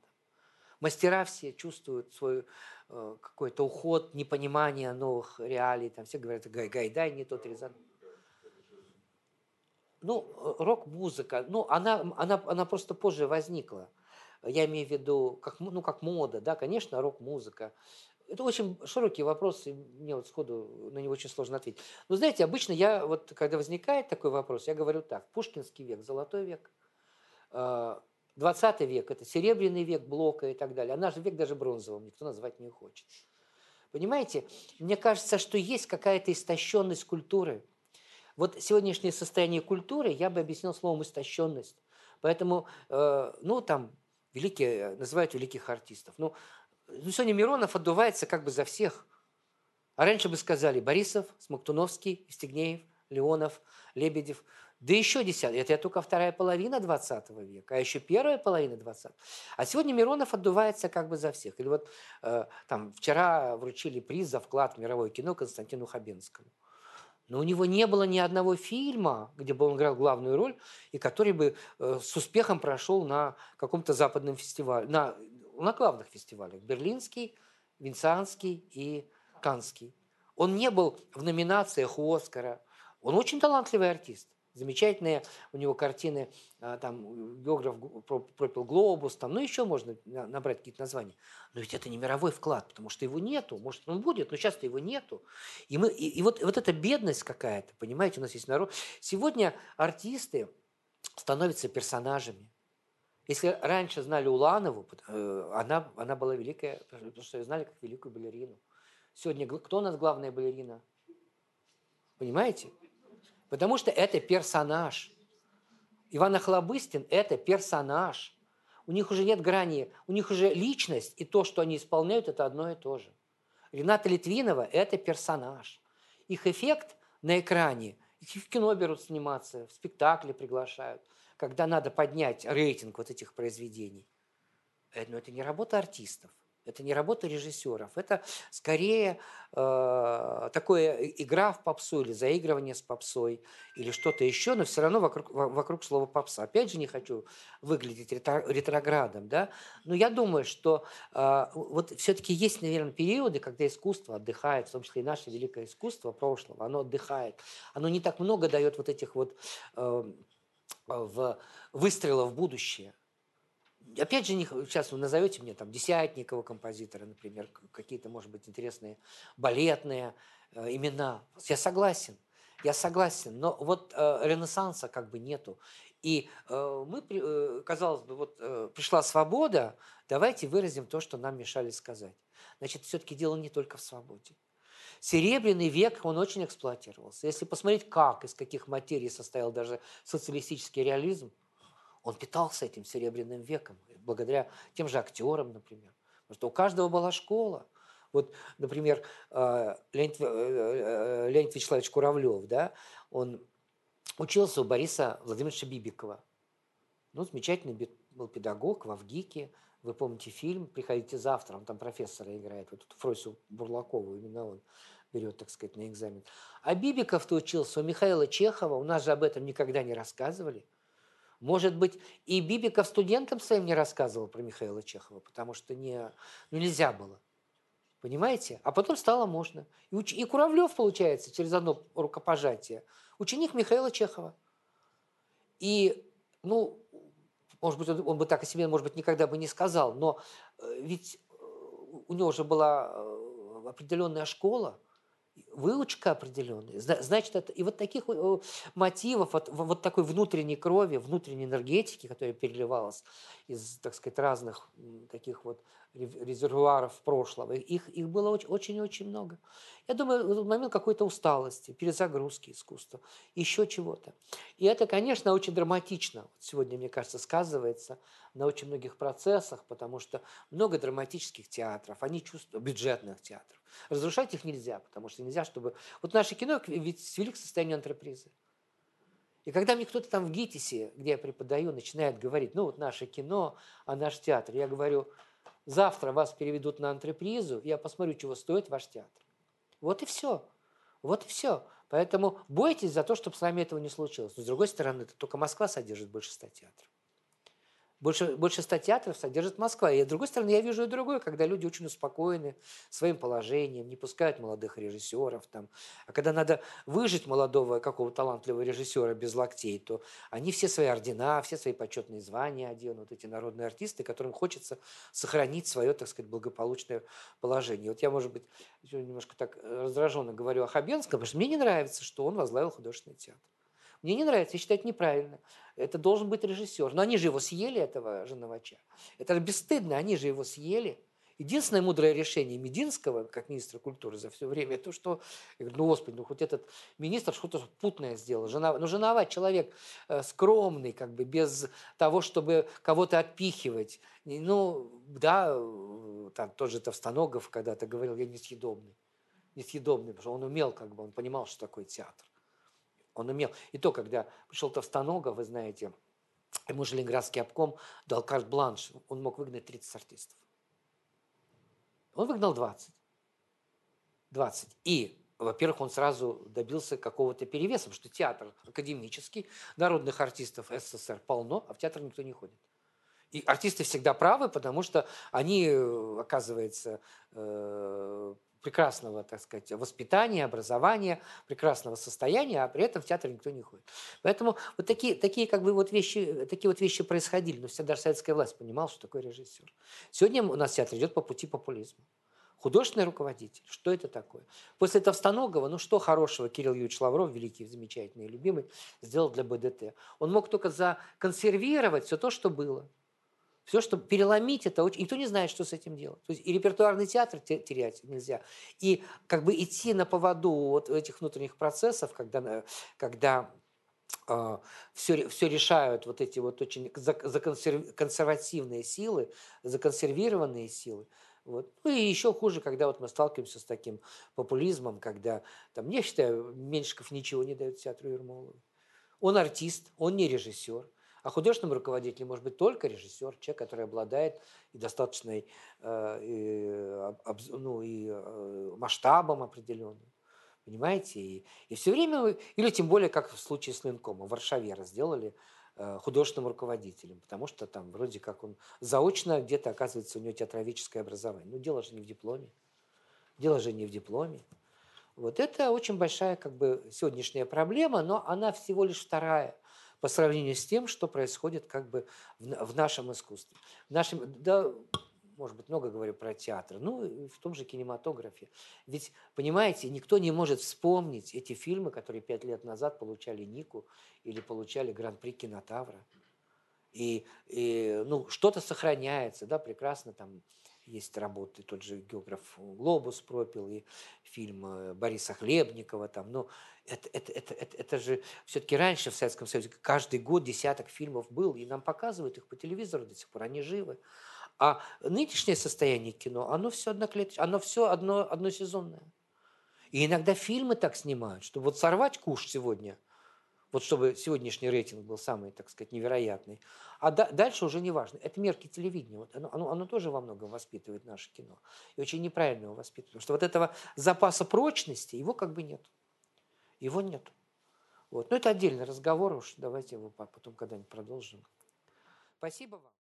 Мастера все чувствуют свой э, какой-то уход, непонимание новых реалий. Там все говорят, Гай, Гайдай не тот Рязанов ну, э, рок-музыка, ну, она, она, она просто позже возникла. Я имею в виду, как, ну, как мода, да, конечно, рок-музыка. Это очень широкий вопрос, и мне вот сходу на него очень сложно ответить. Но знаете, обычно я, вот когда возникает такой вопрос, я говорю так, Пушкинский век, Золотой век, 20 э, век – это Серебряный век, Блока и так далее. А наш век даже бронзовым никто назвать не хочет. Понимаете, мне кажется, что есть какая-то истощенность культуры – вот сегодняшнее состояние культуры я бы объяснил словом истощенность. Поэтому, э, ну, там, великие, называют великих артистов. Ну, ну, сегодня Миронов отдувается как бы за всех. А раньше бы сказали Борисов, Смоктуновский, Стегнеев, Леонов, Лебедев. Да еще десятый. Это только вторая половина 20 века, а еще первая половина 20 А сегодня Миронов отдувается как бы за всех. Или вот э, там вчера вручили приз за вклад в мировое кино Константину Хабенскому. Но у него не было ни одного фильма, где бы он играл главную роль, и который бы э, с успехом прошел на каком-то западном фестивале, на, на главных фестивалях. Берлинский, Венецианский и Канский. Он не был в номинациях Оскара. Он очень талантливый артист. Замечательные у него картины, а, там географ пропил глобус, там, ну еще можно набрать какие-то названия. Но ведь это не мировой вклад, потому что его нету. Может, он будет, но сейчас-то его нету. И, мы, и, и вот, вот эта бедность какая-то, понимаете, у нас есть народ. Сегодня артисты становятся персонажами. Если раньше знали Уланову, э, она, она была великая, потому что ее знали как великую балерину. Сегодня кто у нас главная балерина? Понимаете? Потому что это персонаж. Иван Охлобыстин – это персонаж. У них уже нет грани, у них уже личность и то, что они исполняют, это одно и то же. Рената Литвинова – это персонаж. Их эффект на экране, их в кино берут сниматься, в спектакле приглашают, когда надо поднять рейтинг вот этих произведений. Э, но это не работа артистов. Это не работа режиссеров, это скорее э, такое игра в попсу или заигрывание с попсой или что-то еще, но все равно вокруг, вокруг слова попса. Опять же, не хочу выглядеть ретроградом, да, но я думаю, что э, вот все-таки есть, наверное, периоды, когда искусство отдыхает, в том числе и наше великое искусство прошлого, оно отдыхает. Оно не так много дает вот этих вот э, в выстрелов в будущее опять же, сейчас вы назовете мне там Десятникова композитора, например, какие-то, может быть, интересные балетные э, имена. Я согласен, я согласен, но вот э, Ренессанса как бы нету. И э, мы, э, казалось бы, вот э, пришла свобода, давайте выразим то, что нам мешали сказать. Значит, все-таки дело не только в свободе. Серебряный век, он очень эксплуатировался. Если посмотреть, как, из каких материй состоял даже социалистический реализм, он питался этим серебряным веком, благодаря тем же актерам, например. Потому что у каждого была школа. Вот, например, э, Леонид, э, э, Леонид Вячеславович Куравлев, да, он учился у Бориса Владимировича Бибикова. Ну, замечательный был педагог в Авгике. Вы помните фильм «Приходите завтра», он там профессора играет. Вот Фройсу Бурлакову, именно он берет, так сказать, на экзамен. А Бибиков-то учился у Михаила Чехова, у нас же об этом никогда не рассказывали – может быть, и Бибиков студентам своим не рассказывал про Михаила Чехова, потому что не, ну, нельзя было. Понимаете? А потом стало можно. И, уч... и Куравлев, получается, через одно рукопожатие, ученик Михаила Чехова. И, ну, может быть, он, он бы так о себе, может быть, никогда бы не сказал, но э, ведь э, у него уже была э, определенная школа, выучка определенная. Значит, это, и вот таких мотивов, вот, вот такой внутренней крови, внутренней энергетики, которая переливалась из, так сказать, разных таких вот резервуаров прошлого, их, их было очень-очень много. Я думаю, в момент какой-то усталости, перезагрузки искусства, еще чего-то. И это, конечно, очень драматично. Сегодня, мне кажется, сказывается на очень многих процессах, потому что много драматических театров, они чувствуют, бюджетных театров. Разрушать их нельзя, потому что нельзя, чтобы... Вот наше кино ведь свели к состоянию антрепризы. И когда мне кто-то там в ГИТИСе, где я преподаю, начинает говорить, ну вот наше кино, а наш театр, я говорю, завтра вас переведут на антрепризу, я посмотрю, чего стоит ваш театр. Вот и все. Вот и все. Поэтому бойтесь за то, чтобы с вами этого не случилось. Но с другой стороны, это только Москва содержит больше ста театров. Больше, больше 100 театров содержит Москва. И с другой стороны, я вижу и другое, когда люди очень успокоены своим положением, не пускают молодых режиссеров. Там. А когда надо выжить молодого какого талантливого режиссера без локтей, то они все свои ордена, все свои почетные звания оденут, эти народные артисты, которым хочется сохранить свое, так сказать, благополучное положение. Вот я, может быть, немножко так раздраженно говорю о Хабенском, потому что мне не нравится, что он возглавил художественный театр. Мне не нравится, я считаю, это неправильно. Это должен быть режиссер. Но они же его съели, этого Женовача. Это бесстыдно, они же его съели. Единственное мудрое решение Мединского, как министра культуры за все время, то, что, ну, господи, ну, хоть этот министр что-то путное сделал. Жена, ну, Женова человек э, скромный, как бы, без того, чтобы кого-то отпихивать. Ну, да, э, там тот же Товстоногов когда-то говорил, я несъедобный. Несъедобный, потому что он умел, как бы, он понимал, что такое театр. Он умел. И то, когда пришел Товстоногов, вы знаете, ему же Ленинградский обком дал карт-бланш, он мог выгнать 30 артистов. Он выгнал 20. 20. И, во-первых, он сразу добился какого-то перевеса, потому что театр академический, народных артистов СССР полно, а в театр никто не ходит. И артисты всегда правы, потому что они, оказывается, э, прекрасного, так сказать, воспитания, образования, прекрасного состояния, а при этом в театр никто не ходит. Поэтому вот такие, такие как бы вот вещи, такие вот вещи происходили, но вся даже советская власть понимала, что такое режиссер. Сегодня у нас театр идет по пути популизма. Художественный руководитель, что это такое? После Товстоногова, ну что хорошего Кирилл Юрьевич Лавров, великий, замечательный любимый, сделал для БДТ? Он мог только законсервировать все то, что было. Все, что переломить, это очень... Никто не знает, что с этим делать. То есть и репертуарный театр терять нельзя. И как бы идти на поводу вот этих внутренних процессов, когда, когда э, все, все решают вот эти вот очень законсервативные силы, законсервированные силы, вот. Ну и еще хуже, когда вот мы сталкиваемся с таким популизмом, когда, там, я считаю, Меньшиков ничего не дает театру Ермолову. Он артист, он не режиссер. А художественным руководителем может быть только режиссер, человек, который обладает и достаточной э, и, ну, и, э, масштабом определенным. Понимаете? И, и все время, или тем более, как в случае с Ленком, в Варшаве сделали Э, художественным руководителем, потому что там вроде как он заочно где-то оказывается у него театровическое образование. Ну, дело же не в дипломе. Дело же не в дипломе. Вот это очень большая как бы сегодняшняя проблема, но она всего лишь вторая по сравнению с тем, что происходит как бы в, в нашем искусстве. В нашем, да, может быть, много говорю про театр, ну, в том же кинематографе. Ведь, понимаете, никто не может вспомнить эти фильмы, которые пять лет назад получали Нику или получали Гран-при Кинотавра. И, и ну, что-то сохраняется, да, прекрасно там есть работы, тот же географ Глобус пропил, и фильм э, Бориса Хлебникова там, но это, это, это, это, это же все-таки раньше в Советском Союзе каждый год десяток фильмов был, и нам показывают их по телевизору до сих пор, они живы. А нынешнее состояние кино, оно все одноклеточное, оно все одно, односезонное. И иногда фильмы так снимают, что вот сорвать куш сегодня, вот чтобы сегодняшний рейтинг был самый, так сказать, невероятный. А да, дальше уже не важно. Это мерки телевидения. Вот оно, оно, оно тоже во многом воспитывает наше кино. И очень неправильно его воспитывает. Потому что вот этого запаса прочности, его как бы нет. Его нет. Вот. Но это отдельный разговор уж. Давайте его потом когда-нибудь продолжим. Спасибо вам.